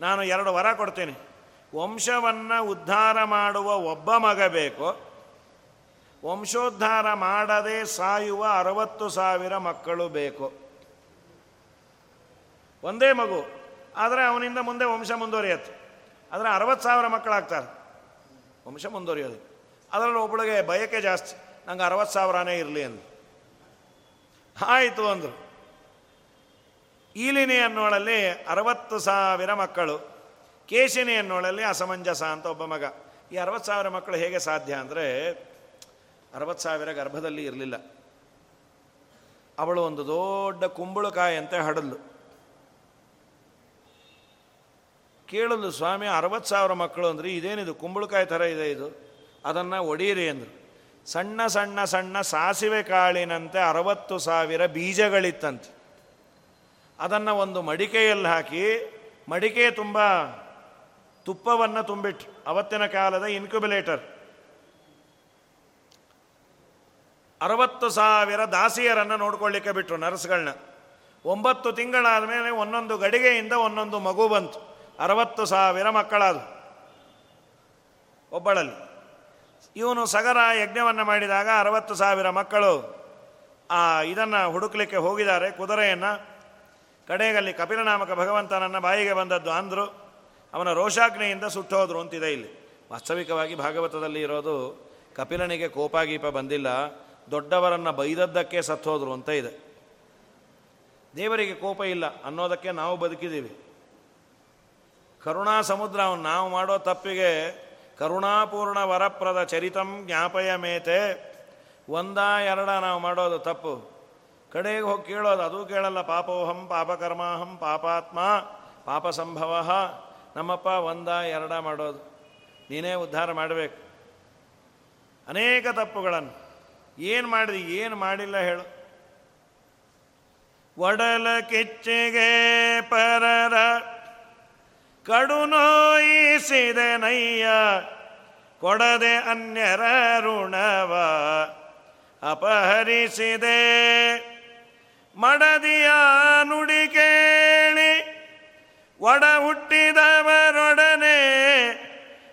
ನಾನು ಎರಡು ವರ ಕೊಡ್ತೀನಿ. ವಂಶವನ್ನು ಉದ್ಧಾರ ಮಾಡುವ ಒಬ್ಬ ಮಗ ಬೇಕು. ವಂಶೋದ್ಧಾರ ಮಾಡದೆ ಸಾಯುವ ಅರವತ್ತು ಸಾವಿರ ಮಕ್ಕಳು ಬೇಕು. ಒಂದೇ ಮಗು, ಆದರೆ ಅವನಿಂದ ಮುಂದೆ ವಂಶ ಮುಂದುವರಿಯತ್ತೆ. ಆದರೆ ಅರವತ್ತು ಸಾವಿರ ಮಕ್ಕಳಾಗ್ತಾರೆ. ವಂಶ ಮುಂದುವರಿಯೋದು. ಅದರಲ್ಲಿ ಒಬ್ಬಳಿಗೆ ಬಯಕೆ ಜಾಸ್ತಿ. ನಂಗೆ ಅರವತ್ತು ಸಾವಿರನೇ ಇರಲಿ ಅಂತ ಆಯಿತು ಅಂದರು. ಈಲಿನಿ ಅನ್ನೋಳಲ್ಲಿ ಅರವತ್ತು ಸಾವಿರ ಮಕ್ಕಳು. ಕೇಶಿನಿ ಅನ್ನೋಳಲ್ಲಿ ಅಸಮಂಜಸ ಅಂತ ಒಬ್ಬ ಮಗ. ಈ ಅರವತ್ತು ಸಾವಿರ ಮಕ್ಕಳು ಹೇಗೆ ಸಾಧ್ಯ ಅಂದರೆ, ಅರವತ್ತು ಸಾವಿರ ಗರ್ಭದಲ್ಲಿ ಇರಲಿಲ್ಲ. ಅವಳು ಒಂದು ದೊಡ್ಡ ಕುಂಬಳಕಾಯಂತೆ ಹಡಲು ಕೇಳಲು ಸ್ವಾಮಿ, ಅರವತ್ತು ಸಾವಿರ ಮಕ್ಕಳು ಅಂದರೆ ಇದೇನಿದು, ಕುಂಬಳಕಾಯಿ ಥರ ಇದೆ ಇದು. ಅದನ್ನು ಒಡೆಯಿರಿ ಅಂದರು. ಸಣ್ಣ ಸಣ್ಣ ಸಣ್ಣ ಸಾಸಿವೆ ಕಾಳಿನಂತೆ ಅರವತ್ತು ಸಾವಿರ ಬೀಜಗಳಿತ್ತಂತೆ. ಅದನ್ನು ಒಂದು ಮಡಿಕೆಯಲ್ಲಿ ಹಾಕಿ, ಮಡಿಕೆ ತುಂಬ ತುಪ್ಪವನ್ನು ತುಂಬಿಟ್ಟು ಅವತ್ತಿನ ಕಾಲದ ಇನ್ಕ್ಯುಬಿಲೇಟರ್ ಅರವತ್ತು ಸಾವಿರ ದಾಸಿಯರನ್ನು ನೋಡ್ಕೊಳ್ಳಿಕ್ಕೆ ಬಿಟ್ಟರು ನರ್ಸ್ಗಳನ್ನ ಒಂಬತ್ತು ತಿಂಗಳಾದ ಮೇಲೆ ಒಂದೊಂದು ಗಡಿಗೆಯಿಂದ ಒಂದೊಂದು ಮಗು ಬಂತು. ಅರವತ್ತು ಸಾವಿರ ಮಕ್ಕಳಾದ. ಒಬ್ಬಳಲ್ಲಿ. ಇವನು ಸಗರ ಯಜ್ಞವನ್ನು ಮಾಡಿದಾಗ ಅರವತ್ತು ಸಾವಿರ ಮಕ್ಕಳು, ಆ, ಇದನ್ನು ಹುಡುಕ್ಲಿಕ್ಕೆ ಹೋಗಿದ್ದಾರೆ. ಕುದುರೆಯನ್ನು ಕಡೆಯಲ್ಲಿ ಕಪಿಲನಾಮಕ ಭಗವಂತನನ್ನು ಬಾಯಿಗೆ ಬಂದದ್ದು ಅಂದರು. ಅವನ ರೋಷಾಗ್ನೆಯಿಂದ ಸುಟ್ಟೋದ್ರು ಅಂತಿದೆ ಇಲ್ಲಿ. ವಾಸ್ತವಿಕವಾಗಿ ಭಾಗವತದಲ್ಲಿ ಇರೋದು, ಕಪಿಲನಿಗೆ ಕೋಪಾಗೀಪ ಬಂದಿಲ್ಲ, ದೊಡ್ಡವರನ್ನು ಬೈದದ್ದಕ್ಕೆ ಸತ್ತೋದ್ರು ಅಂತ ಇದೆ. ದೇವರಿಗೆ ಕೋಪ ಇಲ್ಲ, ಅನ್ನೋದಕ್ಕೆ ನಾವು ಬದುಕಿದ್ದೀವಿ. ಕರುಣಾ ಸಮುದ್ರ, ಅವನು ನಾವು ಮಾಡೋ ತಪ್ಪಿಗೆ ಕರುಣಾಪೂರ್ಣ ವರಪ್ರದ ಚರಿತಂ ಜ್ಞಾಪಯ ಮೇತೆ ಒಂದ ಎರಡ ನಾವು ಮಾಡೋದು ತಪ್ಪು. ಕಡೆಗೆ ಹೋಗಿ ಕೇಳೋದು, ಅದು ಕೇಳಲ್ಲ, ಪಾಪೋಹಂ ಪಾಪಕರ್ಮಾಹಂ ಪಾಪಾತ್ಮ ಪಾಪ ಸಂಭವ ನಮ್ಮಪ್ಪ ಒಂದ, ಎರಡ ಮಾಡೋದು. ನೀನೇ ಉದ್ಧಾರ ಮಾಡಬೇಕು. ಅನೇಕ ತಪ್ಪುಗಳನ್ನು. ಏನು ಮಾಡಿದೆ? ಏನು ಮಾಡಿಲ್ಲ ಹೇಳು. ಒಡಲ ಕಿಚ್ಚಿಗೆ ಪರರ ಕಡು ನೋಯಿಸಿದೆ ನಯ್ಯ, ಕೊಡದೆ ಅನ್ಯರ ಋಣವ ಅಪಹರಿಸಿದೆ. ಮಡದಿಯ ನುಡಿ ಕೇಳಿ ಒಡ ಹುಟ್ಟಿದವರೊಡನೆ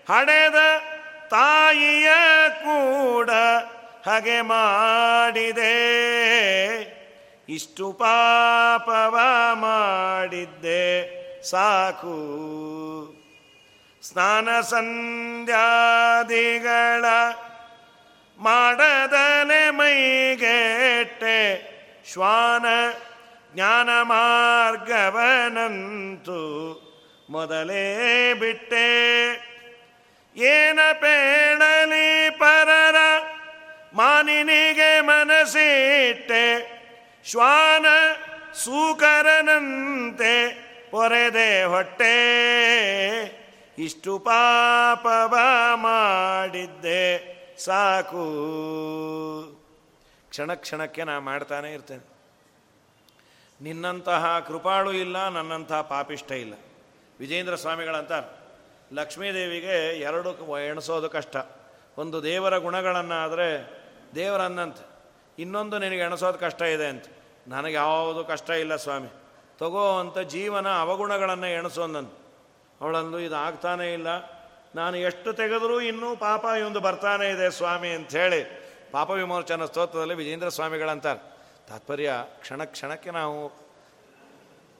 ಹಡೆದ ತಾಯಿಯ ಕೂಡ ಹಾಗೆ ಮಾಡಿದೆ. ಇಷ್ಟು ಪಾಪವ ಮಾಡಿದ್ದೆ ಸಾಕು. ಸ್ನಾನ ಸಂಧ್ಯಾದಿಗಳ ಮಾಡದಲೆ ಮೈಗೆಟ್ಟೆ ಶ್ವಾನ ಜ್ಞಾನ ಮಾರ್ಗವನಂತು ಮೊದಲೇ ಬಿಟ್ಟೆ. ಏನ ಪೇಣಲಿ ಪರರ ಮಾನಿನಿಗೆ ಮನಸಿಟ್ಟೆ. ಶ್ವಾನ ಸೂಕರನಂತೆ ಪೊರೆದೆ ಹೊಟ್ಟೆ. ಇಷ್ಟು ಪಾಪವ ಮಾಡಿದ್ದೆ ಸಾಕು. ಕ್ಷಣ ಕ್ಷಣಕ್ಕೆ ನಾ ಮಾಡ್ತಾನೆ ಇರ್ತೇನೆ. ನಿನ್ನಂತಹ ಕೃಪಾಳು ಇಲ್ಲ ನನ್ನಂತಹ ಪಾಪಿಷ್ಟ ಇಲ್ಲ. ವಿಜೇಂದ್ರ ಸ್ವಾಮಿಗಳಂತಾರೆ ಲಕ್ಷ್ಮೀದೇವಿಗೆ ಎರಡು ಎಣಿಸೋದು ಕಷ್ಟ. ಒಂದು ದೇವರ ಗುಣಗಳನ್ನು ಆದರೆ ದೇವರನ್ನಂತೆ ಇನ್ನೊಂದು ನಿನಗೆ ಎಣಿಸೋದು ಕಷ್ಟ ಇದೆ ಅಂತ. ನನಗೆ ಯಾವುದು ಕಷ್ಟ ಇಲ್ಲ ಸ್ವಾಮಿ. ತಗೋ ಅಂತ ಜೀವನ ಅವಗುಣಗಳನ್ನು ಎಣಿಸೋದಂತ ಅವಳಂದು, ಇದು ಆಗ್ತಾನೇ ಇಲ್ಲ. ನಾನು ಎಷ್ಟು ತೆಗೆದರೂ ಇನ್ನೂ ಪಾಪ ಒಂದು ಬರ್ತಾನೆ ಇದೆ ಸ್ವಾಮಿ ಅಂಥೇಳಿ ಪಾಪ ವಿಮೋಚನ ಸ್ತೋತ್ರದಲ್ಲಿ ವಿಜೇಂದ್ರ ಸ್ವಾಮಿಗಳಂತಾರೆ. ತಾತ್ಪರ್ಯ ಕ್ಷಣ ಕ್ಷಣಕ್ಕೆ ನಾವು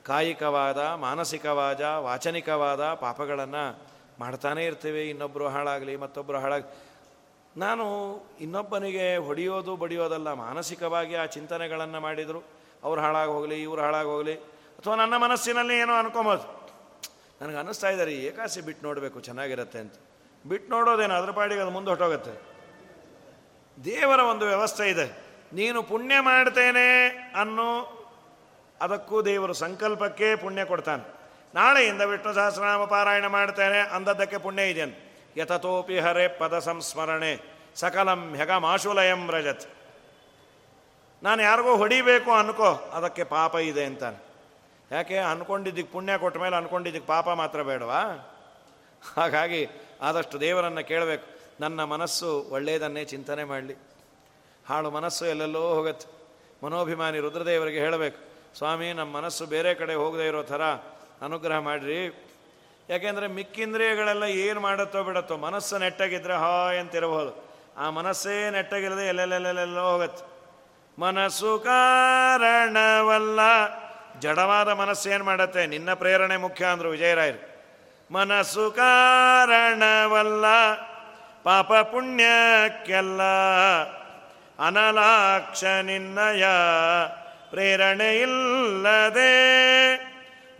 ಕಾಯಿಕವಾದ, ಮಾನಸಿಕವಾದ, ವಾಚನಿಕವಾದ ಪಾಪಗಳನ್ನು ಮಾಡ್ತಾನೇ ಇರ್ತೇವೆ. ಇನ್ನೊಬ್ಬರು ಹಾಳಾಗಲಿ ಮತ್ತೊಬ್ಬರು ಹಾಳಾಗಲಿ ನಾನು ಇನ್ನೊಬ್ಬನಿಗೆ ಹೊಡೆಯೋದು ಬಡಿಯೋದಲ್ಲ, ಮಾನಸಿಕವಾಗಿ ಆ ಚಿಂತನೆಗಳನ್ನು ಮಾಡಿದರು. ಅವ್ರು ಹಾಳಾಗಿ ಹೋಗಲಿ, ಇವ್ರು ಹಾಳಾಗಿ ಹೋಗಲಿ. ಅಥವಾ ನನ್ನ ಮನಸ್ಸಿನಲ್ಲಿ ಏನೋ ಅನ್ಕೊಬೋದು. ನನಗೆ ಅನ್ನಿಸ್ತಾ ಇದ್ದಾರೆ ಏಕಾಸಿ ಬಿಟ್ಟು ನೋಡಬೇಕು, ಚೆನ್ನಾಗಿರುತ್ತೆ ಅಂತ. ಬಿಟ್ಟು ನೋಡೋದೇನು, ಅದ್ರ ಪಾಡಿಗೆ ಅದು ಮುಂದೆ ಹೊಟ್ಟೋಗುತ್ತೆ ದೇವರ ಒಂದು ವ್ಯವಸ್ಥೆ ಇದೆ. ನೀನು ಪುಣ್ಯ ಮಾಡ್ತೇನೆ ಅನ್ನೋ ಅದಕ್ಕೂ ದೇವರು ಸಂಕಲ್ಪಕ್ಕೆ ಪುಣ್ಯ ಕೊಡ್ತಾನೆ. ನಾಳೆಯಿಂದ ವಿಷ್ಣು ಸಹಸ್ರನಾಮ ಪಾರಾಯಣ ಮಾಡ್ತೇನೆ, ಅಂದದ್ದಕ್ಕೆ ಪುಣ್ಯ ಇದೆಯನ್ ಯತತೋಪಿ ಹರೆ ಪದ ಸಂಸ್ಮರಣೆ, ಸಕಲಂ ಹೆಗ ಮಾಶುಲಯಂ ರಜತ್. ನಾನು ಯಾರಿಗೋ ಹೊಡಿಬೇಕು ಅನ್ಕೋ, ಅದಕ್ಕೆ ಪಾಪ ಇದೆ ಅಂತಾನೆ. ಯಾಕೆ? ಅನ್ಕೊಂಡಿದ್ದಕ್ಕೆ ಪುಣ್ಯ ಕೊಟ್ಟ ಮೇಲೆ ಅನ್ಕೊಂಡಿದ್ದಕ್ಕೆ ಪಾಪ ಮಾತ್ರ ಬೇಡವಾ? ಹಾಗಾಗಿ ಆದಷ್ಟು ದೇವರನ್ನು ಕೇಳಬೇಕು. ನನ್ನ ಮನಸ್ಸು ಒಳ್ಳೆಯದನ್ನೇ ಚಿಂತನೆ ಮಾಡಲಿ. ಹಾಳು ಮನಸ್ಸು ಎಲ್ಲೆಲ್ಲೋ ಹೋಗುತ್ತೆ. ಮನೋಭಿಮಾನಿ ರುದ್ರದೇವರಿಗೆ ಹೇಳಬೇಕು, ಸ್ವಾಮಿ, ನಮ್ಮ ಮನಸ್ಸು ಬೇರೆ ಕಡೆ ಹೋಗದೆ ಇರೋ ಥರ ಅನುಗ್ರಹ ಮಾಡಿರಿ. ಯಾಕೆಂದರೆ ಮಿಕ್ಕಿಂದ್ರಿಯಗಳೆಲ್ಲ ಏನು ಮಾಡುತ್ತೋ ಬಿಡತ್ತೋ, ಮನಸ್ಸು ನೆಟ್ಟಗಿದ್ರೆ ಹಾಯ್ ಅಂತಿರಬಹುದು. ಆ ಮನಸ್ಸೇ ನೆಟ್ಟಗಿಲ್ಲದೆ ಎಲ್ಲೆಲ್ಲೆಲ್ಲೆಲ್ಲೋ ಹೋಗುತ್ತೆ. ಮನಸ್ಸು ಕಾರಣವಲ್ಲ. ಜಡವಾದ ಮನಸ್ಸು ಏನು ಮಾಡತ್ತೆ? ನಿನ್ನ ಪ್ರೇರಣೆ ಮುಖ್ಯ ಅಂದರು ವಿಜಯರಾಯರು. ಮನಸ್ಸು ಕಾರಣವಲ್ಲ. ಪಾಪ ಪುಣ್ಯಕ್ಕೆಲ್ಲ ಅನಲಾಕ್ಷ ನಿನ್ನಯ ಪ್ರೇರಣೆ ಇಲ್ಲದೆ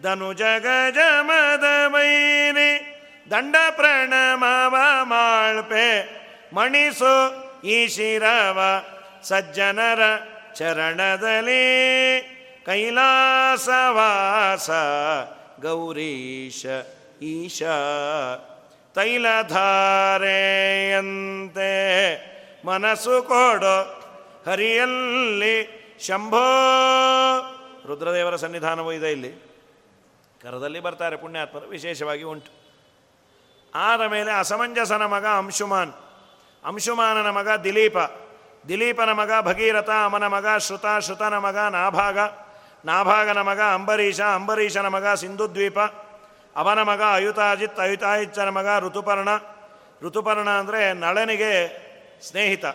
ಧನು ಜಗ ಜಮದ ಮೈನಿ ದಂಡ ಪ್ರಣಮವ ಮಾಳ್ಪೆ ಮಣಿಸು ಈ ಶಿರವ ಸಜ್ಜನರ ಚರಣದಲ್ಲಿ ಕೈಲಾಸವಾಸ ಗೌರೀಶ ಈಶ ತೈಲಧಾರೆಯಂತೆ ಮನಸ್ಸು ಕೊಡು. ಹರಿಯಲ್ಲಿ ಶಂಭೋ. ರುದ್ರದೇವರ ಸನ್ನಿಧಾನವೂ ಇದೆ ಇಲ್ಲಿ. ಕರದಲ್ಲಿ ಬರ್ತಾರೆ ಪುಣ್ಯಾತ್ಮರು, ವಿಶೇಷವಾಗಿ ಉಂಟು. ಆದ ಮೇಲೆ ಅಸಮಂಜಸನ ಮಗ ಅಂಶುಮಾನ್. ಅಂಶುಮಾನನ ಮಗ ದಿಲೀಪ. ದಿಲೀಪನ ಮಗ ಭಗೀರಥ, ಅಮನ ಮಗ ಶ್ರುತ, ಶ್ರುತನ ಮಗ ನಾಭಾಗ. ನಾಭಾಗನ ಮಗ ಅಂಬರೀಷ, ಅಂಬರೀಷನ ಮಗ ಸಿಂಧುದ್ವೀಪ. ಅವನ ಮಗ ಅಯುತಾಜಿತ್ ಅಯುತಾಯಿಚ್ಚನ ಮಗ ಋತುಪರ್ಣ. ಋತುಪರ್ಣ ಅಂದರೆ ನಳನಿಗೆ ಸ್ನೇಹಿತ,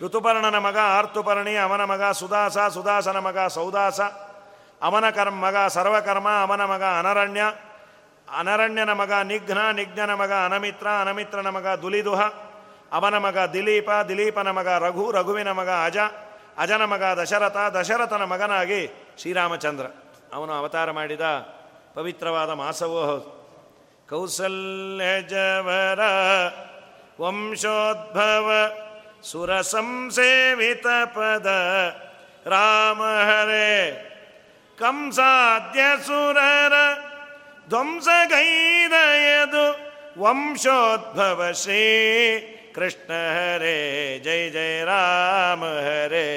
ಋತುಪರ್ಣನ ಮಗ ಆರ್ತುಪರ್ಣಿ, ಅವನ ಮಗ ಸುದಾಸ, ಸುದಾಸನ ಮಗ ಸೌದಾಸ, ಅವನ ಕರ್ಮ ಮಗ ಸರ್ವಕರ್ಮ, ಅವನ ಮಗ ಅನರಣ್ಯ, ಅನರಣ್ಯನ ಮಗ ನಿಘ್ನ, ನಿಘ್ನನ ಮಗ ಅನಮಿತ್ರ, ಅನಮಿತ್ರನ ಮಗ ದುಲಿದುಹ, ಅವನ ಮಗ ದಿಲೀಪ, ದಿಲೀಪನ ಮಗ ರಘು, ರಘುವಿನ ಮಗ ಅಜ, ಅಜನ ಮಗ ದಶರಥ, ದಶರಥನ ಮಗನಾಗಿ ಶ್ರೀರಾಮಚಂದ್ರ. ಅವನು ಅವತಾರ ಮಾಡಿದ ಪವಿತ್ರವಾದ ಮಾಸವೋ ಹೌದು. ಕೌಸಲ್ಯಜವರ ವಂಶೋದ್ಭವ वंशोद्भव सुरसंसेवितपद। राम हरे कंसाद्य सुर ध्वंसगैरयदु वंशोद्भव श्रीकृष्ण हरे। जय जय राम हरे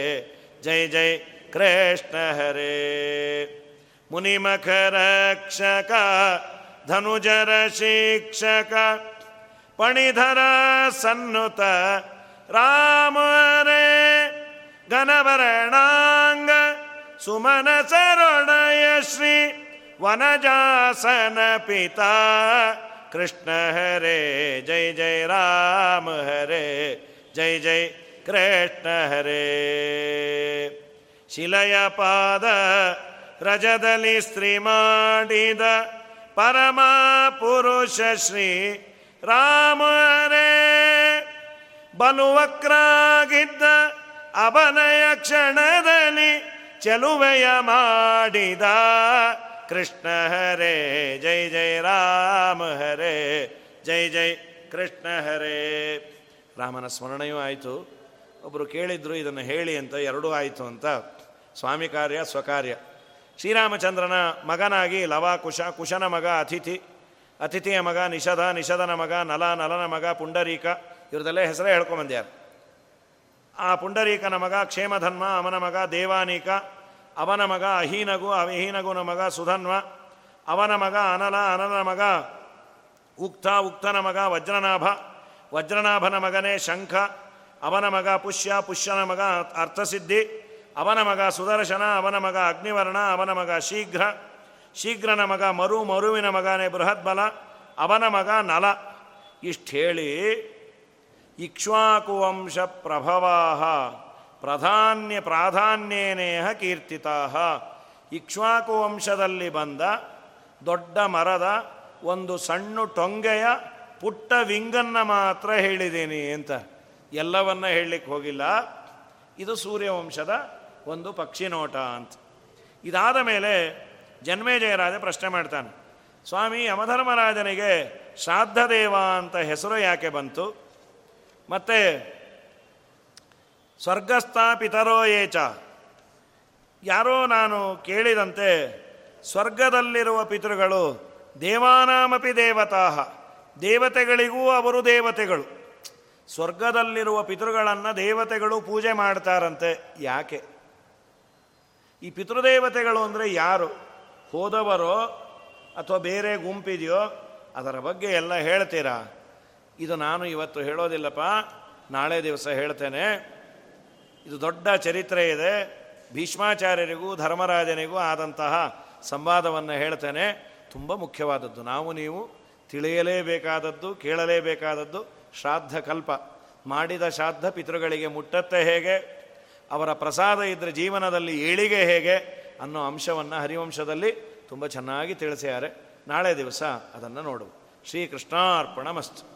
जय जय कृष्ण हरे। मुनिमखरक्षका धनुजर शिक्षक ಪಣಿಧರ ಸನ್ನುತ ರಾಮರೇ, ಘನವರಣಾಂಗ ಸುಮನ ಸರೊಣಯ ಶ್ರೀ ವನಜಾಸನ ಪಿತಾ. ಕೃಷ್ಣ ಹರೇ, ಜೈ ಜೈ ರಾಮ ಹರೇ, ಜೈ ಜೈ ಕೃಷ್ಣ ಹರೇ. ಶಿಲೆಯ ಪಾದ ರಜದಲ್ಲಿ ಸ್ತ್ರೀ ಮಾಡಿದ ಪರಮ ಪುರುಷ ಶ್ರೀ ರಾಮರೇ ಬಲುವಕ್ರಾಗಿದ್ದ ಅಭನಯ ಕ್ಷಣದಲ್ಲಿ ಚೆಲುವೆಯ ಮಾಡಿದ ಕೃಷ್ಣ ಹರೇ, ಜೈ ಜೈ ರಾಮ ಹರೇ, ಜೈ ಜೈ ಕೃಷ್ಣ ಹರೇ. ರಾಮನ ಸ್ಮರಣೆಯೂ ಆಯಿತು. ಒಬ್ಬರು ಕೇಳಿದ್ರು, ಇದನ್ನು ಹೇಳಿ ಅಂತ, ಎರಡೂ ಆಯಿತು ಅಂತ. ಸ್ವಾಮಿ ಕಾರ್ಯ, ಸ್ವಕಾರ್ಯ. ಶ್ರೀರಾಮಚಂದ್ರನ ಮಗನಾಗಿ ಲವ ಕುಶ ಕುಶನ ಮಗ ಅತಿಥಿ. ಅತಿಥಿಯ ಮಗ ನಿಷಧ ನಿಷಧನ ಮಗ, ನಲ, ನಲನ ಮಗ, ಪುಂಡರೀಕ, ಇವ್ರದೆಲ್ಲ ಹೆಸರೇ ಹೇಳ್ಕೊಂಬಂದ್ಯಾರು. ಆ ಪುಂಡರೀಕನ ಮಗ, ಕ್ಷೇಮಧನ್ಮ, ಅವನ ಮಗ, ದೇವಾನೀಕ, ಅವನ ಮಗ, ಅಹೀನಗು, ಅವಿಹೀನಗುನ ಮಗ, ಸುಧನ್ವ, ಅವನ ಮಗ, ಅನಲ, ಅನಲನ ಮಗ, ಉಕ್ತ, ಉಕ್ತನ ಮಗ, ವಜ್ರನಾಭ, ವಜ್ರನಾಭನ ಮಗನೇ ಶಂಖ, ಅವನ ಮಗ ಪುಷ್ಯ, ಪುಷ್ಯನ ಮಗ ಅರ್ಥಸಿದ್ಧಿ ಅವನ ಮಗ ಸುದರ್ಶನ, ಅವನ ಮಗ ಅಗ್ನಿವರ್ಣ, ಅವನ ಮಗ ಶೀಘ್ರ ಶೀಘ್ರನ ಮಗ, ಮರು ಮರುವಿನ ಮಗನೇ ಬೃಹತ್ ಬಲ, ಅವನ ಮಗ ನಲ. ಇಷ್ಟು ಹೇಳಿ ಇಕ್ಷ್ವಾಕುವಂಶ ಪ್ರಭವಾಹ, ಪ್ರಧಾನ್ಯ ಪ್ರಾಧಾನ್ಯೇನೇಹ ಕೀರ್ತಿತಾ ಇಕ್ಷ್ವಾಕುವಂಶದಲ್ಲಿ ಬಂದ ದೊಡ್ಡ ಮರದ ಒಂದು ಸಣ್ಣ ಟೊಂಗೆಯ ಪುಟ್ಟ ವಿಂಗನ್ನು ಮಾತ್ರ ಹೇಳಿದ್ದೀನಿ ಅಂತ. ಎಲ್ಲವನ್ನ ಹೇಳಲಿಕ್ಕೆ ಹೋಗಿಲ್ಲ. ಇದು ಸೂರ್ಯವಂಶದ ಒಂದು ಪಕ್ಷಿನೋಟ ಅಂತ. ಇದಾದ ಮೇಲೆ ಜನ್ಮೇಜಯರಾಜ ಪ್ರಶ್ನೆ ಮಾಡ್ತಾನೆ. ಸ್ವಾಮಿ, ಯಮಧರ್ಮರಾಜನಿಗೆ ಶ್ರಾದ್ದದೇವ ಅಂತ ಹೆಸರು ಯಾಕೆ ಬಂತು? ಮತ್ತು ಸ್ವರ್ಗಸ್ಥ ಪಿತರೋ ಏಚ? ಯಾರೋ ನಾನು ಕೇಳಿದಂತೆ ಸ್ವರ್ಗದಲ್ಲಿರುವ ಪಿತೃಗಳು ದೇವಾನಾಮಪಿ ದೇವತಾ ದೇವತೆಗಳಿಗೂ ಅವರು ದೇವತೆಗಳು. ಸ್ವರ್ಗದಲ್ಲಿರುವ ಪಿತೃಗಳನ್ನು ದೇವತೆಗಳು ಪೂಜೆ ಮಾಡ್ತಾರಂತೆ. ಯಾಕೆ? ಈ ಪಿತೃದೇವತೆಗಳು ಅಂದರೆ ಯಾರು? ಹೋದವರೋ ಅಥವಾ ಬೇರೆ ಗುಂಪಿದೆಯೋ ಅದರ ಬಗ್ಗೆ ಎಲ್ಲ ಹೇಳ್ತೀರಾ? ಇದು ನಾನು ಇವತ್ತು ಹೇಳೋದಿಲ್ಲಪ್ಪ, ನಾಳೆ ದಿವಸ ಹೇಳ್ತೇನೆ. ಇದು ದೊಡ್ಡ ಚರಿತ್ರೆ ಇದೆ. ಭೀಷ್ಮಾಚಾರ್ಯರಿಗೂ ಧರ್ಮರಾಜನಿಗೂ ಆದಂತಹ ಸಂವಾದವನ್ನು ಹೇಳ್ತೇನೆ. ತುಂಬ ಮುಖ್ಯವಾದದ್ದು. ನಾವು ನೀವು ತಿಳಿಯಲೇಬೇಕಾದದ್ದು, ಕೇಳಲೇಬೇಕಾದದ್ದು ಶ್ರಾದ್ದ ಕಲ್ಪ. ಮಾಡಿದ ಶ್ರಾದ್ದ ಪಿತೃಗಳಿಗೆ ಮುಟ್ಟತ್ತೆ ಹೇಗೆ? ಅವರ ಪ್ರಸಾದ ಇದ್ದರೆ ಜೀವನದಲ್ಲಿ ಏಳಿಗೆ ಹೇಗೆ? ಅನ್ನೋ ಅಂಶವನ್ನು ಹರಿವಂಶದಲ್ಲಿ ತುಂಬ ಚೆನ್ನಾಗಿ ತಿಳಿಸಿದ್ದಾರೆ ನಾಳೆ ದಿವಸ ಅದನ್ನು ನೋಡುವ. ಶ್ರೀಕೃಷ್ಣಾರ್ಪಣ ಮಸ್ತು